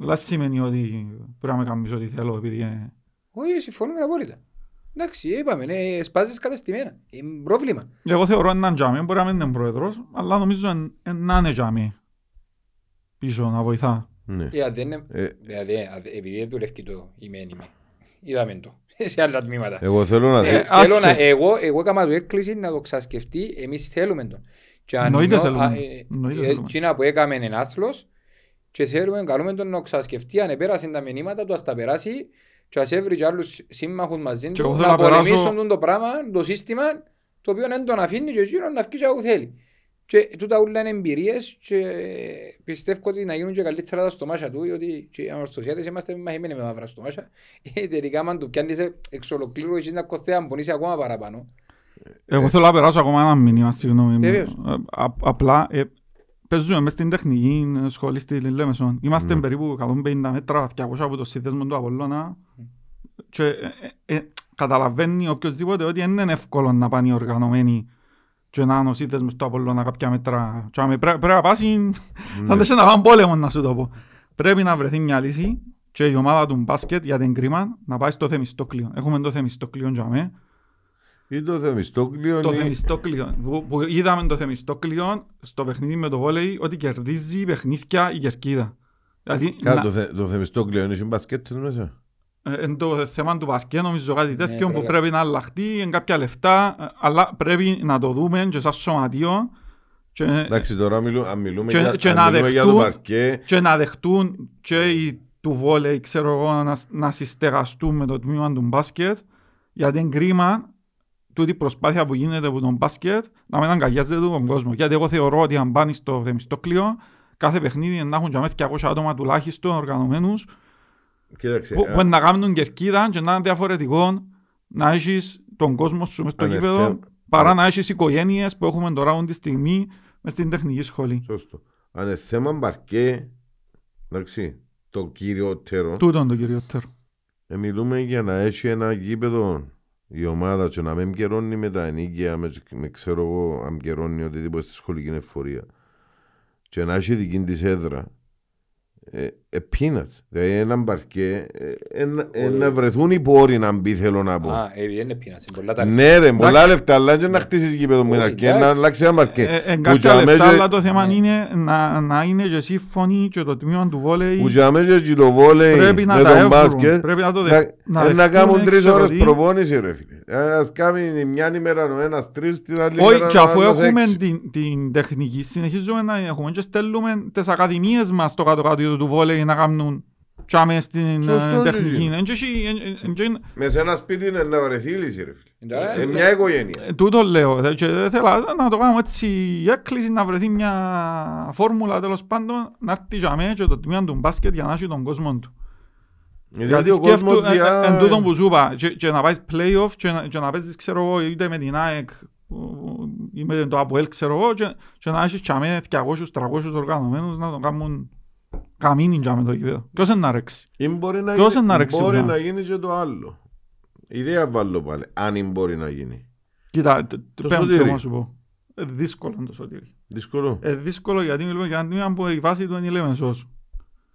Αλλά σημαίνει ότι πρέπει να με κάνεις ό,τι θέλω επειδή ε, Όχι, συμφωνούμε απόλυτα. Εντάξει, είπαμε, ναι, σπάζεις κατεστημένα. Είναι πρόβλημα. Εγώ θεωρώ έναν τζάμι, μπορεί να μην είναι πρόεδρος, αλλά νομίζω εν- εν- να είναι τζάμι πίσω να βοηθά. Ναι. Ε, αν δεν είναι- Ε, Δηλαδή, αν- επειδή δεν δουλεύει το ημένιμη. Είδαμε το. Σε άλλα τμήματα. εγώ θέλω να δει. Ε, θέλω άσχετο. να, εγώ, εγώ έκανα του έκκληση να το ξασκεφτεί, εμείς θέλουμε το. Και αν Εννοείται νο- θέλουμε. α, ε, Εννοείται ε, θέλουμε. Εκείνα που έκαμε είναι άθλος και θέλουμε, καλούμε τον να ξασκεφτεί αν επέρασε τα μηνύματα του, ας τα περάσει και ας έβρει και άλλους σύμμαχους μαζί Και του εγώ θέλω να να περάσω- πολεμήσουν το πράγμα, το σύστημα το οποίο δεν τον αφήνει και εκείνον να βγει και όπου θέλει. Και τούτα όλα είναι εμπειρίες και πιστεύω ότι να γίνουν και καλύτερα τα στομάχια του, διότι και οι αμορφωσιάτες είμαστε μαχημένοι με μαύρα στομάχια. Ε, Τελικά, αν του πιάνεις εξ ολοκλήρου, έχεις να κοθέα να πονείς ακόμα παραπάνω. Εγώ θέλω να περάσω ακόμα ένα μήνυμα, συγγνώμη. μου. Βεβαίως. Ε, α- Απλά ε, παίζουμε μες στην τεχνική σχολή στη Λέμεσον. Είμαστε Ναι. περίπου 150 μέτρα, 200 από το σύνδεσμο του Απολλώνα. Και ε, ε, ε, καταλαβαίνει οποιοςδήποτε ότι δεν είναι εύκολο να πάνε οι οργανωμένοι και να είναι ο σύνδεσμος του Απολλώνα κάποια μέτρα. Και άμα πρέ- Πρέπει να πάσεις, Ναι. θα τέσσερα να πάνε πόλεμο να σου το πω. Πρέπει να βρεθεί μια λύση και η ομάδα του μπάσκετ για την κρίμα να πάει στο Θεμιστόκλειο. Έχουμε το Θεμιστόκλειο για μέ. Ή το Θεμιστόκλειο Το ή- Θεμιστόκλειο. Που, που είδαμε το Θεμιστόκλειο στο παιχνίδι με το βόλεϊ ότι κερδίζει παιχνίδια η Κερκίδα. Δηλαδή, Κάτω να- το, θε, το Θεμιστόκλειο είναι μπασκέτες μέσα. Ε, εν το θέμα του παρκέ νομίζω κάτι τέτοιο που πρέπει. πρέπει να αλλάχτεί, εν κάποια λεφτά, ε, αλλά πρέπει να το δούμε και σαν σωματείο και, Εντάξει τώρα μιλού, αν μιλούμε, Και- για, και αν να μιλούμε για το δεχτούν- παρκέ, και να δεχτούν και οι του βόλεϊ, ξέρω εγώ, να, να συστεγαστούν με το τμήμα του μπάσκετ, γιατί είναι κρίμα τούτη η προσπάθεια που γίνεται από τον μπάσκετ να μην αγκαλιάζεται τον κόσμο. Γιατί εγώ θεωρώ ότι αν πάνε στο Θεμιστόκλειο, κάθε παιχνίδι να έχουν και μέσα 200 άτομα τουλάχιστον οργανωμένους κοίταξε, που, α, που να κάνουν κερκίδα και να είναι διαφορετικό να έχεις τον κόσμο σου μες στο Αν είναι γήπεδο θέμα- παρά να έχεις οικογένειες που έχουμε τώρα αυτή τη στιγμή μες στην τεχνική σχολή. σωστό. Αν είναι θέμα παρκέ, εντάξει, το κυριότερο, Τούτον το κυριότερο. ε, μιλούμε για να έχει ένα γήπεδο η ομάδα και να μην καιρώνει με τα ενίκια, με, με ξέρω εγώ, αν καιρώνει οτιδήποτε στη σχολική εφορία και να έχει δική της έδρα, ε, ε, peanuts. Δηλαδή έναν παρκέ, ε, ε, να- ε, να βρεθούν οι πόροι να μπει θέλω να πω. Α, επειδή είναι πείνας, είναι πολλά τα Ναι ρε, πολλά Εντάξει. λεφτά, αλλά και να χτίσεις γήπεδο μου είναι Όχι, αρκεί, να εντάξει. αλλάξει ένα παρκέ. Ε, ε, Που κάποια για λεφτά, μέ- αλλά το θέμα Ναι. είναι να, να είναι και σύμφωνοι και το τμήμα του βόλεϊ Που για μέσα και το βόλεϊ πρέπει να με τα τον έβρουν. μπάσκετ Πρέπει να το να, δεχ- να ε, να δεχτούν, κάνουν δεν τρεις ξέρω ώρες τι. προπόνηση ρε φίλε. Ε, Ας κάνει μια ημέρα ο ένας τρεις, την άλλη Όχι, ημέρα και ο αφού άλλος έχουμε έξι. την, την τεχνική, συνεχίζουμε να έχουμε και στέλνουμε τις ακαδημίες μας στο κάτω-κάτω του βόλεϊ να κάνουν τσάμε στην Σωστό, ε, ρε, τεχνική. κύριε. Εν και εσύ- εν- εν- εν και- Μες σε ένα σπίτι είναι να βρεθεί η λύση ρε φίλε. Τώρα, Ε, μια οικογένεια. ε, Τούτο λέω δε, και δεν θέλω να το κάνουμε έτσι η έκκληση να βρεθεί μια φόρμουλα τέλος πάντων να έρθει για μέ και το τμήμα του μπάσκετ για να έχει τον κόσμο του. Γιατί Γιατί ο κόσμος σκέφτου, ε, διά... ε, εν τούτον που σου είπα, και, και να πάεις play-off και, να- και να παίζεις, ξέρω εγώ, είτε με την ΑΕΚ ή με το ΑΠΟΕΛ, ξέρω εγώ, και, και να έχεις τσάμε 200-300 οργανωμένους να το κάνουν Καμίνι για με το γήπεδο. Ποιος είναι να ρέξει; Ή μπορεί να, Ποιος γίνει, είναι να ρέξει μπορεί που να- να γίνει και το άλλο. Ιδέα βάλω πάλι. Αν ή μπορεί να γίνει. Κοίτα, το- το Το πέμπτο Σωτήρι. να σου πω. Ε, Δύσκολο είναι το σωτήρι. Δύσκολο. Ε, δύσκολο γιατί μιλούμε για ένα τμήμα που η βάση του είναι η Λέμεσος.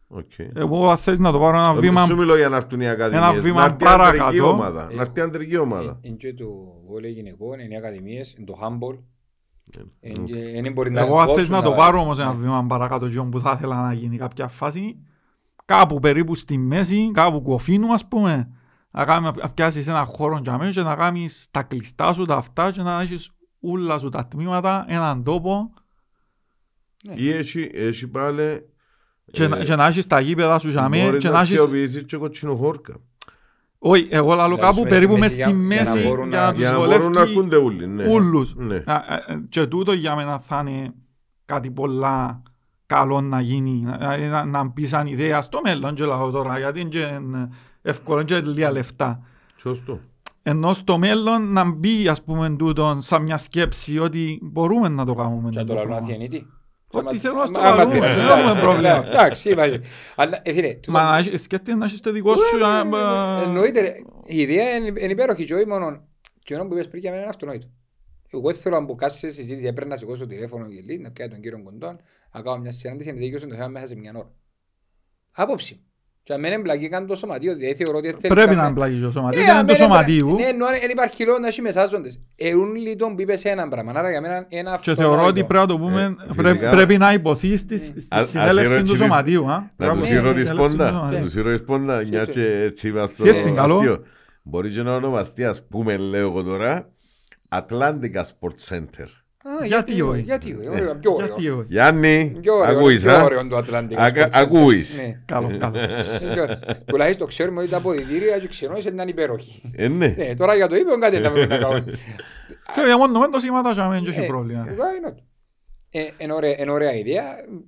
Οκ. Εγώ αν θέλεις να το πάρω ένα Ε, βήμα Σου μιλώ για να έρθουν οι ακαδημίες. ένα βήμα να έρθει παρακάτω. αντρική ομάδα. Ε, Να έρθει αντρική ομάδα. Είναι και το βόλεϊ γυναικών, είναι οι ακαδημίες, είναι το handball. Εγώ αν θες δώσουν να το βάζεις. πάρω όμως ένα Ναι. βήμα παρακάτω και που θα ήθελα να γίνει κάποια φάση κάπου περίπου στη μέση, κάπου κοφίνου ας πούμε να, κάνεις, να πιάσεις ένα χώρο για μέσα και να κάνεις τα κλειστά σου, τα αυτά και να έχεις όλα σου τα τμήματα, έναν τόπο Ή έχει, έχει πάλι... και, ε, να- και να έχεις τα γήπεδα σου για μένα Μπορείς και να να έχεις... αξιοποιήσεις και κοτσινοχώρκα. Όχι, εγώ λαλώ Δηλαδή, κάπου σου μες περίπου στη μες μέση στη για- για να μέση μπορούν για να- να τους Για να μπορούν να βολεύει έρχονται όλοι. Ναι. ούλους. Ναι. Α, α, α, Και τούτο για μένα θα είναι κάτι πολλά καλό να γίνει, να, να, να μπει σαν ιδέα στο μέλλον και λαό τώρα, γιατί είναι και εύκολο και λίγα λεφτά. Σωστό. Ενώ στο μέλλον να μπει ας πούμε τούτο σαν μια σκέψη ότι μπορούμε να το κάνουμε. Και να τούτο το λαλούν πράγμα. Αθιανίτη. Ό,τι θέλω να στο Άμα λαλούμε, πειράζει, δεν έχουμε εντάξει, πρόβλημα. Εντάξει, είπα. Αλλά ε, φίλε, τούτο- Μα να έχεις- σκέφτεσαι να έχεις το δικό σου... α, Ναι, α, Εννοείται, ρε. η ιδέα είναι είναι υπέροχη και όχι μόνο. Και ono που είπες πριν για μένα είναι αυτονόητο. Εγώ θέλω να μπω σε συζήτηση, έπρεπε να σηκώσω το τηλέφωνο γελί, να πιάει τον κύριο Κοντών, να κάνω μια συνάντηση, να δικαιώσω το θέμα μέσα σε μια ώρα. Άποψη. Και αν δεν εμπλακεί καν το σωματείο, δηλαδή θεωρώ ότι θέλει Πρέπει να κανένα- εμπλακεί το σωματείο, Ε, δεν αν είναι το δεν εμπλα- σωματίου. Ναι, εννοώ, δεν υπάρχει λόγο να έχει μεσάζοντες. Εούν λιτόν που είπες έναν πράγμα, άρα για μένα είναι Και αυτονόητο. θεωρώ ότι πρέπει να το πούμε, Ε, πρέ- φυσικά. πρέπει να υποθεί στη, στη Ας- ας συνέλευση του ερώτηση- σωματείου. α. Να Πρέπει τους να Ναι, υποθεί στη ήρω συνέλευση του ρεσπόντα. σωματείου. Να τους ήρω ρεσπόντα. Μια Σύρτε. και έτσι είπα στο Σύρτε, καλό. αστείο. Μπορεί και να ονομαστεί ας πούμε λέω εγώ τώρα Atlantica Sports Center. Α, Γιατί όχι. Γιατί όχι, Ε, ωραίο, πιο ωραίο. Γιατί όχι; Γιάννη, Πιο ωραίο, ακούεις πιο α; ωραίο το Atlantic Ακα- Sports Center. ακούεις. Ναι. Καλό, καλό. Τουλάχιστον ξέρουμε ότι τα αποδητήρια και ξενώσεις ήταν υπέροχοι. Ε, ναι. Ναι, τώρα για το είπε, κάτι να πρέπει να κάνουμε. Και για μόνο με το σήματα και δεν έχει Ε, πρόβλημα. why not? Ε, Είναι ωραία- είναι ωραία ιδέα,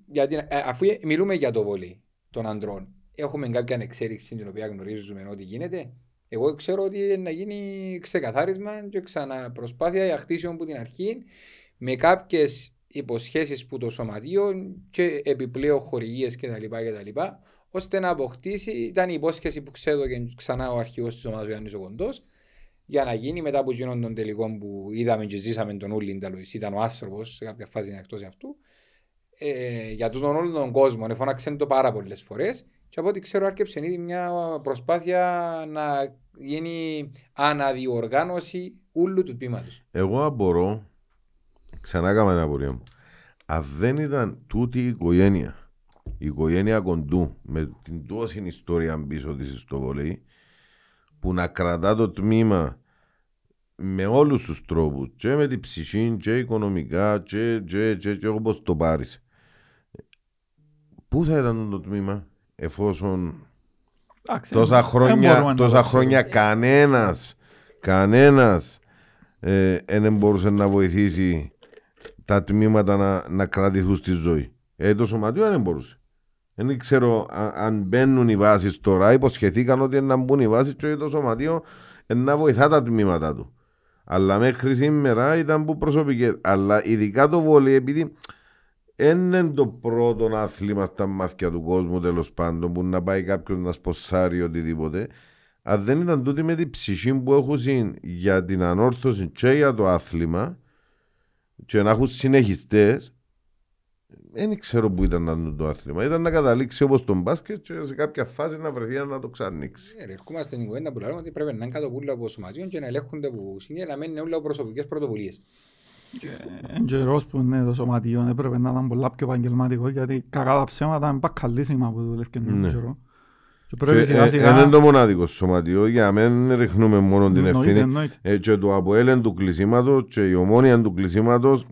γιατί ε, αφού μιλούμε για το βολί των ανδρών, έχουμε κάποια εξέλιξη την οποία γνωρίζουμε ότι γίνεται. Εγώ ξέρω ότι είναι να γίνει ξεκαθάρισμα και ξαναπροσπάθεια για χτίσιμο από την αρχή με κάποιες υποσχέσεις που το σωματείο και επιπλέον χορηγίες κτλ. κτλ. ώστε να αποκτήσει, ήταν η υπόσχεση που ξέδωκε ξανά ο αρχηγός της ομάδας Ιωάννης ο Κοντός, για να γίνει μετά από εκείνον τον τελικό που είδαμε και ζήσαμε τον Ούλιν Ταλουίς, ήταν ο άνθρωπος σε κάποια φάση εκτός αυτού. Ε, για τούτον όλον τον κόσμο, εφώναξε το πάρα πολλές φορές. Και από ό,τι ξέρω, άρκεψε ήδη μια προσπάθεια να γίνει αναδιοργάνωση όλου του τμήματος. Εγώ απορώ, ξανά έκανα την απορία μου, αν δεν ήταν τούτη η οικογένεια, η οικογένεια κοντού, με την τόση ιστορία πίσω της στο βολέι, που να κρατά το τμήμα με όλους τους τρόπους, και με την ψυχή, και οικονομικά, και, και, και, και όπως το πάρεις. Πού θα ήταν το τμήμα, εφόσον Εντάξει, τόσα δεν χρόνια, μπορούμε να τόσα το χρόνια κανένας, κανένας ε, δεν μπορούσε να βοηθήσει τα τμήματα να, να κρατηθούν στη ζωή. Ε, το σωματείο δεν μπορούσε. Δεν ξέρω αν, αν μπαίνουν οι βάσεις τώρα, υποσχεθήκαν ότι να μπουν οι βάσεις και το σωματείο ε, να βοηθά τα τμήματα του. Αλλά μέχρι σήμερα ήταν που προσωπικές. Αλλά ειδικά το βόλιο, επειδή δεν είναι το πρώτο άθλημα στα μάτια του κόσμου τέλος πάντων που να πάει κάποιος να σποσάρει οτιδήποτε. Αν δεν ήταν τούτη με την ψυχή που έχουν για την ανόρθωση και για το άθλημα και να έχουν συνεχιστές, δεν ξέρω που ήταν να είναι το άθλημα. Ήταν να καταλήξει όπως τον μπάσκετ και σε κάποια φάση να βρεθεί να το ξανοίξει. Ε, ρε, Ερχόμαστε στην κουβέντα που λέμε ότι πρέπει να είναι κάτω πουλα από σωματείων και να ελέγχονται από συνέχεια να μένουν όλα προσωπικές πρωτοβουλίες. Εν καιρός που ναι, το σωματείο έπρεπε να ήταν πολλά πιο επαγγελματικό γιατί κακά τα ψέματα είναι πακαλίσιμα που δουλεύει τον Ναι. καιρό. Είναι το μοναδικό σωματείο, για μένα ρίχνουμε μόνο την Εννοείται, ευθύνη. εννοείται. Ε, και το Αποέλεν του κλεισίματος και η ομόνια του κλεισίματος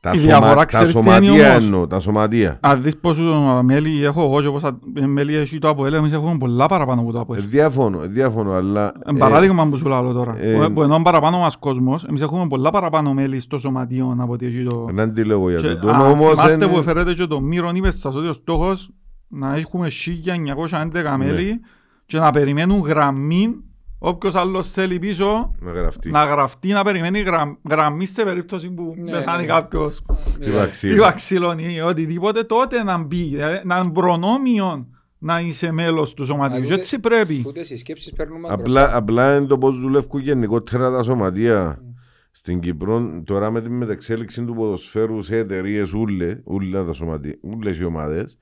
τα, Η σωμα, διαφορά τα ξέρεις τι είναι σωματεία όμως; εννοώ, τα σωματεία. Αν δεις πόσους μέλη έχω εγώ και πόσα μέλη έχει το ΑΠΟΕΛ, εμείς έχουμε πολλά παραπάνω από το Ε, ΑΠΟΕΛ. Διάφωνο, ε, διάφωνο, αλλά... Εν ε, παράδειγμα που σου λέω τώρα. ε, Που- Που ενώ είναι παραπάνω μας κόσμος, εμείς έχουμε πολλά παραπάνω μέλη στο σωματείο από ότι έχει το... Δεν τη λέγω για Και, το. α, Το όμως θυμάστε είναι- που έφερετε και το Μύρον είπε σας ότι ο στόχος να έχουμε 1911 Ναι. μέλη και να περιμένουν γραμμή όποιος άλλος θέλει πίσω Να γραφτεί. να γραφτεί να περιμένει γραμ- γραμμή σε περίπτωση που Ναι, πεθάνει ναι. κάποιος. Χτύπα τι ξύλο. βαξίλων ή οτιδήποτε, τότε να μπει. Δηλαδή, Να είναι προνόμιο να είσαι μέλος του σωματείου. Αλλά Και ούτε- έτσι πρέπει. Ούτε οι σκέψεις παίρνουν μας Απλά, μπροστά. απλά είναι το πώς δουλεύουν γενικότερα τα σωματεία στην Κύπρο. Τώρα με τη μεταξέλιξη του ποδοσφαίρου σε εταιρείες ούλε, ούλα τα σωματεία, ούλες οι ομάδες,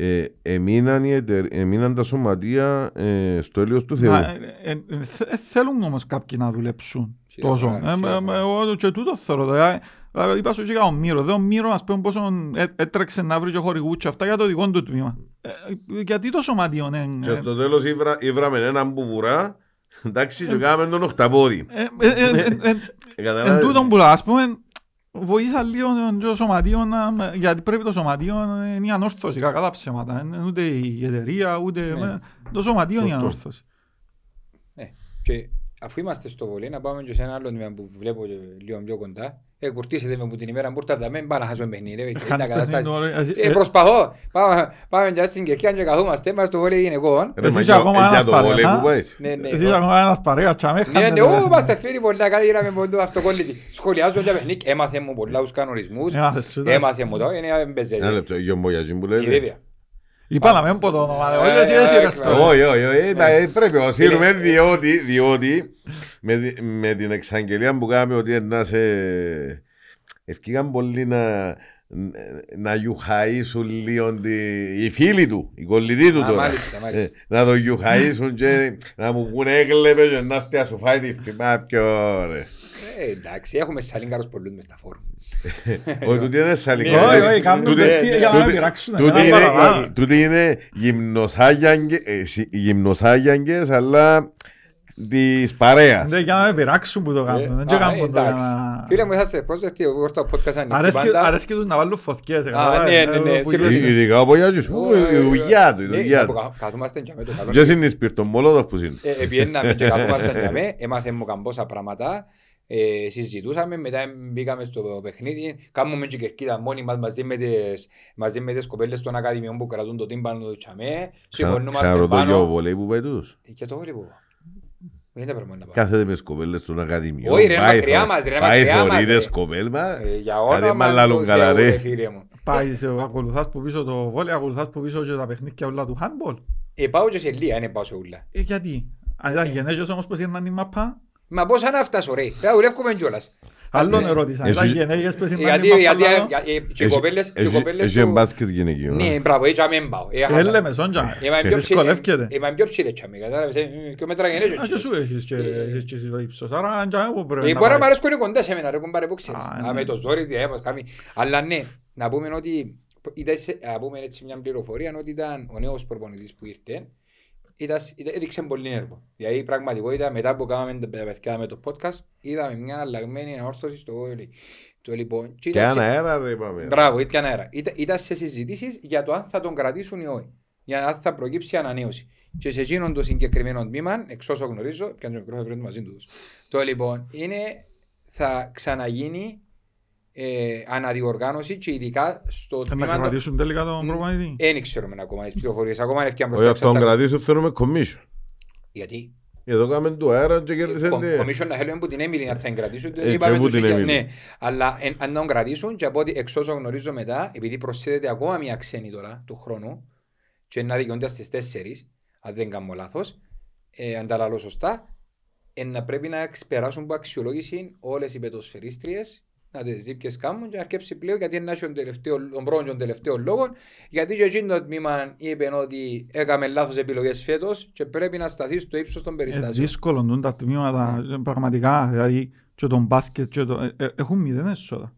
ε, εμείναν, οι εταιρ- εμείναν τα σωματεία ε, στο έλεος του Θεού. Μα, ε, ε, ε, θε- Θέλουν όμως κάποιοι να δουλέψουν Σίγουρα, τόσο. Ε, σίγουρα. ε, ε, Εγώ και τούτο θέλω. δηλαδή, δηλαδή, Είπα σου και για ο Μύρο. Δε ο Μύρο, ας πούμε, πόσο ε- έτρεξε να βρει και χορηγούς και αυτά για το δικό του τμήμα. Ε, ε, Γιατί το σωματείο ναι, Και ε, στο τέλος ήβρα, ήβραμε έναν μπουβουρά, εντάξει, και κάναμε τον οχταπόδι. ε, ε, ε, ε, ε, [laughs] Εν Καταλάβες. τούτον που λέω, ας πούμε, βοήθα λίγο το σωματείο να, γιατί πρέπει το σωματείο να είναι η ανόρθωση, κακά τα ψέματα. Είναι ούτε η εταιρεία, ούτε Ναι. το σωματείο είναι η Σωστό. ανόρθωση. Ναι. Και αφού είμαστε στο βολή, να πάμε και σε ένα άλλο τμήμα που βλέπω και λίγο πιο κοντά. Ε, κουρτίσετε με που την ημέρα που ήρθατε, μην πάμε να χάσουμε παιχνίδι. ρε, και Χάνεις τα καταστάσεις. παιχνίδι, Ε, ε, προσπαθώ. Πάμε, πάμε και στην Κερκιά και καθόμαστε μας στο βόλεϊ γυναικών. Ρε, Εσύ μα και για- ακόμα ε, ένας για το παρέας, βόλεϊ α; που πάει. Ναι, ναι. Εσύ ακόμα ένας παρέας, τσάμε, Ναι, χάνετε ναι, το ού, παιχνίδι. είμαστε φίλοι πολλά, κάτι είδαμε από το αυτοκόλλητη. Σχολιάζω για παιχνίκ, έμαθε μου πολλά τους κανονισμούς. Έμαθες σου, εντάξει. Έμαθε μου το, είναι Ένα μπεζέτε. λεπτό, η Γιομπογιαζή που Ε, λέτε. Βέβαια. Είπα να μην πω το όνομα, Ε, όχι εσύ ε, εσύ ε, ρε ε, στο. Όχι, όχι, όχι, ε, ε, πρέπει να σύρουμε διότι, διότι με, τη- με την εξαγγελία που κάναμε ότι να σε ευκήγαν πολλοί να, να γιουχαΐσουν λίγο τη- οι φίλοι του, οι κολλητοί του Α, τώρα. μάλιστα, μάλιστα. Ε, να το γιουχαΐσουν και να μου πούνε έκλεπε και να έρθει να σου φάει τη θυμά πιο ρε. Ε, εντάξει, έχουμε σαλίγκαρους πολλούς μες στα φόρουμ. Όχι, τούτη είναι σαλικό. Ναι, Όχι, όχι, κάνουν Τούτη- έτσι για να τούτη- με πειράξουν. Τούτη εμένα είναι, παραπάνω. ε, τούτη είναι γυμνοσάγιαγγε- ε, συ- γυμνοσάγιαγγες, αλλά της παρέας. Ναι, για να με πειράξουν που το κάνουν. Δεν Ε, και α, κάνουν το για εντάξει. να- Φίλε μου, είσαστε πρόσδεκτοι, εγώ ήρθα στο podcast ανοιχτή Αρέσκει- πάντα. Αρέσκει τους να βάλουν φωτιές. ε, Α, καταλάβες, ναι, ναι, ε, ναι, που σίγουρα. είναι- Ειδικά ο Πογιάτζης, η δουλειά του, η Ναι, δουλειά που του. κα- Καθούμαστε για με το καλό. Και συνεισπίρτο, μόλο που είναι. Ε, Επιέναμε και [laughs] καθόμασταν για με, έμαθε μου καμπόσα πράγματα. Ε, συζητούσαμε, μετά μπήκαμε στο παιχνίδι, κάνουμε και κερκίδα μόνοι μας μαζί με τις, μαζί με τις κοπέλες των ακαδημιών που κρατούν το τύμπανο του τσαμέ, σηκωνούμαστε Ξαναρωτώ για ο πάνω. βολέι που πάει τούτος. Ε, Και το βόλιο που Δεν είναι πράγμα να πάω. Κάθεται με σκοπέλες των ακαδημιών. Όχι, ρε, είναι πάει μακριά θο- μας, ρε, είναι πάει μακριά μας, θωρίδες ρε. κοπέλμα. Ε, Για Κάτι όνομα μαλάλουν του καλά, Θεού, ρε. ρε φίλε μου. Πάει, σε- ακολουθάς που πίσω το βόλεϊ, ακολουθάς που πίσω και τα παιχνίδια όλα του handball. Ε, πάω και σε λίγα, δεν πάω σε ούλα. Ε, γιατί; Αν ήταν γενέγες όμως που σύρναν την μαπά. Μα πώς αν φτάσω ρε, θα δουλεύουμε κιόλας. Άλλον Ναι. ερώτησα. Αν Εσύ- ήταν γενέγες που σύρναν Γιατί, την μαπά. γιατί, λαλό. για- ε, και οι Έχει- κοπέλες, και οι έχει- κοπέλες Έχει του... μπάσκετ γυναικείο. Ναι, μπράβο, έτσι αμέν πάω. Ε, Ε, χάσα. λέμε σόντια. Είμαι πιο ψηλή- Δυσκολεύκεται. είμαι πιο ψηλή τσάμε, κατάλαβες, ε, και μέτρας γενέζιο. Α, και σου έχεις και έχεις και εσύ το ύψος. Άρα αν και εγώ πρέπει Ε, να Μπορεί να μ' πάει. αρέσκουν οι κοντές σε μένα, ρε κουμπάρε, που ξέρεις. Α, Α, ναι. με το ζόρι, διάβας, κάμει. Αλλά ναι, να πούμε ότι ήταν σε- να πούμε έτσι μια πληροφορία ότι ήταν ο νέος προπονητής που ήρθε ήταν, ήταν- έδειξε πολύ έργο. Δηλαδή η πραγματικότητα μετά που κάναμε τα παιδιά με το podcast είδαμε μια αλλαγμένη ανόρθωση στο βόλεϊ. Το λοιπόν, και Και ήταν σε- ένα αέρα ρε είπαμε. Μπράβο, ήταν αέρα. Ήταν, ήταν σε συζητήσεις για το αν θα τον κρατήσουν ή όχι. Για αν θα προκύψει ανανέωση. Και σε εκείνον το συγκεκριμένο τμήμα, εξ όσο γνωρίζω, και αν το μικρό θα πρέπει μαζί τους. Το λοιπόν είναι, θα ξαναγίνει ε, αναδιοργάνωση και ειδικά στο Ε, Να τμήμα. το- κρατήσουν τελικά τον Μ, προπονητή. Δεν ξέρουμε ακόμα τις πληροφορίες. Ακόμα είναι ευκαιρία Όχι, μπροστά. αυτόν ξέρεις, κρατήσω θέλουμε commission. Γιατί; Εδώ κάμε του αέρα και κέρδισε Κο- τι. Κομίσιον να θέλουμε που την Έμιλη αν θα την κρατήσουν. Ε, είπαμε και που τους την για- Έμιλη. Ναι, αλλά εν- αν τον κρατήσουν και από ό,τι εξ όσο γνωρίζω μετά, επειδή προσθέτεται ακόμα μια ξένη τώρα του χρόνου και να δικαιούνται στις τέσσερις, αν δεν κάνω λάθος, ε, αν τα λαλώ σωστά, ε, να πρέπει να εξ- περάσουν από αξιολόγηση όλες οι πετοσφαιρίστριες να τις δει ποιες κάνουν και να αρκέψει πλέον γιατί είναι τον, τελευταίο, τον πρώτο και τον τελευταίο λόγο γιατί και εκείνο το τμήμα είπε ότι έκαμε λάθος επιλογές φέτος και πρέπει να σταθεί στο ύψος των Ε, περιστάσεων. δύσκολο είναι τα τμήματα, ε, πραγματικά, δηλαδή και τον μπάσκετ και το... ε, ε, έχουν μηδέν έσοδα.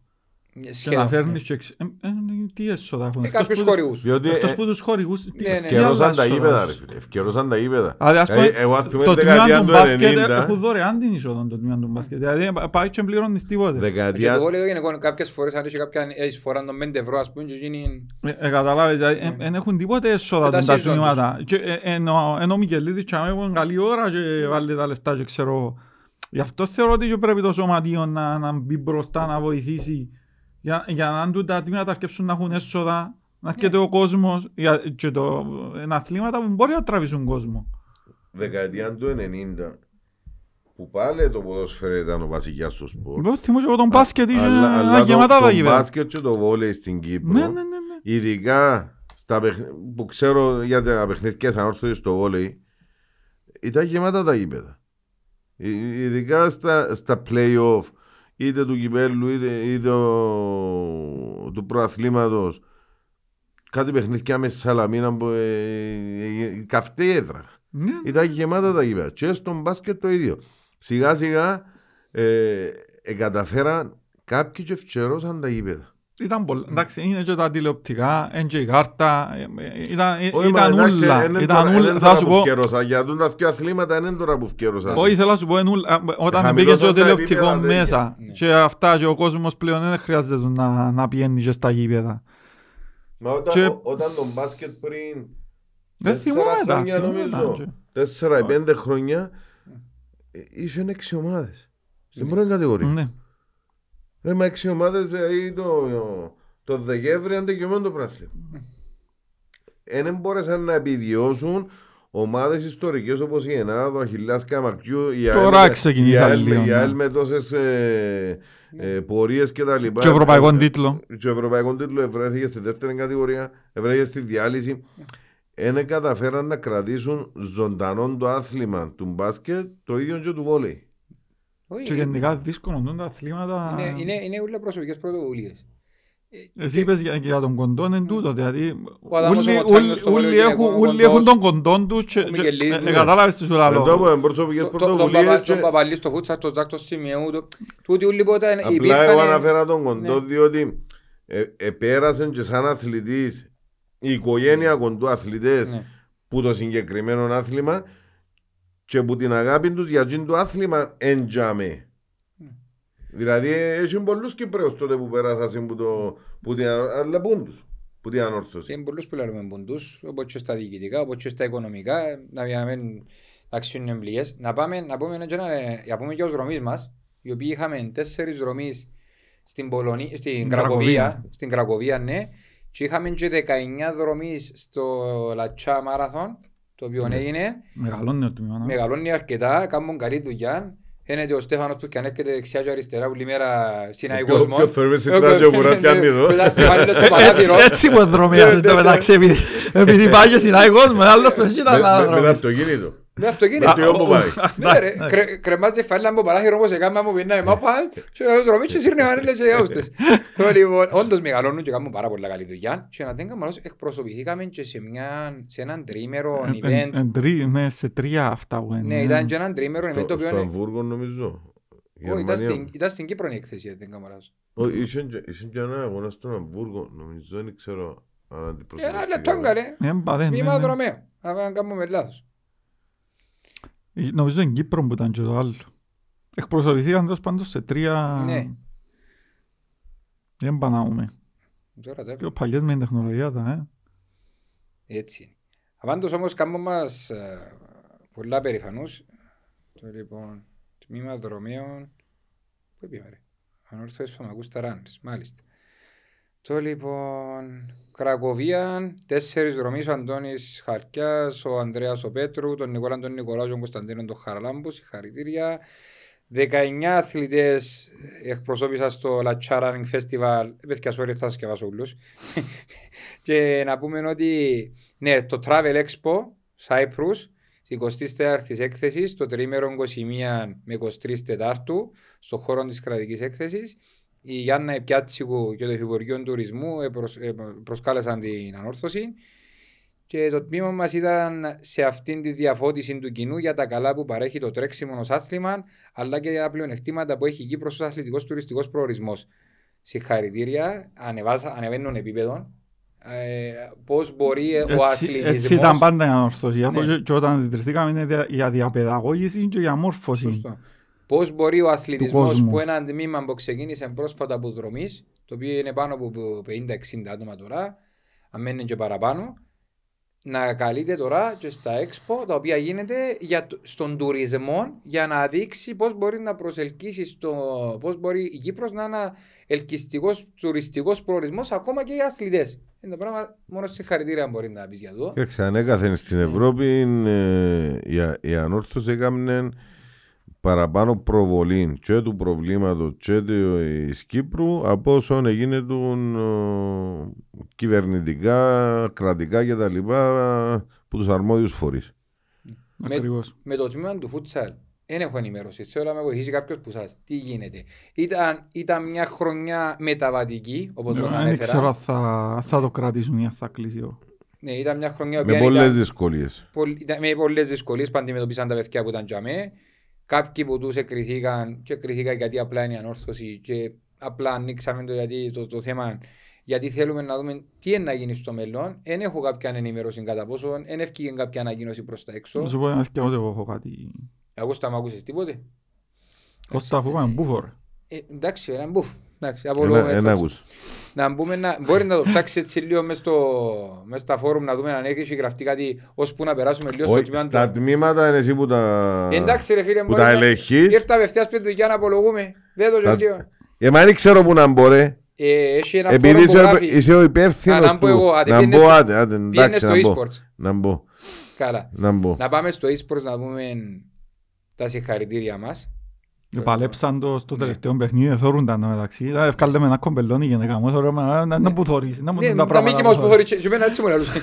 Και να Σχεδόν, ναι. φέρνεις και... εξ- ε, ε, τι έσοδα έχουν. Ε, Εκτός κάποιους που τους- χορηγούς. Διότι Εκτός ε, που τους χορηγούς, τι- Ναι, ναι. τι ευκαιρώσαν άλλα τα έσοδα γήπεδα ρε έχουν. φίλε. Ευκαιρώσαν τα γήπεδα. Δηλαδή, ας πούμε, Ε, Εγώ ας πούμε το τμήμα δεκαετία του του μπάσκετ 90, έχουν δωρεάν την είσοδο το τμήμα του μπάσκετ. Δηλαδή πάει και πληρώνεις τίποτε. Και το δεκαετία βόλιο είναι κάποιες φορές αν έχει κάποια εισφορά των 5 ευρώ ας πούμε και γίνει... Ε, ε, Καταλάβεις, δηλαδή, Ναι. δεν έχουν τίποτε έσοδα Και τα των τα season τμήματα. Και, ε, Ενώ ενώ ο Μικελίδης τσάμε που είναι καλή ώρα και βάλει τα λεφτά και ξέρω. Γι' αυτό θεωρώ ότι και πρέπει το σωματείο να, να μπει μπροστά να βοηθήσει για, για να αν τα τμήματα αρκέψουν να έχουν έσοδα, να έρχεται ο κόσμος για, και το, είναι αθλήματα που μπορεί να τραβήσουν κόσμο. δεκαετία του 90 που που πάλι το ποδόσφαιρο ήταν ο βασιλιάς του σπορ. Εγώ θυμώ και εγώ τον μπάσκετ είχε Αλλά, αλλά το, γεμάτα τα το γήπεδα. μπάσκετ και το βόλεϊ στην Κύπρο, Ναι, ναι, ναι. ναι. ειδικά στα παιχν... που ξέρω για τα παιχνίδια σαν όρθωση στο βόλεϊ, ήταν γεμάτα τα γήπεδα. Ε, Ειδικά στα, στα play-off, είτε του κυπέλου είτε, είτε ο- του προαθλήματος, κάτι παιχνίδια με Σαλαμίνα που ε, ε, καυτή έδρα. Ναι. Ήταν γεμάτα τα γήπεδα. Και στον μπάσκετ το ίδιο. Σιγά σιγά ε, ε, καταφέραν κάποιοι και ευκαιρώσαν τα γήπεδα. Ήταν πολλά. Εντάξει, είναι και τα τηλεοπτικά, είναι και η κάρτα. ε, ε, Ήταν, ε, Όχι, μα ήταν εντάξει, ούλα. είναι Ήταν τώρα- είναι ούλα. Θα τώρα σου που πω, ευκαιρώσα. Για τούν τα δύο αθλήματα είναι τώρα που ευκαιρώσα. όχι θέλω να σου πω, είναι ούλα. Α, όταν Χαμηλώσαν πήγε στο τα τηλεοπτικό επίπεδα τέτοια. μέσα Ναι. και αυτά και ο κόσμος πλέον δεν χρειάζεται να, να πηγαίνει και στα γήπεδα. Μα όταν, Και- ο- όταν το μπάσκετ πριν Δεν τέσσερα θυμόμαι τα. χρόνια θυμόμαι τα, νομίζω, και- τέσσερα ή πέντε χρόνια, ε, είχε έξι ομάδες. Στην πρώτη κατηγορία. Ναι. Ρε, μα έξι ομάδες δηλαδή το, το Δεκέμβρη αν τελειωμένο το πράθλημα. Δεν μπόρεσαν να επιβιώσουν ομάδες ιστορικές όπως η Ενάδο, ο Αχιλιάς Καμακιού, η Τώρα ΑΕΛ, ξεκινήσαν η ΑΕΛ, λίγο, η ναι. ΑΕΛ με τόσες ε, ε, πορείες και τα λοιπά. Και ευρωπαϊκό Ε, τίτλο. Και ο ευρωπαϊκό τίτλο ευρέθηκε στη δεύτερη κατηγορία, ευρέθηκε στη διάλυση. Δεν καταφέραν να κρατήσουν ζωντανό το άθλημα του μπάσκετ, το ίδιο και του βόλεϊ. Όχι, Και γενικά δύσκολο είναι τα αθλήματα. Είναι, είναι, είναι όλα προσωπικές πρωτοβουλίες. Εσύ είπες για, για τον κοντό είναι τούτο, δηλαδή Ο Αδάμος ο όλοι- Μοτσάνιος όλοι- στο όλοι βόλεϊ έχουν- γυναικών, ο όλοι έχουν Κοντός, τον κοντόν τους και- ο και- Μικελίδης, ε, ναι. ε, κατάλαβες τι σου Εν τω λέω. με προσωπικές Το- το- τον πρωτοβουλίες Παπα- και τον Παπαλή στο Φούτσα, τον Ζάκ, τον Σιμεού, το- τούτοι όλοι ποτέ απλά υπήρχαν- εγώ αναφέρα τον κοντό Ναι. διότι ε, επέρασε και σαν αθλητής η οικογένεια κοντού αθλητές Ναι. που το συγκεκριμένο άθλημα και που την αγάπη τους για τζιν το άθλημα εντιαμε. Ναι. Δηλαδή έχει πολλούς Κυπρέους τότε που πέρασαν που, το, που την, αλλά πούν τους, που την ανόρθωση. Είναι πολλούς που λέμε ποντούς, όπως και στα διοικητικά, όπως και στα οικονομικά, να μην αξιούν εμπληγές. Να πάμε, να πούμε, και να, να πούμε και ως δρομείς μας, οι οποίοι είχαμε τέσσερις δρομείς στην, Πολωνία, στην Κρακοβία. Κρακοβία, στην Κρακοβία, ναι, και είχαμε και 19 δρομείς στο Λατσά Μάραθον, το οποίο Ναι. έγινε, Μεγαλώνει το τμήμα. ναι. μεγαλώνει αρκετά, κάνουν καλή δουλειά. Φαίνεται ο Στέφανος που και αν έρχεται δεξιά και αριστερά, όλη μέρα συνάει Ποιο- κόσμος. ποιο θέλουμε στην Ε, τράτζο που να ναι, πιάνει ναι, εδώ. μετά σημαίνει στο Ε, [laughs] Έτσι, παράθυρο. έτσι που δρομιάζει Ναι, το ναι, μεταξύ επειδή, επειδή πάει και συνάει κόσμος, άλλος πες και Με, τα άλλα με, με το δρομείς. Αυτοκίνητο. Με αυτοκίνητο. Με το όπου πάει. Ναι ρε, κρε- κρεμάζει φάλα από παράθυρο όπως έκαμε μου πινάει μάπα και ο δρομίς και σύρνε μανίλες και άουστες. Τώρα λοιπόν, όντως μεγαλώνουν και κάνουν πάρα πολλά καλή δουλειά και να δεν κάνω λάθος, εκπροσωπηθήκαμε και σε, μια, σε έναν τρίμερο Ε, event. εν- εν τρί- Ναι, σε τρία αυτά που είναι. Ναι, ήταν και έναν τρίμερο event το Στο, οποίο στο είναι... Αμβούργο νομίζω. Όχι, ήταν Γερμανία. στην- ήταν στην Κύπρο η έκθεση, αν δεν κάνω λάθος. Όχι, είχε και- είχε και ένα αγώνα στον Αμβούργο, νομίζω, δεν ξέρω αν Ένα αντιπροσωπευτικά. λεπτό καλέ, Ε, μπα, δεν, τμήμα ναι, ναι. δρομέου, αν κάνουμε λάθος. Ε, Νομίζω είναι Κύπρο που ήταν και το άλλο. Εκπροσωπηθήκαν τέλος πάντων σε τρία... Ναι. Δεν πανάουμε. Τώρα τα Πιο παλιές με την τεχνολογία τα, ε. Έτσι είναι. Απάντως όμως κάνουμε μας ε, πολλά περηφανούς. Το λοιπόν, τμήμα δρομέων. Πού πήγαμε ρε. Ανόρθωσης φαμακούς ταράνες, μάλιστα. Το λοιπόν, Κρακοβία, τέσσερις δρομείς, ο Αντώνης Χαρκιάς, ο Ανδρέας ο Πέτρου, τον Νικόλα τον Νικολάου, τον Κωνσταντίνο τον Χαραλάμπους, συγχαρητήρια. 19 αθλητές εκπροσώπησα στο La Running Festival. Παιδιά, sorry, θα σκευάσω όλους. [laughs] και να πούμε ότι ναι, το Travel Expo Cyprus, στις 24 έκθεσης, το τρίμερο 21 με 23 Τετάρτου, στο χώρο της κρατικής έκθεσης, η Γιάννα Επιάτσικου και το Υφυπουργείο Τουρισμού επροσ- ε, προσκάλεσαν την ανόρθωση και το τμήμα μας ήταν σε αυτήν τη διαφώτιση του κοινού για τα καλά που παρέχει το τρέξιμο ως άθλημα αλλά και για τα πλεονεκτήματα που έχει η Κύπρος ως αθλητικός τουριστικός προορισμός. Συγχαρητήρια, ανεβάσα, ανεβαίνουν επίπεδο. Ε, πώς μπορεί ο Έτσι, αθλητισμός... έτσι ήταν πάντα η ανορθωσία. Ναι. Και, και όταν αντιτρεθήκαμε είναι δια- για διαπαιδαγώγηση και για μόρφωση. Σωστό. Πώς μπορεί ο αθλητισμός κόσμου. που ένα τμήμα που ξεκίνησε πρόσφατα από δρομής, το οποίο είναι πάνω από 50-60 άτομα τώρα, αν μένει και παραπάνω, να καλείται τώρα και στα expo, τα οποία γίνεται για, το- στον τουρισμό για να δείξει πώς μπορεί να προσελκύσει στο. πώς μπορεί η Κύπρος να είναι ένα ελκυστικός τουριστικός προορισμός ακόμα και για αθλητές. Είναι το πράγμα, μόνο συγχαρητήρια μπορεί να πεις για το. Κοίταξε, ανέκαθεν στην Ευρώπη ε, η, η ανόρθωση έκαμνε παραπάνω προβολή και του προβλήματος και της Κύπρου από όσον έγινε του κυβερνητικά, κρατικά κτλ. που τους αρμόδιους φορείς. Με- Ακριβώς. Με το τμήμα του futsal δεν έχω ενημέρωση. Θέλω να με βοηθήσει κάποιος που σας. Τι γίνεται. Ήταν, ήταν μια χρονιά μεταβατική, όπως το Δεν ξέρω ανέφερα. αν θα, θα το κρατήσουν ή αν θα κλείσει. ο. Ναι, ήταν μια χρονιά που Με πολλές ήταν, δυσκολίες. πολλ- ήταν, με πολλές δυσκολίες που αντιμετωπίσαν τα παιδιά που ήταν τζαμέ. Κάποιοι που τους εκριθήκαν και εκριθήκαν γιατί απλά είναι η ανόρθωση και απλά ανοίξαμε το, γιατί, το, το θέμα γιατί θέλουμε να δούμε τι είναι να γίνει στο μέλλον. Δεν έχω κάποια ενημέρωση κατά πόσο, δεν έφυγε κάποια ανακοίνωση προς τα έξω. Να σου πω ένα και εγώ έχω κάτι. Αγούστα, μ' ακούσες τίποτε; Κώστα αφού πάμε μπούφο ρε. Ε, εντάξει, ένα μπουφ. Εντάξει, Ένα, απολογούμε ένα έτσι. ακούς. Να μπούμε να, μπορεί να το ψάξεις έτσι λίγο μες, στο, μες στα φόρουμ να δούμε αν έχει γραφτεί κάτι ώσπου να περάσουμε λίγο στο Όχι, τμήμα Στα του. τμήματα είναι εσύ που τα, Εντάξει ρε φίλε, που μπορεί τα να- ελεγχείς. Ήρθα απευθείας πριν δουλειά να απολογούμε. Δεν το Τα- γελίο. Ε, μα δεν ξέρω που να μπορεί. Ε, έχει ένα Επειδή φόρουμ που είσαι, γράφει. είσαι ο υπεύθυνος Α, να μπω του. εγώ, άντε, Να πήγαινε μπω, στο- άντε, άντε, Πήγαινε εντάξει, στο να μπω. e-sports. Να μπω, Καλά. να μπω. Να πάμε στο e-sports να πούμε τα συγχαρητήρια μας. Ε, Παλέψαν το στο Ναι. τελευταίο παιχνίδι, θόρουν τα μεταξύ. Ήταν ευκάλεμε ένα κομπελόνι γενικά μου, θωρώ, μα, να- να που θωρείς, να μου Ναι, δουν τα τα πράγματα Mickey που Mouse που θωρείς. θωρείς και εμένα έτσι μου λαλούσε.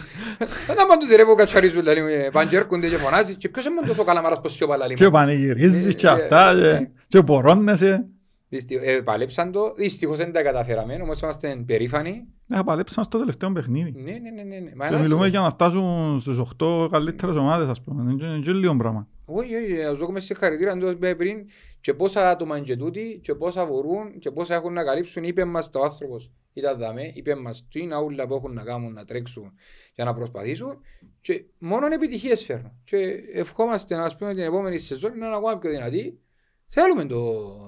Να μ' τους ρε που κατσαρίζουν λαλί μου, ε, πάνε και έρχονται και φωνάζει και ποιος είναι τόσο καλαμάρας πως σιωπά λαλί Και μου. πανηγυρίζεις και Ε, αυτά ε, και- και πορώνεσαι. Δυστυχ- ε, Παλέψαν το, δυστυχώς δεν τα καταφέραμε, όμως είμαστε περήφανοι. Ε, παλέψαν στο τελευταίο παιχνίδι. Ναι, ναι, ναι, ναι, ναι. Μα Και ένα μιλούμε σου- για να φτάσουν στους 8 καλύτερες ομάδες, ας πούμε. Είναι και- είναι και λίγο πράγμα. Όχι, όχι, να τους δώσουμε συγχαρητήρια αν το είπε πριν και πόσα άτομα είναι και τούτοι και πόσα μπορούν και πόσα έχουν να καλύψουν είπε μας το άνθρωπος. Ήταν δαμέ, είπε μας τι είναι όλα που έχουν να κάνουν να τρέξουν για να προσπαθήσουν και μόνο επιτυχίες φέρνουν. Και ευχόμαστε να πούμε την επόμενη σεζόν να είναι ακόμα πιο δυνατή. Θέλουμε το,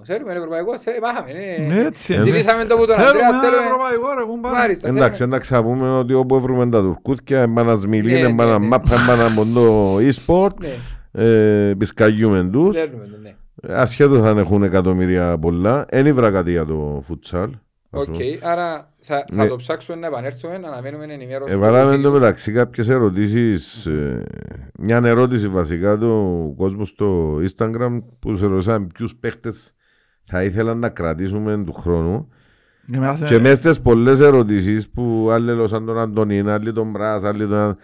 θέλουμε ευρωπαϊκό, θε, μάχαμε, ναι. Έτσι, Ε, Ζητήσαμε το από τον Θέλουμε Αντρέα, ένα θέλουμε. ευρωπαϊκό ρε, πού πάμε. Μάλιστα, Εντάξει, θέλουμε. εντάξει, θα πούμε ότι όπου βρούμε τα τουρκούθια, εμπάνα σμιλίν, Ναι, ναι, εμπάνα ναι. μάπα, εμπάνα από το e-sport, Ναι, ε, πισκαγιούμε τους. θέλουμε το, ναι. Ασχέτως αν έχουν εκατομμύρια πολλά, δεν ήβρα κάτι για το futsal. Ας Οκ, πούμε. άρα θα, θα Ναι. το ψάξουμε να επανέλθουμε, να αναμένουμε ενημέρωση. Εβάλαμε το μεταξύ κάποιες ερωτήσεις, ε, μια ερώτηση βασικά του κόσμου στο Instagram που σε ρωτήσαμε ποιους παίχτες θα ήθελαν να κρατήσουμε του χρόνου Και μετά σε- και μέσα στις πολλές ερωτήσεις που άλλοι λόσαν τον Αντωνίν, άλλοι τον Μπρας, άλλοι τον...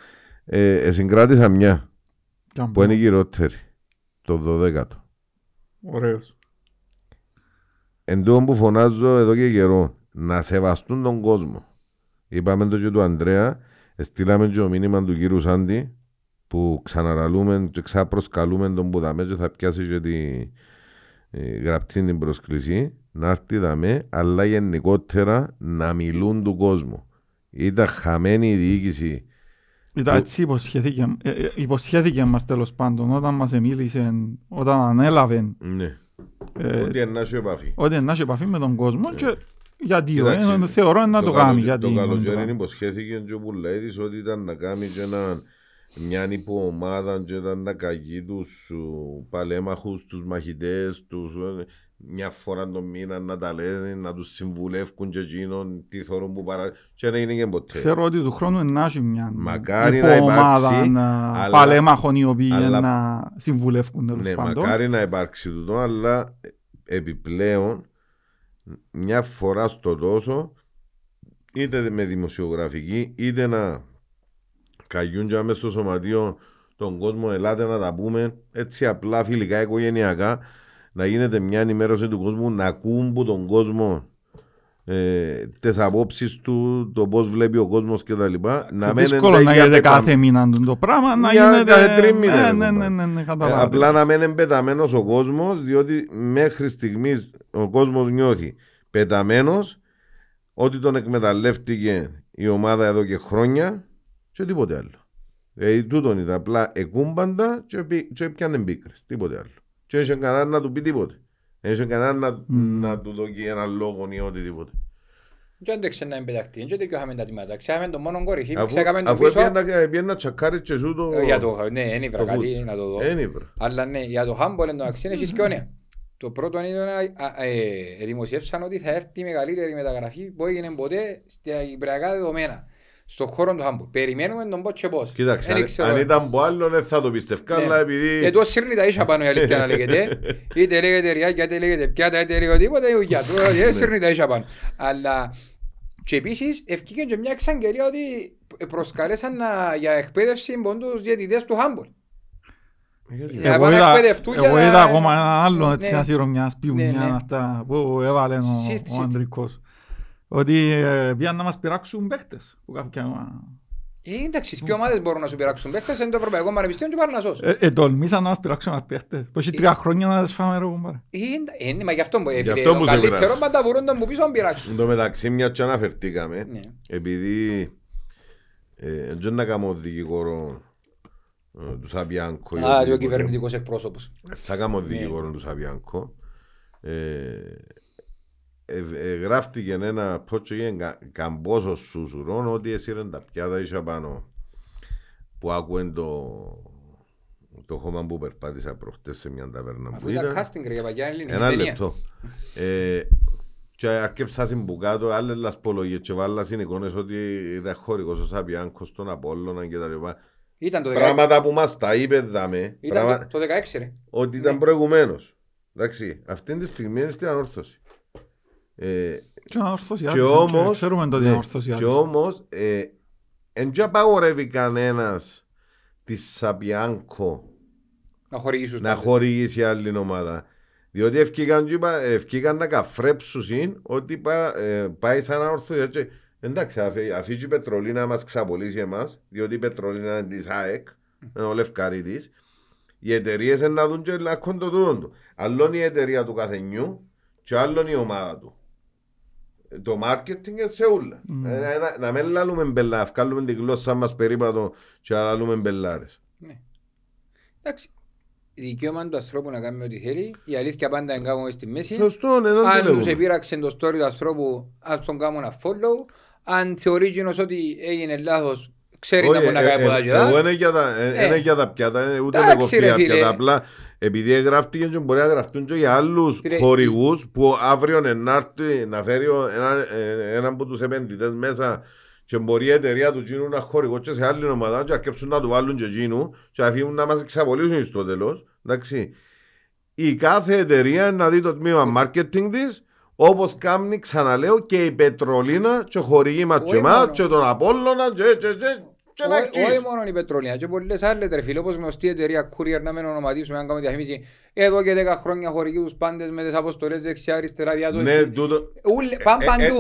Ε, ε, συγκράτησα μια και αν που είναι η πούμε. γυρότερη, το 12ο. Ωραίος. Εν τω που φωνάζω εδώ και καιρό, να σεβαστούν τον κόσμο. Είπαμε το και του Ανδρέα, στείλαμε και το μήνυμα του κύριου Σάντι, που ξαναραλούμε και ξαπροσκαλούμε τον που δαμε και θα πιάσει και τη ε, γραπτή την προσκλησή, να έρθει δαμε, αλλά γενικότερα να μιλούν του κόσμου. Ήταν χαμένη η διοίκηση. Ήταν Που- έτσι υποσχέθηκε, ε, ε, υποσχέθηκε μας τέλος πάντων όταν μας μίλησε, όταν ανέλαβε Ναι. Ε, Ότι να έχει επαφή. ότι να έχει επαφή με τον κόσμο και γιατί Κοίταξε, ε, θεωρώ να το κάνει. καλοτζε- γιατί Το να το καλοκαίρι κάνει. υποσχέθηκε και ο Πουλαίδης ότι ήταν να κάνει και ένα, μια υποομάδα και ήταν να καγεί τους ου, παλέμαχους, τους μαχητές, τους, ε, μια φορά το μήνα να τα λένε, να τους συμβουλεύουν και εκείνον τι θέλουν που παρά... Και δεν είναι και ποτέ. Ξέρω ότι του χρόνου να έχει μια Μακάρι να υποομάδα υπάρξει, να- αλλά- παλέμαχων οι οποίοι αλλά- να συμβουλεύουν τέλος Ναι, πάντων. μακάρι να υπάρξει τούτο, αλλά επιπλέον μια φορά στο τόσο είτε με δημοσιογραφική είτε να καγιούν και μέσα στο σωματείο τον κόσμο ελάτε να τα πούμε έτσι απλά φιλικά οικογενειακά να γίνεται μια ενημέρωση του κόσμου να ακούν που τον κόσμο ε, τις απόψεις του, το πώς βλέπει ο κόσμος και τα λοιπά. Είναι μην δύσκολο είναι να για γίνεται πετα- κάθε μήνα το πράγμα, να Μια γίνεται... κάθε τρίμηνο, Ναι, ρε, ναι, ναι, κομπάρε. ναι, ναι, Ε, καταλάβετε. απλά να μην είναι πεταμένος ο κόσμος, διότι μέχρι στιγμής ο κόσμος νιώθει πεταμένος ότι τον εκμεταλλεύτηκε η ομάδα εδώ και χρόνια και τίποτε άλλο. Ε, τούτον ήταν απλά εκούμπαντα και, πι- και πιάνε μπίκρες, τίποτε άλλο. Και δεν είχε κανένα να του πει τίποτε. Δεν είχε κανένα να, Μμμ. να του δώσει ένα λόγο ή οτιδήποτε. Και άντεξε να εμπεδαχτεί, και δεν είχαμε τα τιμάτα. Ξέραμε τον μόνο κορυφή που Αφού, ξέραμε το αφού πίσω. έπιανα- έπιανα τσακάρι και σου το... Ε, Για το, ναι, δεν ήβρα το κάτι foot. να το δω. Εν ήβρα. Αλλά ναι, για το χάμπολ εν τω μεταξύ έχεις και όνια. Το πρώτο είναι ότι ε, δημοσιεύσαν ότι θα έρθει η μεγαλύτερη μεταγραφή που έγινε ποτέ στα κυπριακά δεδομένα. Στον χώρο του Χάμπουργκ. Περιμένουμε τον πώς και πώς. Κοίταξε, Δεν αν, ξέρω. αν ήταν που άλλον δεν θα το πιστεύκα, Ναι. αλλά επειδή... Ε, τόσο σύρνει τα ίσια πάνω η αλήθεια να λέγεται. [laughs] Είτε λέγεται ριάκια, είτε λέγεται πιάτα, είτε λέγεται τίποτα, ο γιατρός, δεν σύρνει τα ίσια πάνω. Αλλά και επίσης ευκήκε και μια εξαγγελία ότι προσκαλέσαν να- για εκπαίδευση πόντους διαιτητές του Χάμπολ. Γιατί- Για να Εγώ πάνε να είδα, εκπαιδευτούν για εγώ να- είδα ακόμα ένα άλλο έτσι Ναι. να σιρομιάς πιουνιά Ναι, ναι. αυτά που έβαλε ο, Shit, ο shit. Αντρικός. Ότι ε, πήγαν να μας πειράξουν παίχτες. που κάποια- Ε, εντάξει, και ομάδες μπορούν να σου πειράξουν παίχτες, είναι το Ευρωπαϊκό Πανεπιστήμιο και Παρνασσός. Ε, ε, τολμήσαν να μας πειράξουν μας παίχτες. Πως έχει τρία χρόνια να τις φάμε ρε κουμπάρε. Ε, εντα- ε, ναι, μα γι' αυτό που Γι' έφυγε. αυτό Ο που σε καλύτερο πειράζει. πάντα μπορούν τον που πίσω να πειράξουν. Εν τω μεταξύ, μια και αναφερθήκαμε, Ναι. επειδή ε, δεν να κάνω δικηγόρο ε, του Σαβιάνκο. ή Α, και ο οτιδήποτε. κυβερνητικός εκπρόσωπος. Θα κάνω Ναι. δικηγόρο του Σαβιάνκο. Ε, ε, ε, γράφτηκε ένα πότσο για καμπόσος σουσουρών ότι έσυραν τα πιάτα ίσια πάνω που άκουεν το το χώμα που περπάτησα προχτές σε μια ταβέρνα Αφού που ήταν ήταν casting ρε για παγιά ελληνική ένα ταινία. λεπτό ε, και αρκέψα στην που κάτω άλλες λασπολογίες και βάλας στην εικόνες ότι ήταν χωρικός ο Σαβιάνκος στον Απόλλωνα και τα λοιπά Ήταν το 16 πράγματα που μας τα είπε δάμε ήταν πράγμα- το- το 16 ρε. ότι ήταν Ναι. προηγουμένως. Εντάξει, αυτή τη στιγμή είναι στην ανόρθωση. Ε, Και να ορθώσει και άδειες, όμως. Ξέρουμε το ότι είναι ορθώσει και άδειες. όμως, ε, δεν απαγορεύει κανένας της Σαπιάνκο Να χορηγήσεις τους να πάντες. χορηγήσει άλλη ομάδα. Διότι ευκήκαν, και είπα- ευκήκαν να καφρέψουν ότι πά- ε, πάει σαν ανόρθωση. Και, εντάξει, αφή, αφή και η Πετρολίνα να μας ξαπολύσει εμάς, διότι η Πετρολίνα είναι της ΑΕΚ, είναι ο Λευκαρίτης, οι εταιρείες είναι να δουν και να έχουν το τούτο του. Άλλον η εταιρεία του καθενιού και άλλον η ομάδα του. Ε, Το marketing είναι σε όλα. Mm. Ε, να- να μην λαλούμε μπελά, να βγάλουμε την γλώσσα μας περίπατο και να λαλούμε μπελάρες. Ναι. Εντάξει. Δικαίωμα του ανθρώπου να κάνει ό,τι θέλει. Η αλήθεια πάντα είναι κάπου στη μέση. Σωστό, ναι, δεν Αν το τους λέμε. επήραξε το story του ανθρώπου, ας τον κάνουν ένα follow. Αν θεωρεί εκείνος ότι έγινε λάθος, ξέρει να Όχι, μπορεί να ε, κάνει ε, πολλά και Εγώ δά. είναι για τα- ε, Ναι. είναι για τα πιάτα, ε, ούτε με Εντάξει, κοφτεί ρε, τα φίλε. πιάτα. Απλά επειδή γράφτηκε και μπορεί να γραφτούν και για άλλους Φίλε, χορηγούς που αύριο να έρθει να φέρει ο- ένα- ε, έναν από τους επενδυτές μέσα και μπορεί η εταιρεία του γίνουν ένα χορηγό και σε άλλη ομάδα και αρκέψουν να του βάλουν και γίνου και να φύγουν να μας εξαπολύσουν στο τέλος. Εντάξει. Η κάθε εταιρεία να δει το τμήμα marketing της όπως κάνει, ξαναλέω, και η Πετρολίνα και χορηγή μας και Όχι εμάς μόνο. και τον Απόλλωνα και, και, και, και να Όχι- αρχίσει. Όχι μόνο η Πετρολία, και πολλές άλλες ρε φίλε, όπως γνωστή εταιρεία Courier να μην ονοματίσουμε, αν κάνουμε διαφήμιση. Εδώ και 10 χρόνια χορηγεί τους πάντες με τις αποστολές δεξιά αριστερά διάτοση. Ναι, τούτο. Ούλε- Πάνε παντού.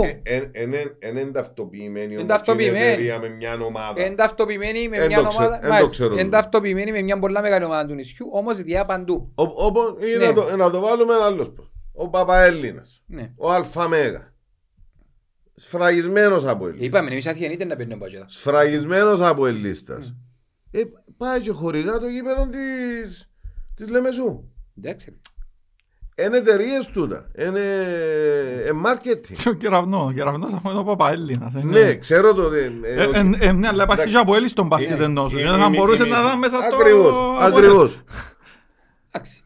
Δεν είναι ταυτοποιημένη Εν όμως ταυτοποιημένη. η εταιρεία με μια ομάδα. Εν ταυτοποιημένη με Εν μια το ξέρω, ομάδα. εν το μάλιστα, ξέρω. Εν ταυτοποιημένη με μια πολλά μεγάλη ομάδα του νησιού, όμως διά παντού. Ο- Όπως ή Ναι. να το- να το βάλουμε ένα άλλος. πώς. Ο Παπαέλληνας. Ναι. Ο Αλφαμέγα. Σφραγισμένος από ελίστας. Είπαμε, εμείς αθιανείτε να παίρνουν μπατζέτα. Σφραγισμένος από ελίστας. Ε, πάει και χορηγά το γήπεδο της, της Λεμεσού. Εντάξει. ρε. Είναι εταιρείες τούτα. Είναι ε, marketing. Και ο κεραυνό, ο κεραυνός αφού είναι ο Παπαέλληνας. Ναι, ξέρω το. ε, ε, Ε, ο- ε, ε, Ναι, αλλά υπάρχει Εντάξει. και από Έλλη στον μπάσκετ Είναι- εντός. είναι- Θα είναι- μπορούσε είναι- να ήταν μέσα στο... Ακριβώς, ακριβώς. Εντάξει.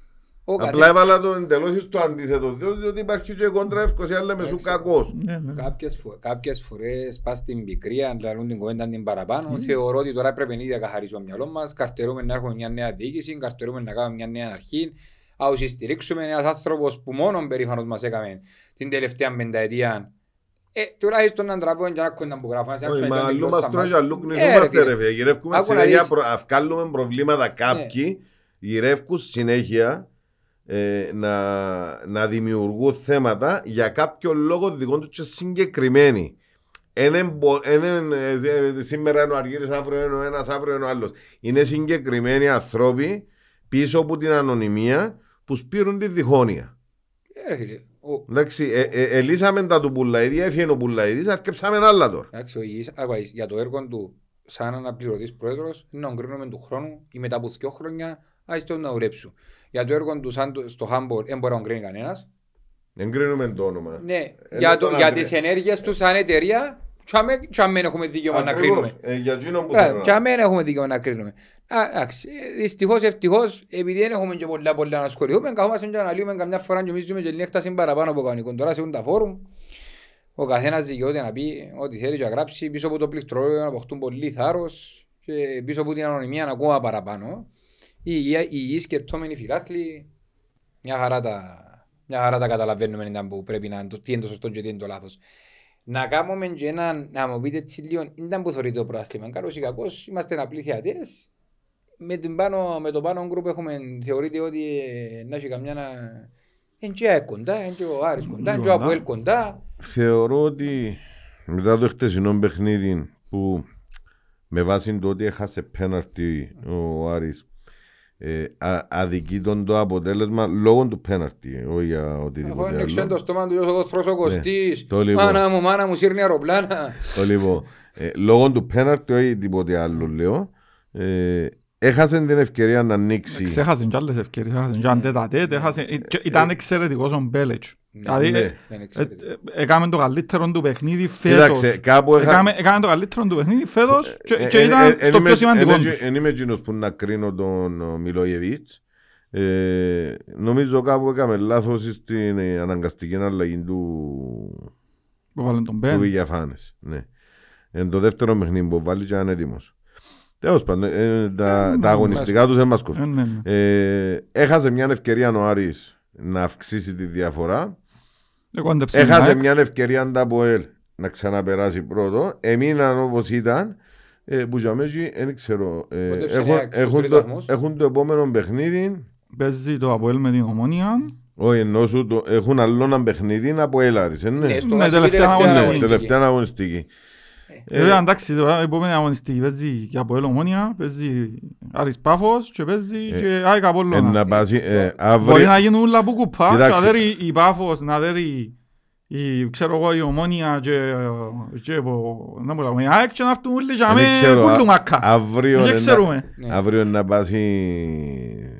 Ο Απλά καθένα- έβαλα το εντελώς στο αντίθετο, διότι υπάρχει και κόντρα ευκοσία λέμε σου Εντάξει. κακός. Ναι, ναι. Κάποιες, φο- κάποιες φορές πας στην πικρία, λαλούν την κουβέντα την παραπάνω. Θεωρώ ότι τώρα πρέπει να διακαχαρίσουμε το μυαλό μας. Καρτερούμε να έχουμε μια νέα διοίκηση, καρτερούμε να κάνουμε μια νέα αρχή. Άουσι στηρίξουμε ένας άνθρωπος που μόνον περήφανος μας έκαμε την τελευταία πενταετία. Ε, τουλάχιστον να ντραπώ και να κοντά που γράφουμε. Όχι, μα αλλού μας τρώει και αλλού Ε, ρε κνιζόμαστε φίλε. ρε φίλε. Γυρεύκουμε Άκου να συνέχεια, δεις. προ- αυκάλουμε προβλήματα κάποιοι, γυρεύκουν συνέχεια ε, να, να δημιουργούν θέματα για κάποιο λόγο δικό τους και συγκεκριμένοι. Ένα μπο- ένα, ε, ε, σήμερα είναι ο Αργύρης, αύριο είναι ο ένας, αύριο είναι ο άλλος. Είναι συγκεκριμένοι άνθρωποι πίσω από την ανωνυμία που σπήρουν τη διχόνοια. Ε, ρε φίλε, ο- Εντάξει, ε, ε, ελύσαμε τα του Πουλαίδη, έφυγε ο Πουλαίδης, αρκέψαμε άλλα τώρα. Εντάξει, ο Υγιής, άκουα, για το έργο του σαν αναπληρωτής πρόεδρος, να ογκρίνουμε του χρόνου ή μετά από δύο χρόνια, άιστο να ουρέψουν. Για το έργο του σαν το- στο Χάμπορ δεν μπορεί να ογκρίνει κανένας. Δεν κρίνουμε το όνομα. Ναι, Ε, για, δεν το, τον για άντρε. τις ενέργειες τους σαν εταιρεία, και αν δεν έχουμε δικαίωμα να Ακριβώς, κρίνουμε. ε, για εκείνο που Ε, θέλω Και να- αν δεν έχουμε δικαίωμα να κρίνουμε. Α, εντάξει, ε, Δυστυχώς, ευτυχώς, επειδή δεν έχουμε και πολλά πολλά να ασχοληθούμε, καθόμαστε και αναλύουμε καμιά φορά και νομίζουμε και την έκταση παραπάνω από κανονικό. Τώρα σε τα φόρουμ, ο καθένας δικαιούται να πει ό,τι θέλει και να γράψει πίσω από το πληκτρολόγιο να αποκτούν πολύ θάρρος και πίσω από την ανωνυμία να ακόμα παραπάνω. Οι υγεία- οι υγιείς σκεπτόμενοι φιλάθλοι μια χαρά τα, μια χαρά τα καταλαβαίνουμε ήταν που πρέπει να είναι το τι είναι το σωστό και τι είναι το λάθος. Να κάνουμε και ένα, να μου πείτε έτσι λίγο, ήταν που θεωρείται το πρωτάθλημα. Καλώς ή κακώς, είμαστε απλοί θεατές. Με, την πάνω, με το πάνω γκρουπ έχουμε θεωρείται ότι ε, να έχει καμιά να... Εν και η ΑΕΚ κοντά, εν και ο Άρης κοντά, εν και ο Κοντά. Αποέλ κοντά. Θεωρώ ότι μετά το χτεσινό παιχνίδι που με βάση το ότι έχασε πέναρτι ο Άρης ε, α, αδικεί τον το αποτέλεσμα λόγω του πέναρτι, όχι για Αφού οτιδήποτε ένοιξε άλλο. το στόμα του ο Θρός ο Κωστής. το λοιπόν. Μάνα μου, μάνα μου, σύρνει αεροπλάνα. Το λοιπόν, ε, λόγω του πέναρτι, όχι τίποτε άλλο λέω, ε, έχασε την ευκαιρία να ανοίξει. Ξέχασε και άλλες ευκαιρίες, έχασε και αντέτατέτ, έχασε... ε, και Ήταν εξαιρετικός ο Μπέλετς. Δηλαδή, ναι. ε, Δεν ε, εξαιρετικό. ε, έκαμε το καλύτερο του παιχνίδι φέτος. Κοίταξε, κάπου έχα... Έκαμε, έκαμε το καλύτερο του παιχνίδι φέτος και, Ε, και ε, ήταν ε, εν στο είμαι- πιο σημαντικό εν- τους. εν είμαι εκείνος που να κρίνω τον ο, Μιλόγεβιτς. Ε, νομίζω κάπου έκαμε λάθος στην ε, αναγκαστική αλλαγή του, Που βάλουν τον του Μπεν. Βηγιαφάνες. Ναι. Εν το δεύτερο παιχνίδι που βάλει και ήταν έτοιμος. Τέλος πάντων, ε, τα, Ε, τα αγωνιστικά τους δεν μας Ε, κόφτουν. ναι, ναι. Ε, έχασε μια ευκαιρία ο Άρης να αυξήσει τη διαφορά. Ε, κόντεψε την Έχασε ΑΕΚ. μια ευκαιρία τα ΑΠΟΕΛ να ξαναπεράσει πρώτο. Εμείναν όπως ήταν. Ε, που για μέση, δεν ξέρω. Ε, Κόντεψε η έχουν, ΑΕΚ στους έχουν, τρεις το, βαθμούς. έχουν το επόμενο παιχνίδι. Παίζει το Αποέλ με την Ομόνια. Όχι, ενώ σου το, έχουν άλλο ένα παιχνίδι από Έλαρης, ε, ναι. Ναι, στο Ναι, βασική τελευταία τελευταία αγωνιστική. Βέβαια εντάξει τώρα η επόμενη αγωνιστική παίζει και Αποέλ Ομόνια, παίζει Άρης Πάφος και παίζει Ε, και ΑΕΚ Ε, Απόλλωνα. να πάσει, ε, Μπορεί αύριο, να γίνουν όλα που κουπά και Κοιτάξτε. να δέρει η Πάφος, να δέρει η, ξέρω εγώ, η Ομόνια και, και ο- να μου λέμε, η ΑΕΚ και να έρθουν όλοι για δεν με ξέρω, α- κουλού μακά. αύριο Δεν να- ξέρουμε. Ναι. αύριο να πάσει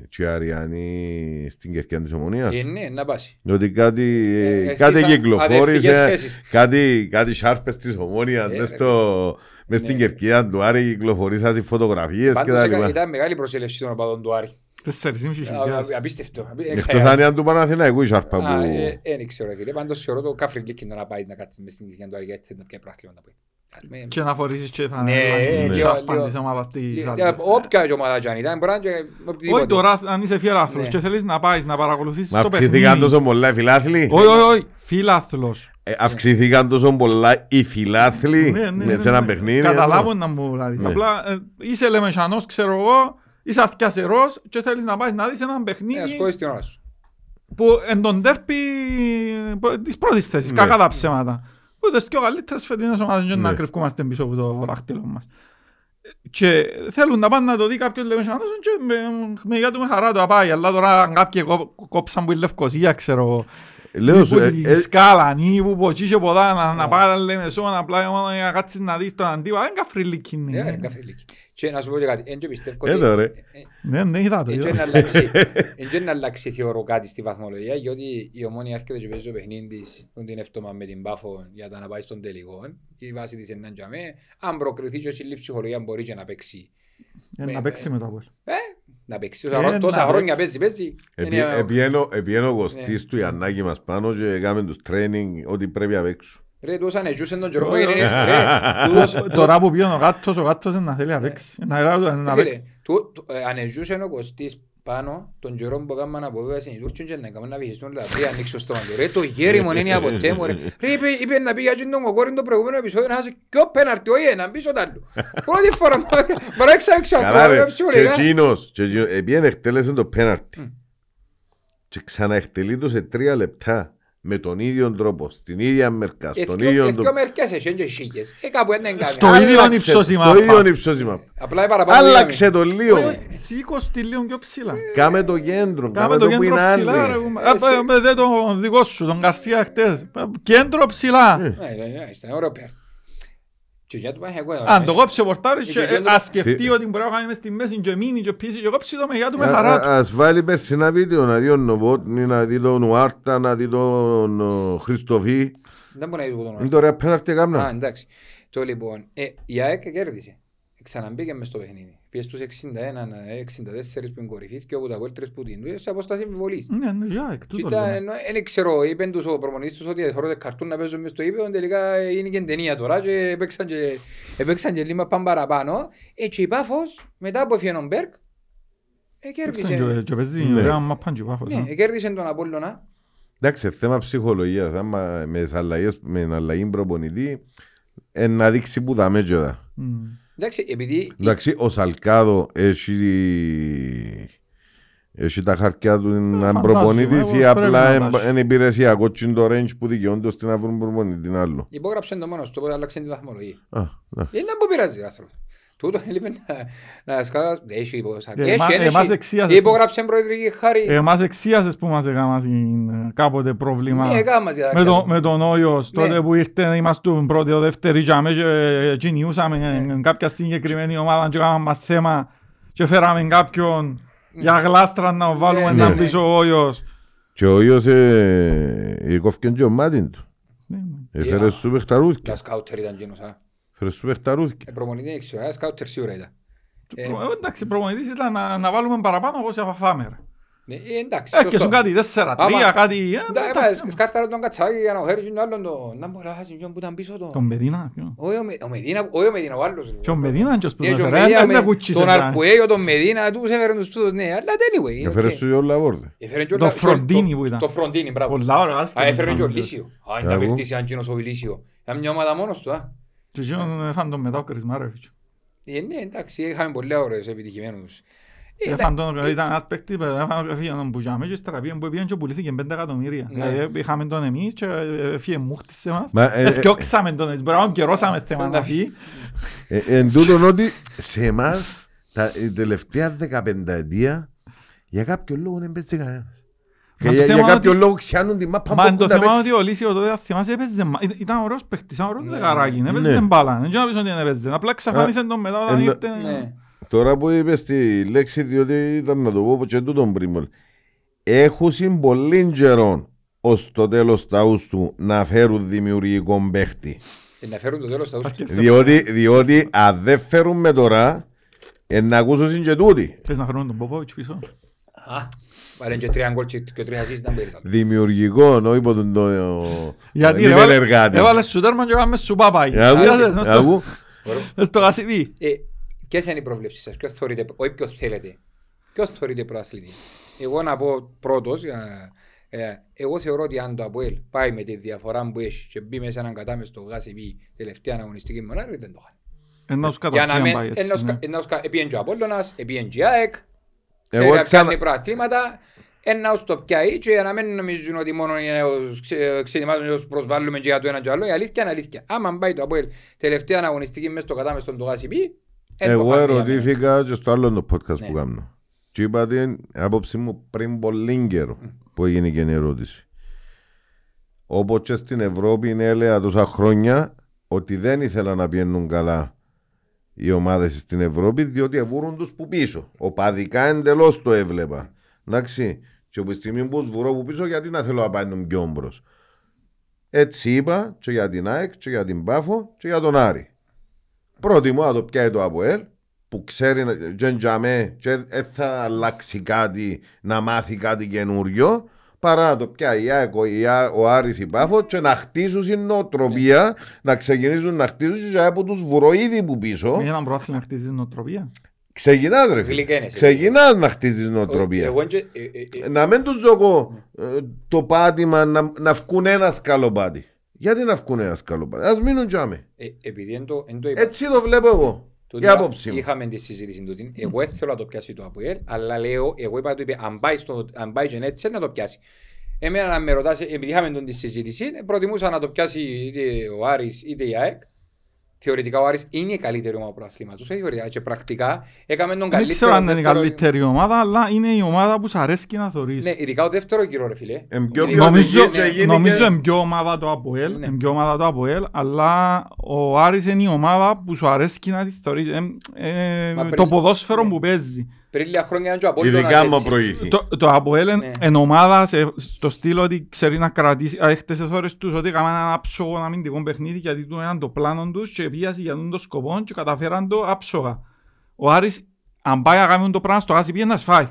και η Αριανή στην κερκιά της Ομονίας. Ε, ναι, να πάσει. Ότι κάτι, Ε, ε, ε, κάτι στις αδερφικές κυκλοφόρησε, σχέσεις. κάτι, κάτι σάρπες της Ομόνιας Ε, μες ρε. στο, μες στην Ναι. κερκίδα του Άρη κυκλοφορήσαν οι φωτογραφίες και Πάντως τα έκα- λοιπά. ήταν μεγάλη προσέλευση των οπαδών του Άρη. 4.500 Α, χιλιάδες. α, Απίστευτο. Απί- Εκτός εξαγιά- αν είναι του Παναθηναϊκού η σάρπα Α, που... ε, ε, Δεν ξέρω φίλε. Πάντως θεωρώ το κάφρι γλύκκινο να πάει να κάτσεις μες στην κερκιά του Άρη γιατί θέλει να πιάει πράθλημα να πει. Ας με- Και να φορήσεις και Ναι, φανέλα, λίγο- σάρπαν λίγο- της ομάδας της Ε, άλλης. Όποια και ομάδα και αν ήταν, μπορεί να είναι και οτιδήποτε. Όχι τώρα, αν είσαι φιλάθλος Ναι. και θέλεις να πάεις να παρακολουθήσεις Μα το αυξηθήκαν παιχνίδι. τόσο πολλά οι φιλάθλοι; Όχι, όχι, όχι, φιλάθλος. Ε, Αυξηθήκαν τόσο πολλά οι φιλάθλοι Ναι, ναι, με ναι, σε ένα ναι. παιχνίδι; Καταλάβω να μου λέει. Ναι. Απλά ε, είσαι λεμεσανός, ξέρω εγώ, είσαι αθιασερός και θέλεις να πάεις να δεις έναν Ε, παιχνίδι ασκόεις την ώρα σου. που εν τον τέρπι προ- της πρώτης θέσης, Ναι. κακά τα ψέματα. Που τις πιο καλύτερες φετινές ομάδες και να Ναι. κρυφκούμαστε πίσω από το δάχτυλο μας. Και θέλουν να πάνε να το δει κάποιος λεμεσανός και με, με για του με χαρά το απάει. Αλλά τώρα αν κάποιοι κό- κόψαν που η Λευκοσία, ξέρω εγώ, Λέω σου, που ε, τη ε, σκάλαν ή που από εκεί και από εδώ να, να πάει λεμεσόν απλά μόνο για να κάτσεις να δεις τον αντίπα. Δεν καφριλίκι Ναι, είναι. είναι κάφρι λύκη. Και να σου πω και κάτι, εν και πιστεύω Ε, ότι... τώρα, ρε. ε, ε, Ναι, ναι, είδα το. Εν και είδα. να αλλάξει- [laughs] εν και να αλλάξει θεωρώ κάτι στη βαθμολογία, γιατί η ομόνια έρχεται και παίζει το παιχνίδι της τον την εύτομα με την Πάφο για τα να πάει στον τελικό. Η βάση της είναι για με. Αν προκριθεί και ο συλλήψη ψυχολογία μπορεί και να παίξει. Ε, Να παίξει με το Αποέλ. Ε, να παίξει. Ε, Τόσα- να Τόσα χρόνια παίξει. παίζει, παίζει. επί- Είναι- επιένω- επιένω ο Κωστής Ναι. του Ιαννάκη μας πάνω και έκαμε τους τρέινινγκ ό,τι πρέπει να παίξουν. Ρε, τόσα νεζούσαν τον καιρό που Ε, έγινε. ε, Ρε, τούτος- Τώρα που πιένω ο γάτος, ο γάτος είναι να θέλει να παίξει. Να να- να Φίλε, παίξει. του- του- ε, ανεζούσε ο Κωστής πάνω τον καιρό που έκαναν αποβίβαση οι Τούρκοι και να έκαναν να βυθιστούν τα τρία ανοίξει το στόμα του. Ρε το γέρι μου είναι από ποτέ μου ρε. Ρε είπε, είπε να πει για τον κοκόριν το προηγούμενο επεισόδιο να χάσει και ο πέναρτι όχι έναν πίσω τ' άλλο. Πρώτη φορά μου μπορεί να έξω Καλά ρε, ακόμα και ψυχολογικά. εκείνος, και εκείνος, επειδή εκτέλεσε το πέναρτι Μμ. και ξαναεκτελεί το σε τρία λεπτά με τον ίδιο τρόπο, στην ίδια μερκά, στον Εθκιο ίδιο εθκιο μερικές εσύ και σίγες. Ε, κάπου ένα Στο εγκάμει. ίδιο Άλλαξε- ύψος η Στο μάπα. ίδιο ύψος η μάπα. Απλά παραπάνω Άλλαξε το λίγο. Όχι, όχι, Σήκως τη λίγο πιο ψηλά. Κάμε το κέντρο, Κάμε κάμε το το που κέντρο είναι ψηλά. άλλοι. ρε, κουμά. Α, ε, με δε το δικό σου, τον Καρσία χτες. Κέντρο ψηλά. Ναι, ναι, ναι, Ήταν ωραίο πέρ. Και για το πάει εγώ. Αν το κόψει ο πορτάρις Ε, και και ε, κέντρο- ας σκεφτεί Τι- ότι μπορεί να κάνει μες στη μέση και μείνει και πίσει και κόψει το με γεια του με Α- χαρά του. α- Ας βάλει περσινά βίντεο να δει τον Νοβότνη, να δει τον Ουάρτα, να δει τον ο, Χριστοφή. Δεν μπορεί να δει το Είναι όνομα. το ωραία πέναρτη Α, κάμνα. εντάξει. Το λοιπόν, ε, η ΑΕΚ κέρδισε. Ξαναμπήκε μες στο παιχνίδι. Πιες τους 61, ε, 64 που είναι κορυφής και όπου τα κόλτρες που την του, σε απόσταση επιβολής. Ναι, ναι, για εκ Και τούτο ήταν, λέμε. ενώ, δεν ξέρω, είπεν τους ο προπονητής τους ότι θεωρώ καρτούν να παίζουν μες στο ύπεδο, τελικά είναι και ταινία τώρα και έπαιξαν και, έπαιξαν και λίγο πάνε παραπάνω. Ε, και η Πάφος, μετά από έφυγε ο Μπέρκ, ε, Έξαν κέρδισε. και- και παίζει Ναι. ωραία μαπάν και πάφος, Ναι, α. ε, κέρδισε τον Απόλλωνα. Εντάξει, θέμα ψυχολογίας, άμα με τις αλλαγές, με την αλλαγή προπονητή, ε, να δείξει που δαμε και δα. Μμ. Εντάξει, επειδή Εντάξει, ο Σαλκάδο έχει, έχει τα χαρτιά του να είναι φαντάζομαι, προπονητής εγώ ή πρέπει απλά να εν- αλλάξει. είναι υπηρεσιακό και είναι το range που δικαιούνται ώστε να βρουν προπονητή άλλο. υπόγραψε το μόνος του, οπότε άλλαξε τη βαθμολογία. Α, ναι. Δεν είναι που πειράζει, άνθρωπος. Τούτο [laughs] έλειπε να, να σκάτα... Έχει υπογράψει. Ε, εμά- Έχει, εμάς έχει. εξίασε. Υπογράψε προεδρική χάρη. Εμάς εξίασες που μας έκαναν ε, κάποτε πρόβλημα. Ναι, έκαμε για Με, το, τα με τον Όιος, Ναι. τότε που ήρθε, είμαστε πρώτοι, ο δεύτεροι και αμέ και κινιούσαμε Ναι. κάποια συγκεκριμένη ομάδα και έκαναμε μας θέμα και φέραμε κάποιον για γλάστρα να βάλουμε Ναι, να ναι, πίσω ο Όιος. Και ο ίδιος ε, κόφηκε και ο μάτιν του. Ναι, ναι. Έφερε Ε, σου παιχταρούθκια. Τα σκάουτερ ήταν γίνος, α. Έφερε σου παιχταρούθκια. Ε, προπονητή δεν ξέρω, α, σκάουτερ σίγουρα ήταν. Ε, Ε, Εντάξει, προπονητής ήταν να, να βάλουμε παραπάνω από όσα φάμε. ρε. ναι, ε, εντάξει, Ε, και σωστό. σου κάτι τέσσερα, Άμα- τρία, κάτι... ε, Εντά- εντάξει. ε, Σκάρταρα τον κατσάκι για να φέρει και τον άλλον το... Να μπορεί να χάσει ποιον που ήταν πίσω το... Τον Μεδίνα, ποιο; Όχι ο Με- ο Μεδίνα, όχι ο Μεδίνα, ο άλλος. Και ο Μεδίνα είναι και ο Και σπουδαίος, ο ρε, Μεδίνα δεν με- τα κουτσίσε Τον κανένας. Αρκουέιο, τον Μεδίνα, τους έφεραν τους τούτους, ναι, αλλά anyway. Έφερε οκ. σου και ο Λαβόρδε. Έφερε και ο Το Λα- Φροντίνι το- που ήταν. Το Φροντίνι, μπράβο. Πολλά ωραία, άρεσε Α, και έφερε τον και ο Φροντίνι. Λύσιος. Α, είναι τα Μπράβο. παιχτήσει αν γίνος ο Λύσιο. Ήταν μια ομάδα μόνος του, α. Και εκείνον έφαν τον μετά ο Κρισμάρεβιτς. Ε, ναι, εντάξει, είχαμε πολλά ωραίους επιτυχημένους. Ε, Έφαν εντά- τον, ήταν ένας παίκτης, έφαν- έφυγε τον Μπουτζάμε και ύστερα πήγαν που πήγαν και πουλήθηκε πέντε εκατομμύρια. Ναι. Δηλαδή, Είχαμε τον εμείς και έφυγε μούχτης σε εμάς. Μα, ε, ε, [laughs] Εφτιώξαμε τον, έτσι, μπορεί να καιρώσαμε θέμα να φύγει. Ε, Εν τούτον ότι σε εμάς τα η τελευταία δεκαπέντα ετία για κάποιο λόγο δεν παίζει κανένας. Και Μα το για, για θέμα κάποιο ότι- λόγο ξιάνουν τη μάπα Μα που το έχουν τα θέμα παίξει. ότι ο Λύσιο τότε αν θυμάσαι έπαιζε, μα- ήταν- ήταν ωραίος παίκτης, ήταν ωραίος Ναι, δεκαράκι, ναι. έπαιζε Ναι. μπάλα, δεν ξέρω να πεις ότι δεν έπαιζε, απλά εξαφάνισε τον μετά όταν ενώ- ήρθε. Ναι. Τώρα που είπες τη λέξη διότι ήταν να το πω και τούτον πριν μου. Έχουν πολύ καιρό ως το τέλος του Αύγουστου να φέρουν δημιουργικό παίχτη. Ε, Να φέρουν το τέλος τα ούσια. Αρκεύσε. Διότι, διότι αν δεν φέρουμε τώρα, ε, να ακούσουν και τούτοι. Θες να χρώνουν τον Ποπόβιτς πίσω; Α, Βάλε και τρία γκολ και και τρία assist, ήταν περισσότερο. Δημιουργικό, όχι από τον το... Γιατί δεν ρε, είναι έβαλε- εργάτη. έβαλε σου τέρμα και έκαμε σου πάπαγι. Ε, Άκου, Σιγά, μες στο- άκου. μες στο γασιπί. Ε, Ποιες είναι οι προβλέψεις σας, ποιος θεωρείτε, όχι ποιος θέλετε, ποιος θεωρείτε προαθλητή. Εγώ να πω πρώτος, ε, ε, εγώ θεωρώ ότι αν το Αποέλ πάει με τη διαφορά που έχει και μπει μέσα σε έναν κατάμεστο γάσι πει τελευταία αγωνιστική μονάδα, δεν το κάνει. Ενώ τους Για να καταρχήν μην, πάει έτσι, ενώ ναι. σκα- ενώ σκα- επίεν και ο Απόλλωνας, επίεν και η ΑΕΚ, Εγώ ξέρει ξανα- πιάνει προαθλήματα, ένα ως το πιάει και για να μην νομίζουν ότι μόνο είναι ως ξε- ξενιμάζουν ως προσβάλλουμε και για το ένα και άλλο, η αλήθεια είναι αλήθεια. Άμα πάει το Αποέλ τελευταία αγωνιστική μέσα στο κατάμεστο το γάσι πει, εν το Εγώ φάει για μένα. ερωτήθηκα και στο άλλο το podcast Ναι. που κάνω. Και είπα την άποψη μου πριν πολύ καιρό που έγινε και η ερώτηση. Όπως και στην Ευρώπη είναι έλεγα τόσα χρόνια ότι δεν ήθελα να πιένουν καλά οι ομάδες στην Ευρώπη διότι εβούρουν τους που πίσω. Οπαδικά εντελώς το έβλεπα. Εντάξει. Και από τη στιγμή που σβουρώ που πίσω γιατί να θέλω να πάνε πιο μπρος. Έτσι είπα και για την ΑΕΚ και για την Πάφο και για τον Άρη. Προτιμώ να το πιάει το ΑΠΟΕΛ που ξέρει να- και τζαμέ και δεν θα αλλάξει κάτι να μάθει κάτι καινούριο παρά να το πιάει η ΑΕΚ, ο, η Α- ο Άρης η Πάφο και να χτίσουν στην νοοτροπία να ξεκινήσουν να χτίσουν και από τους βουροίδι που πίσω. Με έναν προάθλημα να χτίζεις νοοτροπία. ξεκινάς ρε φίλε. Γλυκένεσαι. ξεκινάς να χτίζεις νοοτροπία. Εγώ και- ε, ε, ε, να μην τους ζω το πάτημα να, να βγουν ένα σκαλοπάτι γιατί να βγουν ένα σκαλοπάτι ας μείνουν τζάμε. Ε, επειδή εν το- εν το είπα. έτσι το βλέπω εγώ. Τούτη η άποψη μου Είχαμε τη συζήτηση τούτη. Εγώ δεν θέλω να το πιάσει το ΑΠΟΕΛ, αλλά λέω, εγώ είπα του είπε, αν πάει, στο, αν πάει και έτσι να το πιάσει. Εμένα να με ρωτάς, επειδή είχαμε τον τη συζήτηση, προτιμούσα να το πιάσει είτε ο Άρης είτε η ΑΕΚ. Θεωρητικά ο Άρης είναι η καλύτερη ομάδα προαθλήματος, όχι θεωρητικά. Και πρακτικά έκαμε τον Δεν καλύτερο. ξέρω αν είναι η δεύτερο- καλύτερη ομάδα, αλλά είναι η ομάδα που σ' αρέσει να θωρείς. Ναι, ειδικά ο δεύτερο γύρο, ρε φίλε. Εμ, πιο Ειδικά- Νομίζω, και γίνει νομίζω και- είναι πιο ομάδα το ΑΠΟΕΛ, Ναι. είναι πιο ομάδα το ΑΠΟΕΛ, αλλά ο Άρης είναι η ομάδα που σου αρέσει να τη θωρείς. Ε, ε, Μα πριν- το ποδόσφαιρο ναι. που παίζει. Πριν λίγα χρόνια ήταν και ο Απόλλωνας ειδικά μου έτσι. προήθη Το, το ΑΠΟΕΛ Ναι. είναι εν ομάδα σε, στο στήλο ότι ξέρει να κρατήσει. Α, Έχτες ώρες τους ότι έκαναν ένα άψογο αμυντικό παιχνίδι γιατί του έναν το πλάνο τους και πήγασαν για τον το σκοπό και καταφέραν το άψογα. Ο Άρης αν πάει να κάνει το πράγμα στο γάσι πήγαινε να σφάει.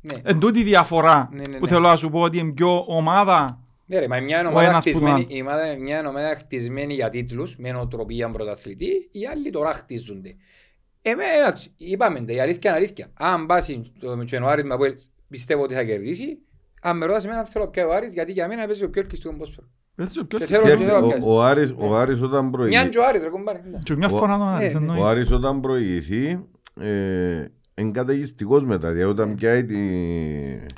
Ναι. Εν τούτη η διαφορά Ναι, ναι, που ναι. θέλω να σου πω ότι είναι πιο ομάδα. Ναι ρε, μα μια Ο ομάδα ένας που χτισμένη, τον η ομάδα, μια ομάδα χτισμένη για τίτλους, με νοοτροπία πρωταθλητή, οι άλλοι τώρα χτίζονται. Εμέ, εντάξει, είπαμε, τα, η αλήθεια είναι αλήθεια. Αν πάσει το Ιανουάριο με Αποέλ, πιστεύω ότι θα κερδίσει. Αν με ρωτάς εμένα θέλω πια ο Άρης, γιατί για μένα παίζει ο πιο ελκυστικό ποδόσφαιρο. Έτσι, ποιος- Και θέλω- Σκέψε, θέλω να ο- πιάσει. Ο Άρης- ο Άρης όταν Μια προηγεί και ο Άρης ρε κομπάρε. ναι. Και μια Ο- φορά τον Ναι, Άρης ναι. εννοείς. Ο Άρης όταν προηγηθεί ε, είναι καταιγιστικός μετά, δηλαδή όταν πιάει τη...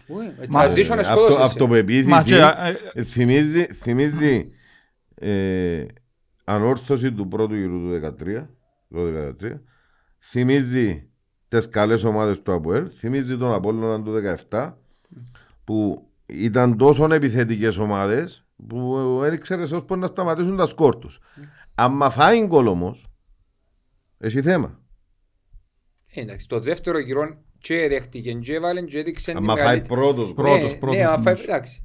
Ουε, Μα- Transition ε, σκότωσες. αυτο- Μα Αυτοπεποίθηση και, ε, ε, θυμίζει, θυμίζει ε, ανόρθωση του πρώτου γύρου του 2013, 12-13, θυμίζει τις καλές ομάδες του ΑΠΟΕΛ, θυμίζει τον Απόλλωνα του 17 που ήταν τόσο επιθετικές ομάδες που δεν ήξερες ως πώς να σταματήσουν τα σκόρ τους. Αν φάει γκολ όμως, έχει θέμα. Ε, Εντάξει, το δεύτερο γύρο και δέχτηκε και έβαλε και έδειξε την Αν φάει μεγαλύτερη- πρώτος γκολ. Πρώτος, Ναι, πρώτος Ναι, αν φάει, νομίζω. εντάξει.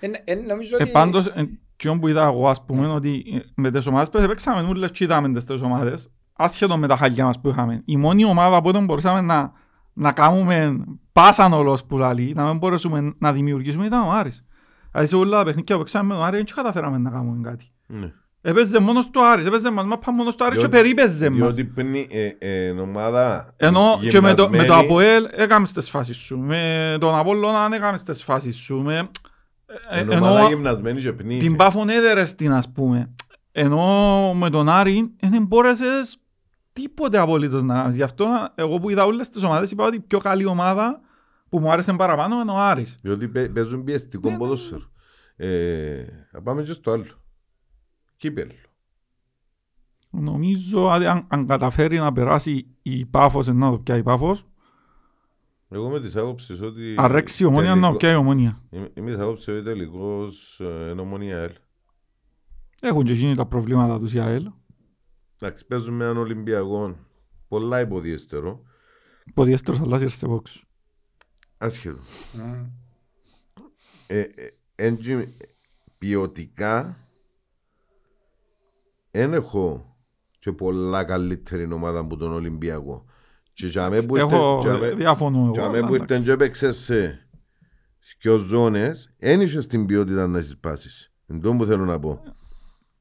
Ε, ε, νομίζω Ε, ότι... πάντως, ε, ποιον που είδα εγώ, ας πούμε, ότι ε, με τις ομάδες που παίξαμε όλες και είδαμε τις τρεις ομάδες, άσχετο με τα χαλιά μας που είχαμε. Η μόνη ομάδα που δεν μπορούσαμε να, να κάνουμε πάσαν όλος που λαλεί, να μην μπορέσουμε να δημιουργήσουμε ήταν ο Άρης. Δηλαδή σε όλα τα παιχνίδια που παίξαμε με τον Άρη δεν καταφέραμε να κάνουμε κάτι. Ναι. Έπαιζε μόνος στο Άρης, έπαιζε μας μάπα μόνος στο Άρης και Διότι- περίπαιζε μας. Διότι παίρνει ε, ε, ομάδα Ενώ και με το, με το γυμνασμένη. ΑΠΟΕΛ έκαμε τις φάσεις σου, με τον Απόλλωνα έκαμε τις φάσεις σου, με... ε, Ενώ ενώ ομάδα γυμνασμένη και πνίγησε. την Πάφον έδερες την ας πούμε. Ενώ με τον Άρη δεν μπόρεσες τίποτε απολύτως να κάνεις. Γι' αυτό εγώ που είδα όλες τις ομάδες είπα ότι η πιο καλή ομάδα που μου άρεσε παραπάνω είναι ο Άρης. Διότι παί- παίζουν πιεστικό Ναι, ναι, ποδόσφαιρο. Ε, θα πάμε και στο άλλο. Κύπελ. Νομίζω ότι αν, αν καταφέρει να περάσει η Πάφος ενώ το πιάει η Πάφος, Εγώ με τις άποψεις ότι... αν ρέξει η ομόνια να τελικό- το πιάει η ομόνια. Είμαι είμαι της άποψης ότι τελικός ε, είναι ομόνια ΕΛ. Έχουν και εκείνοι τα προβλήματα τους οι ΑΕΛ. Εντάξει, παίζουν με έναν Ολυμπιακό πολλά υποδιέστερο. Ποδιέστερος αλλάζεις σε box. Άσχετος. Μμ. Ε, ε, έντζι- ποιοτικά δεν έχω και πολλά καλύτερη ομάδα από τον Ολυμπιακό. Και για μέ που ήρθε- Έχω για μέ- διαφωνώ εγώ. για μέ αλλά που ήρθε και έπαιξες σε δυο ζώνες, δεν είχες την ποιότητα να τις πάσεις. Είναι το που θέλω να πω.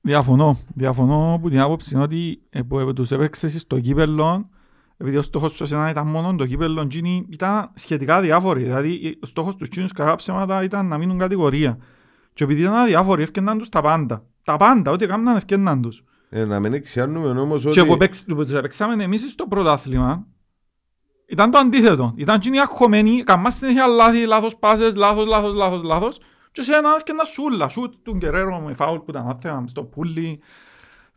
Διαφωνώ. Διαφωνώ που την άποψη είναι ότι ε, που ε, τους έπαιξες στο κύπελλο επειδή ο στόχος του εσένα ήταν μόνο το κύπελλο εκείνοι ήταν σχετικά διάφοροι. Δηλαδή ο στόχος τους εκείνους κακά ψέματα ήταν να μείνουν κατηγορία. Και επειδή ήταν αδιάφοροι έφτιαναν τους τα πάντα. Τα πάντα, ό,τι έκαναν έφτιαναν τους. Ε, να μην εξιάνουμε όμως Και ότι... που παίξ- που τους έπαιξαμε εμείς στο πρωτάθλημα ήταν το αντίθετο. Ήταν εκείνοι αγχωμένοι, καμά συνέχεια λάθη, λάθος πάσες, λάθος, λάθος, λάθος, λάθος. Και σε ένα έφτιανα σούλα, σούτ του Γκερέρο με φάουλ που ήταν άθεμα στο πουλί,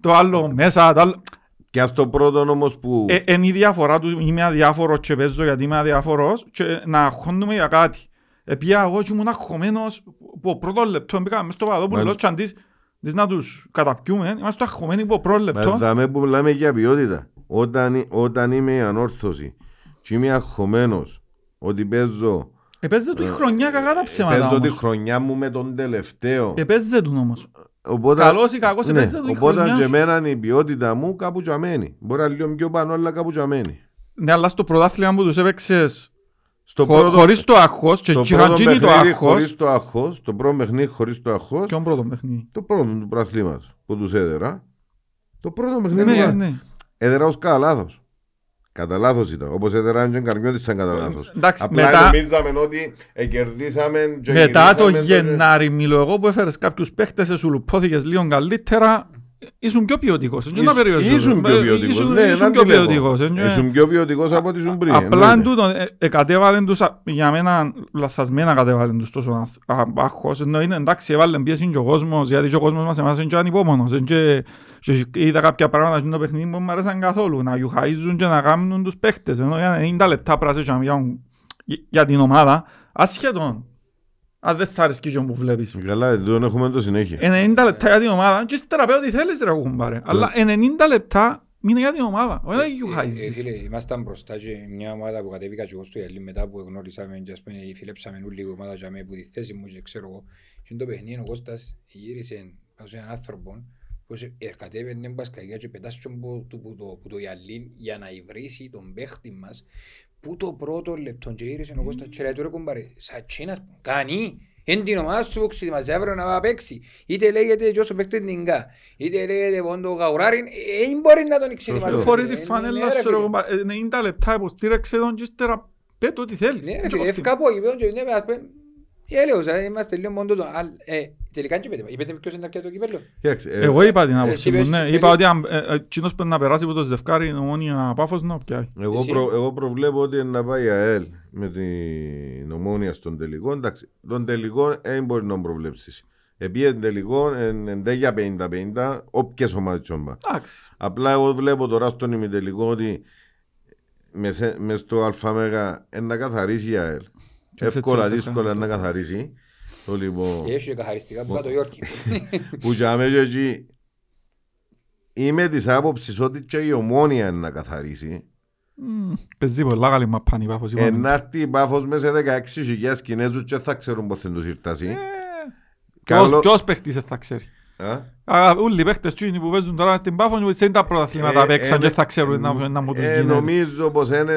το άλλο μέσα, το άλλο. Και αυτό πρώτο όμως που... Ε, είναι η διαφορά του, είμαι αδιάφορος και παίζω γιατί είμαι αδιάφορος και να αγχώνουμε για κάτι. Επία εγώ και ήμουν αγχωμένος που πρώτος λεπτό μπήκα μες στο Παδόπουλο Μα- και αντί της να τους καταπιούμε, είμαστε αγχωμένοι από πρώτος Μα λεπτό. δάμε που μιλάμε για ποιότητα. Όταν, όταν είμαι η ανόρθωση και είμαι αγχωμένος ότι παίζω... Επέζε του η χρονιά κακά τα ψέματα Παίζω τη όμως. χρονιά μου με τον τελευταίο. Επέζε του όμως. Οπότε, Καλός ή κακός, ναι, επέζε του η οπότε χρονιά και σου. εμένα η ποιότητα μου κάπου τζαμένη. Μπορεί να λίγο πιο πάνω, αλλά κάπου τζαμένη. Ναι, αλλά στο πρωτάθλημα που τους έπαιξες Στο χω- πρώτο, χωρίς το άγχος και στο και είχαν πρώτο γίνει το παιχνίδι άγχος. χωρίς το άγχος, το πρώτο παιχνίδι χωρίς το άγχος, Ποιον πρώτο παιχνίδι; το πρώτο του πρωταθλήματος που τους έδερα, το πρώτο Ναι, παιχνίδι ναι, ήταν- ναι. έδερα ως κατά λάθος. Κατά λάθος ήταν. Όπως έδερα και καρμιώτης ήταν κατά λάθος. Εντάξει, Απλά μετά- νομίζαμε ότι κερδίσαμε και Μετά το γυρίσαμε Γενάρη μιλώ εγώ που έφερες κάποιους παίχτες, σε σου λουπώθηκες λίγο καλύτερα, ήσουν πιο ποιοτικός. Δεν να Ήσουν- περιορίζεσαι. Ήσουν πιο Ε, ποιοτικός. ήσουν- Ναι, Ήσουν δεν πιο τη λέγω. ποιοτικός. ε, ναι. Ήσουν πιο ποιοτικός από ό,τι ήσουν πριν. Απλά εν εννοείται. τούτο, ε, ε, κατέβαλεν τους, α- για μένα λαθασμένα κατέβαλεν τους τόσο αθ- α- άγχος, ενώ είναι εντάξει έβαλεν πίεση και ο κόσμος, γιατί και ο κόσμος μας εμάς είναι και ανυπόμονος, είναι και- και είδα κάποια πράγματα στο παιχνίδι που μου αρέσαν καθόλου, να γιουχαΐζουν και να κάνουν τους παίχτες, ενώ για 90 λεπτά πράσαι και να μιλάουν για- για την ομάδα, ασχετόν, αν δεν σ' αρέσκει και που βλέπεις. Καλά, δεν έχουμε το συνέχεια. 90 λεπτά για την ομάδα και ύστερα πέρα ό,τι θέλεις ρε κουμπάρε. Αλλά 90 λεπτά μείνε για την ομάδα, όχι να Ε, ε, γιουχαΐζεις. Φίλε, ήμασταν μπροστά και μια ομάδα που κατέβηκα και εγώ στο Ιαλή μετά που γνώρισαμε και ας πούμε φιλέψαμε όλη η ομάδα και με που τη θέση μου και ξέρω εγώ και το παιχνίδι ο Κώστας γύρισε πάνω σε έναν άνθρωπο Πως ερκατεύαινε μπασκαγιά και πετάς τον που, του, που, το, που το γυαλί για να υβρίσει τον παίχτη μας που το πρώτο λεπτό και ήρθε ο Κώστας και λέει του ρε κουμπάρε σαν τσίνας που κάνει είναι την ομάδα σου που ξετοιμάζει αύριο να πάει παίξει είτε λέγεται και όσο παίχτη την κα είτε λέγεται πόντο γαουράριν δεν μπορεί να τον ξετοιμάζει Σωστό. Φορεί Ε, τη ναι, φανέλα ναι, ρε, σου, ρε φίλε. κομπάρε, ε, 90 λεπτά υποστήρεξε τον και ύστερα πέτω ό,τι θέλεις. Ναι, ρε Δεν φίλε, κοφτεί. ευκά από γηπέδος και λέμε, ας πούμε, η έλεος, ε, είμαστε λίγο μόνο το... αλ- ε, Τελικά και είπετε, είπετε ποιος είναι τα το κυπέλλο. Κοίταξε, ε, Εγώ είπα την εσύ άποψη μου, είπες, ναι. ξέρεις. Είπα ότι αν ε, ε, εκείνος πρέπει να περάσει από το ζευκάρι ομόνια πάφος να πιάει. Εγώ, Εσύ. προ, εγώ προβλέπω ότι να πάει η ΑΕΛ με την ομόνια στον τελικό. Εντάξει, τον τελικό δεν μπορεί να προβλέψεις. Επειδή τον τελικό είναι για 50-50, όποιες ομάδες τσόμπα. Εντάξει. Απλά εγώ βλέπω τώρα στον ημιτελικό ότι μες μες στο ΑΜΕΓΑ είναι να καθαρίσει η ΑΕΛ. Και έτσι Εύκολα, έτσι δύσκολα αυτό. να καθαρίσει. Το λοιπόν, Και έχει και καθαριστικά που κάτω Ιόρκη. [laughs] που για μένα και εκεί είμαι της άποψης ότι και η ομόνια είναι να καθαρίσει. Μμμ, Παίζει πολλά καλή μαπάνη η πάφος. είπαμε. Ενάρτη η Πάφος μέσα σε 16.000 Κινέζους και θα ξέρουν πώς θα τους ήρτασει. Ε, Καλό- ποιος- Ποιος παίχτης δεν θα ξέρει. Α; Α, Όλοι οι παίχτες τσίνοι που παίζουν τώρα στην Πάφο σε τα πρωταθλήματα Ε, παίξαν ε, και θα ξέρουν να, να μου τους ε, γίνεται. Νομίζω πως είναι...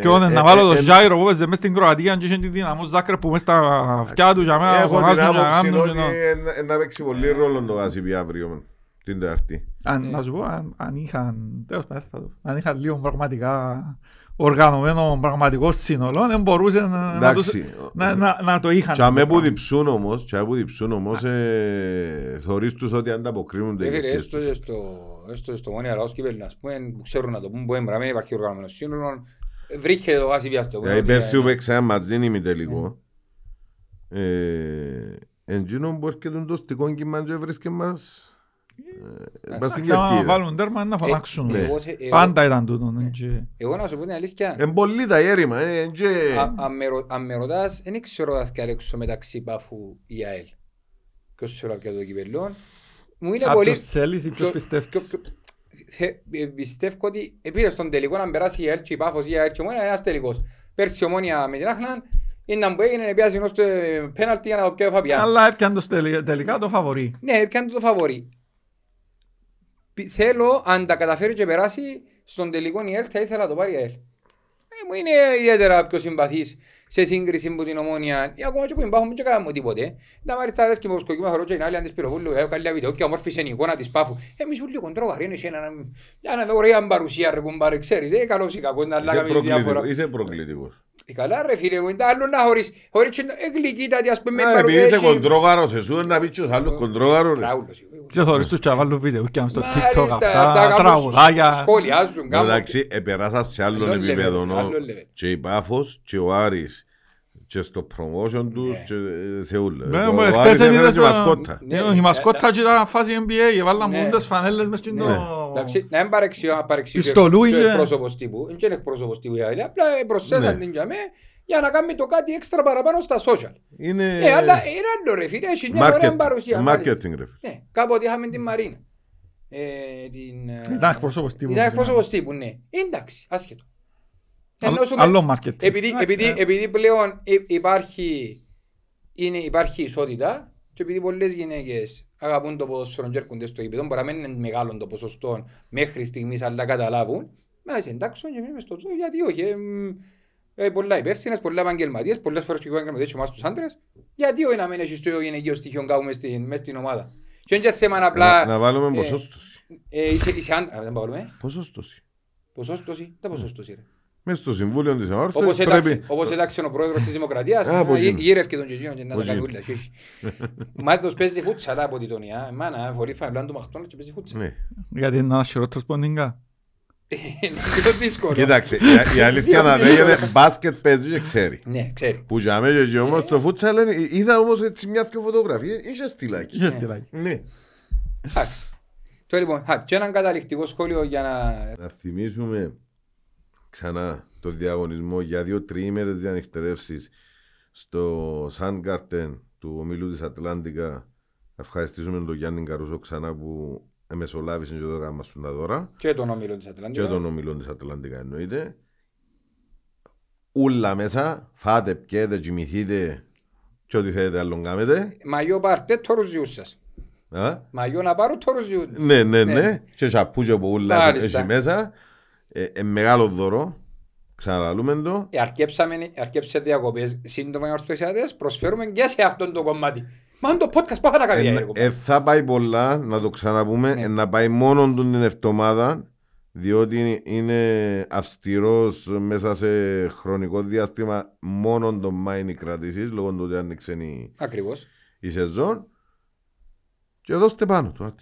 Και όταν ε, να ε, βάλω το ε, Ζάιρο που παίζε μες στην Κροατία και είχε τη δυναμό Ζάκρε που μες στα αυτιά του για μένα Έχω την φωνάζουν και άποψη κάνουν και ότι να- ε, ε, να παίξει πολύ ρόλο το Γάσιπι αύριο την Τετάρτη. Αν- Να σου πω, αν- αν είχαν, τέλος πάντων, θα το- αν είχαν λίγο πραγματικά οργανωμένο πραγματικό σύνολο, δεν μπορούσε να, να, τους- Εντάξει. να, να, να το είχαν. Και αμέ που διψούν όμως, και αμέ που διψούν όμως, ε, θωρείς τους ότι ανταποκρίνονται. Ε, οι φίλε, παικτές έστω τους. και στο, έστω και στο μόνοι λαός κύπελλο, ας πούμε, που ξέρουν να το πούν, που έμπρα, μην υπάρχει οργανωμένος σύνολο, βρίσκεται το γάσι βιάστο. Δηλαδή πέρσι που παίξαμε μαζί είναι ημιτελικό. Ε, Εντζήνο που έρχεται το στικό κύμα και βρίσκε μας ε, μας στην Εντάξει, άμα κερκίδα. βάλουν τέρμα να φωνάξουν. ναι. Εγώ σε- εγώ- Πάντα ήταν τούτο. ναι, και- Εγώ να σου πω την αλήθεια, Εν πολύ τα έρημα, ε, και- Α- αν με ρω- αν με ρωτάς, δεν ξέρω αν θα διαλέξω μεταξύ Πάφου ή ΑΕΛ. Ποιος θέλω πια το κυπελλό. Μου είναι Α, πολύ... ποιος θέλεις ή ποιος ποιο- πιστεύεις; ποιο- ποιο- θε- ε, Πιστεύω ότι επειδή στον τελικό να περάσει η ΑΕΛ και η Πάφος ή η ΑΕΛ και η Ομόνια είναι ένας τελικός. Πέρσι η Ομόνια με την Άχλαν είναι να που έγινε να πιάσει ενός το πέναλτι για να το πιάει ο Φαβιάν. Αλλά έπιαν το τελε- τελικά το φαβορεί. Ναι, πιάνε το φαβορί. Πι- Θέλω, αν τα καταφέρει και περάσει, στον τελικό η ΕΛ θα ήθελα να το πάρει η ΕΛ. Ε, μου είναι ιδιαίτερα πιο συμπαθής σε σύγκριση με την ομόνια. Ή ακόμα και που υπάρχουν και κάναμε τίποτε. Να μάλιστα τα αρέσκει με σκοκκίμα χαρό και είναι άλλη αντις πυροβούλου. Έχω καλή βίντεο και ομόρφησε η εικόνα της πάφου. Εμείς όλοι κοντρόγαροι είναι ένα... Για να δω ωραία παρουσία ρε κουμπάρε, ξέρεις. Ε, καλός ή κακός να Είσαι αλλάγαμε διάφορα. προκλητικός, είσαι προκλητικός. Ε, Καλά ρε φίλε μου, είναι άλλο να χωρίς. Χωρίς και ε, γλυκύτατη ας πούμε. Α, Επειδή παρουσία, είσαι έχει- κοντρόγαρος εσύ να πεις και τους άλλους κοντρόγαρους. ρε. Τραούλος, ε, Και θωρείς τους και να βάλουν βίντεο και στο Μάλιστα, TikTok αυτά αυτά, κάπως τραγουδάκια. Σχολιάζουν κάπου. Εντάξει, επεράσα σε άλλον Άλλο level, επίπεδο. άλλο νο. level. Και η Πάφος και ο Άρης. Και στο promotion τους Ναι. και σε όλα. Ναι, Ο- μα ο χτες Άρης δεν έφερε είδες και το- μασκότα. Ναι, Ε, Η ναι, μασκότα ναι. και ήταν φάση NBA, έβαλαν Ναι. μου τις φανέλες μες στην Ναι. το... Εντάξει, να μην παρεξιώ, να παρεξιώ και- Πιστολούι, και ε. πρόσωπος τύπου. Δεν είναι πρόσωπος τύπου η άλλη, απλά προσθέσαν Ναι. την για μέ για να κάνει το κάτι έξτρα παραπάνω στα social. Είναι Ναι, αλλά είναι άλλο ρε φίλε, έχει μια ωραία market- παρουσία. μάλιστα. marketing ρε. Ναι, κάποτε είχαμε την Μαρίνα. Ε, την, ε, Ήταν εκπρόσωπος τύπου. Ήταν εκπρόσωπος τύπου, ναι. Εντάξει, άσχετο. Άλλο- Ενώ σου με- Άλλο marketing. Επειδή, Εντάξει, επειδή, ε. επειδή πλέον υ- υπάρχει, είναι, υπάρχει ισότητα και επειδή πολλές γυναίκες αγαπούν το ποδόσφαιρο και έρχονται στο γήπεδο, μπορεί να μην είναι μεγάλο το ποσοστό μέχρι στιγμής, αλλά καταλάβουν, να σε εντάξει και εμείς στο τζο, γιατί όχι. Ε, μ, ε, πολλά υπεύθυνες, πολλά επαγγελματίες, πολλές φορές και εγώ επαγγελματίες και εμάς τους άντρες, γιατί όχι να μην έχεις το γυναικείο στοιχείο κάπου μες στην, μες στην ομάδα. Και είναι και θέμα Να- απλά, Να βάλουμε ε, ποσόστοση. ε, είσαι, είσαι άντρα, δεν πάρουμε, Ποσόστοση. ποσόστοση, τα ποσόστοση ρε. Μες στο Συμβούλιο της Όπως Αόρθωσης έταξε, πρέπει... όπως έταξε ο πρόεδρος της Δημοκρατίας, Α, από α, εκείνο. γύ- γύρευκε τον Κεζίνο και να Από τα κάνει εκείνο. ούλα. χύχη. Μάλιστα παίζει φούτσαλα από τη Τονιά, μάνα, φορεί φανελάν του Μαχτώνας και παίζει φούτσαλα. Ναι. Γιατί είναι ένας χειρότερος ποντινγκά. Είναι πιο δύσκολο. Κοίταξε, η- η αλήθεια να λέγεται μπάσκετ παίζει και ξέρει. Ναι, ξέρει. Που για μένα και όμως το φούτσαλ είναι- είδα όμως έτσι μια δυο φωτογραφίες, είχε στυλάκι. Είχε στυλάκι. Ναι. Εντάξει. Τώρα λοιπόν, α, και έναν καταληκτικό σχόλιο για να... Να θυμίσουμε ξανά το διαγωνισμό για δύο τριήμερες διανυκτερεύσεις στο Sun Garden του ομίλου της Ατλάντικα. Να ευχαριστήσουμε τον Γιάννη Καρούσο ξανά που εμεσολάβησες και το γάμμα σου τα δώρα. και τον όμιλο της Και Ατλαντικά. των ομιλών της Ατλαντικά εννοείται. Ούλα μέσα, φάτε, πιέτε, κοιμηθείτε και ό,τι θέλετε άλλον κάνετε. Μαγιό πάρτε το ρουζιούς σας. Α; Μαγιό να πάρουν τόρους γιούν. Ναι, ναι, Ναι. ναι. Και σαπούτσο που ούλα Μάλιστα. έχει μέσα. Ε, ε, μεγάλο δώρο. Ξαναλούμε το. Ε, αρκέψαμε, αρκέψε διακοπές σύντομα οι ορθωσιάτες, προσφέρουμε και σε αυτόν το κομμάτι. Μα το podcast πάθα να κάνει Ε, έργο. ε, θα πάει πολλά, να το ξαναπούμε, Ναι. ε, να πάει μόνο του την εβδομάδα, διότι είναι αυστηρός μέσα σε χρονικό διάστημα μόνο τον Μάη είναι οι κρατήσεις, λόγω του ότι άνοιξε η, Ακριβώς. η σεζόν. Και δώστε πάνω του.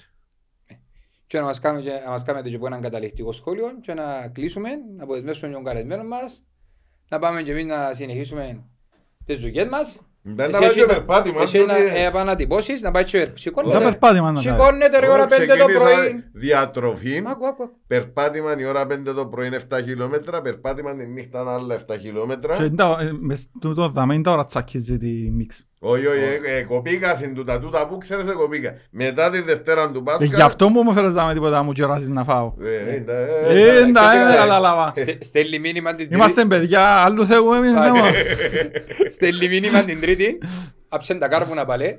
Άντε. Και να μας κάνετε, να μας κάνετε και από έναν καταληκτικό σχόλιο και να κλείσουμε, να αποδεσμεύσουμε τον καλεσμένο μας, να πάμε και εμείς να συνεχίσουμε τις δουλειές μας. Δεν Εσύ να πάει εσύ και να- περπάτημα. Εσύ να διότι- ε, επανατυπώσεις, να πάει και Τα σηκώνεται. περπάτημα να τα Σηκώνεται ρε ώρα Όχι, 5 το ξεκίνησα πρωί. Διατροφή. Άκου, άκου, άκου. Περπάτημα η ώρα 5 το πρωί είναι 7 χιλιόμετρα, περπάτημα τη νύχτα άλλα 7 χιλιόμετρα. Και τα- ε, μες τούτο δάμε είναι τα ώρα τσακίζει τη μίξ. Όχι, όχι, ε, ε, κοπήκα συν τούτα, τούτα που ξέρεις ε, κοπήκα. Μετά τη Δευτέρα του Ε, Πάσχα... Γι' αυτό που μου φέρες δάμε τίποτα μου κεράζεις να φάω. Ε, ε, ε, Ε, ε, εντά, ξέρετε, ε, ε, κατάλαβα. Στε- Στέλνει μήνυμα την Είμαστε παιδιά, άλλου Θεού εμείς. Πάει. ναι, μα. Στέλνει μήνυμα την τρίτη, άψεν τα κάρβουνα παλέ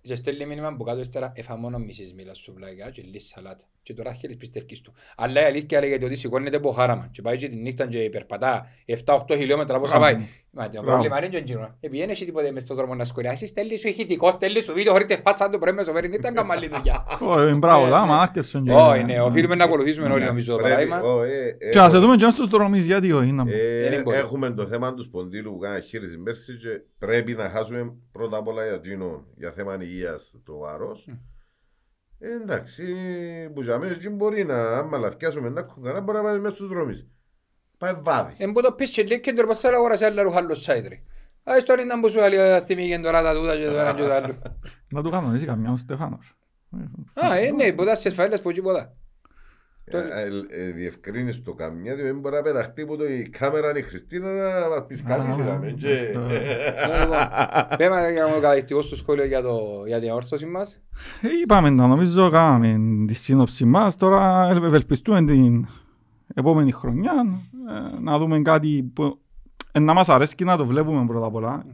και στέλνει μήνυμα από κάτω ύστερα έφα μόνο μισής μήλας σουβλάκια και λίγη σαλάτα. Και τώρα χέρις πιστεύκεις του. Αλλά η αλήθεια λέγεται ότι σηκώνεται από χάραμα και πάει και την νύχτα και περπατά 7-8 χιλιόμετρα πόσα Μπράβο. πάει. Μα το Μπράβο. πρόβλημα είναι και εκείνο. Επειδή δεν έχει τίποτε μες στον δρόμο να σκοριάσεις, στέλνει σου ηχητικός, στέλνει σου βίντεο χωρίς τεσπάτσα το πρωί μεσοβέρι, δεν ήταν καμαλή δουλειά. [laughs] Ω, ε, Μπράβο, Ε, τα ναι. μάθηκευσαν και- Όχι, ναι, οφείλουμε να ακολουθήσουμε όλοι εντάξει, νομίζω το πρέπει, παράδειγμα. ω, ε, ε, Και να σε δούμε και στους δρόμους γιατί όχι. να πούμε. ε, Δεν μπορεί. Έχουμε το θέμα τους σπονδύλου που κάνει χείριση πέρσι και πρέπει να χάσουμε πρώτα απ' όλα για εκείνο, για θέμα υγείας το βάρος. Ε, εντάξει, που για μένα εκεί μπορεί να, άμα λαθιάσουμε να έχουμε κανένα, μπορεί να πάμε μέσα στους δρόμους. Πάει βάδι. Εν που το πεις και λέει και τώρα πως θέλω αγοράσει άλλα ρούχα άλλο σάιτρι. Ας τώρα ήταν που σου άλλη θυμίγεν τώρα τα τούτα και το ένα και το άλλο. Να του κάνω εσύ καμιά ο Στεφάνος. Α, ε, ναι, ποτά στις φαίλες που εκεί ποτά. Το- Ε, ε, ε, Διευκρίνεις το καμιά, διότι δεν μπορεί να πεταχτεί που το η κάμερα είναι η Χριστίνα να μας πεις κάτι Α, σιγά με, και- Λοιπόν, Πέμε για το καταδεικτικό σου σχόλιο για, το, για την όρθωση μας. Ε, Είπαμε τα νομίζω, κάναμε τη σύνοψη μας. Τώρα ευελπιστούμε την επόμενη χρονιά ε, να δούμε κάτι που ε, να μας αρέσει να το βλέπουμε πρώτα απ' όλα.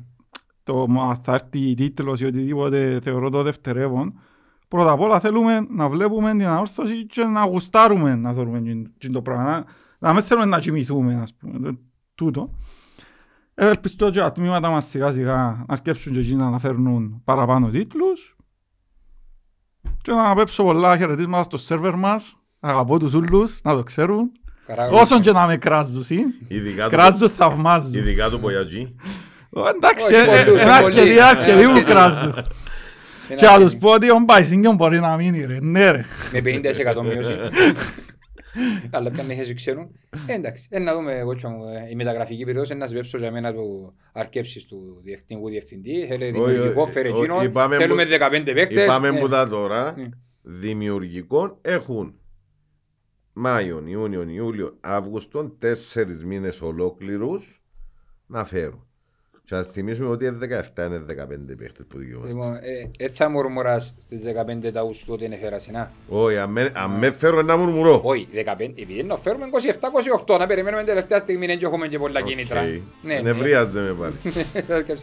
Το μα θα έρθει τίτλος ή οτιδήποτε θεωρώ το δευτερεύον. Πρώτα απ' όλα θέλουμε να βλέπουμε την αόρθωση και να γουστάρουμε να δούμε το πράγμα. Να, να μην θέλουμε να κοιμηθούμε, ας πούμε. το- Τούτο. Ευελπιστώ και τα τμήματα μας σιγά σιγά να αρκέψουν και εκείνα να φέρνουν παραπάνω τίτλους. Και να πέψω πολλά χαιρετίσματα στο σερβερ μας. Αγαπώ τους ούλους, να το ξέρουν. Καράγουλα. Όσον και να με κράζουν, συ. Ειδικά το- κράζουν θαυμάζουν. Ειδικά το Πογιατζή. Ω, Εντάξει, Όχι, ε, πολλούς, ε, ένα πολλοί. αρκετοί, Ε, αρκετοί μου αρκετοί. κράζουν. Ένα Και να τους παιδί. πω ότι ο Μπαϊσίνγκιον μπορεί να μείνει ρε, ναι ρε. Με 50% μείωση. Αλλά ποιαν έχεις ξέρουν. Ε, Εντάξει, ε, να δούμε εγώ και μου, ε, η μεταγραφική περίοδος είναι να σβέψω για μένα του αρκέψεις του διευθυντικού διευθυντή. Θέλει Όχι, δημιουργικό, όχι, φέρε όχι, εκείνο. είπαμε Θέλουμε που- 15 παίκτες. Είπαμε ναι. που τα τώρα Ναι. δημιουργικών έχουν Μάιο, Ιούνιο, Ιούλιο, Αύγουστο, τέσσερις μήνες ολόκληρους να φέρουν. Και να θυμίσουμε ότι είναι 17 είναι 15 παίχτες που δικαιούμαστε. Λοιπόν, ε, ε, θα μουρμουράς στις 15 τα Αυγούστου ότι είναι φέραση, να; Όχι, αν με- αν με φέρω ένα μουρμουρό. Όχι, 15, επειδή να φέρουμε 27-28, να περιμένουμε τελευταία στιγμή να έχουμε και πολλά κίνητρα. Οκ. Ναι, ναι. Νευρίαζε με πάλι. [laughs]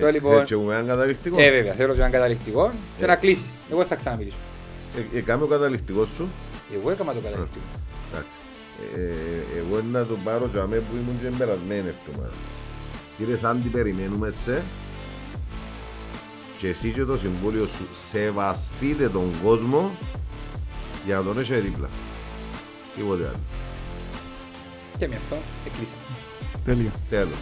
Το λοιπόν, Έτσι έχουμε έναν καταληκτικό; ε βέβαια, θέλω και έναν καταληκτικό και να κλείσεις. Εγώ θα ξαναμιλήσω. Ε, ε, Κάμε ο καταληκτικός σου. Εγώ έκανα το καταληκτικό. Εντάξει. Ε, ε, εγώ να το πάρω για μέ που ήμουν και περασμένη εβδομάδα. Κύριε Σάντι, περιμένουμε σε και εσύ και το συμβούλιο σου σεβαστείτε τον κόσμο για να τον έχει δίπλα. Τίποτε άλλο. Και με αυτό, εκλείσαμε. Τέλεια. Τέλος.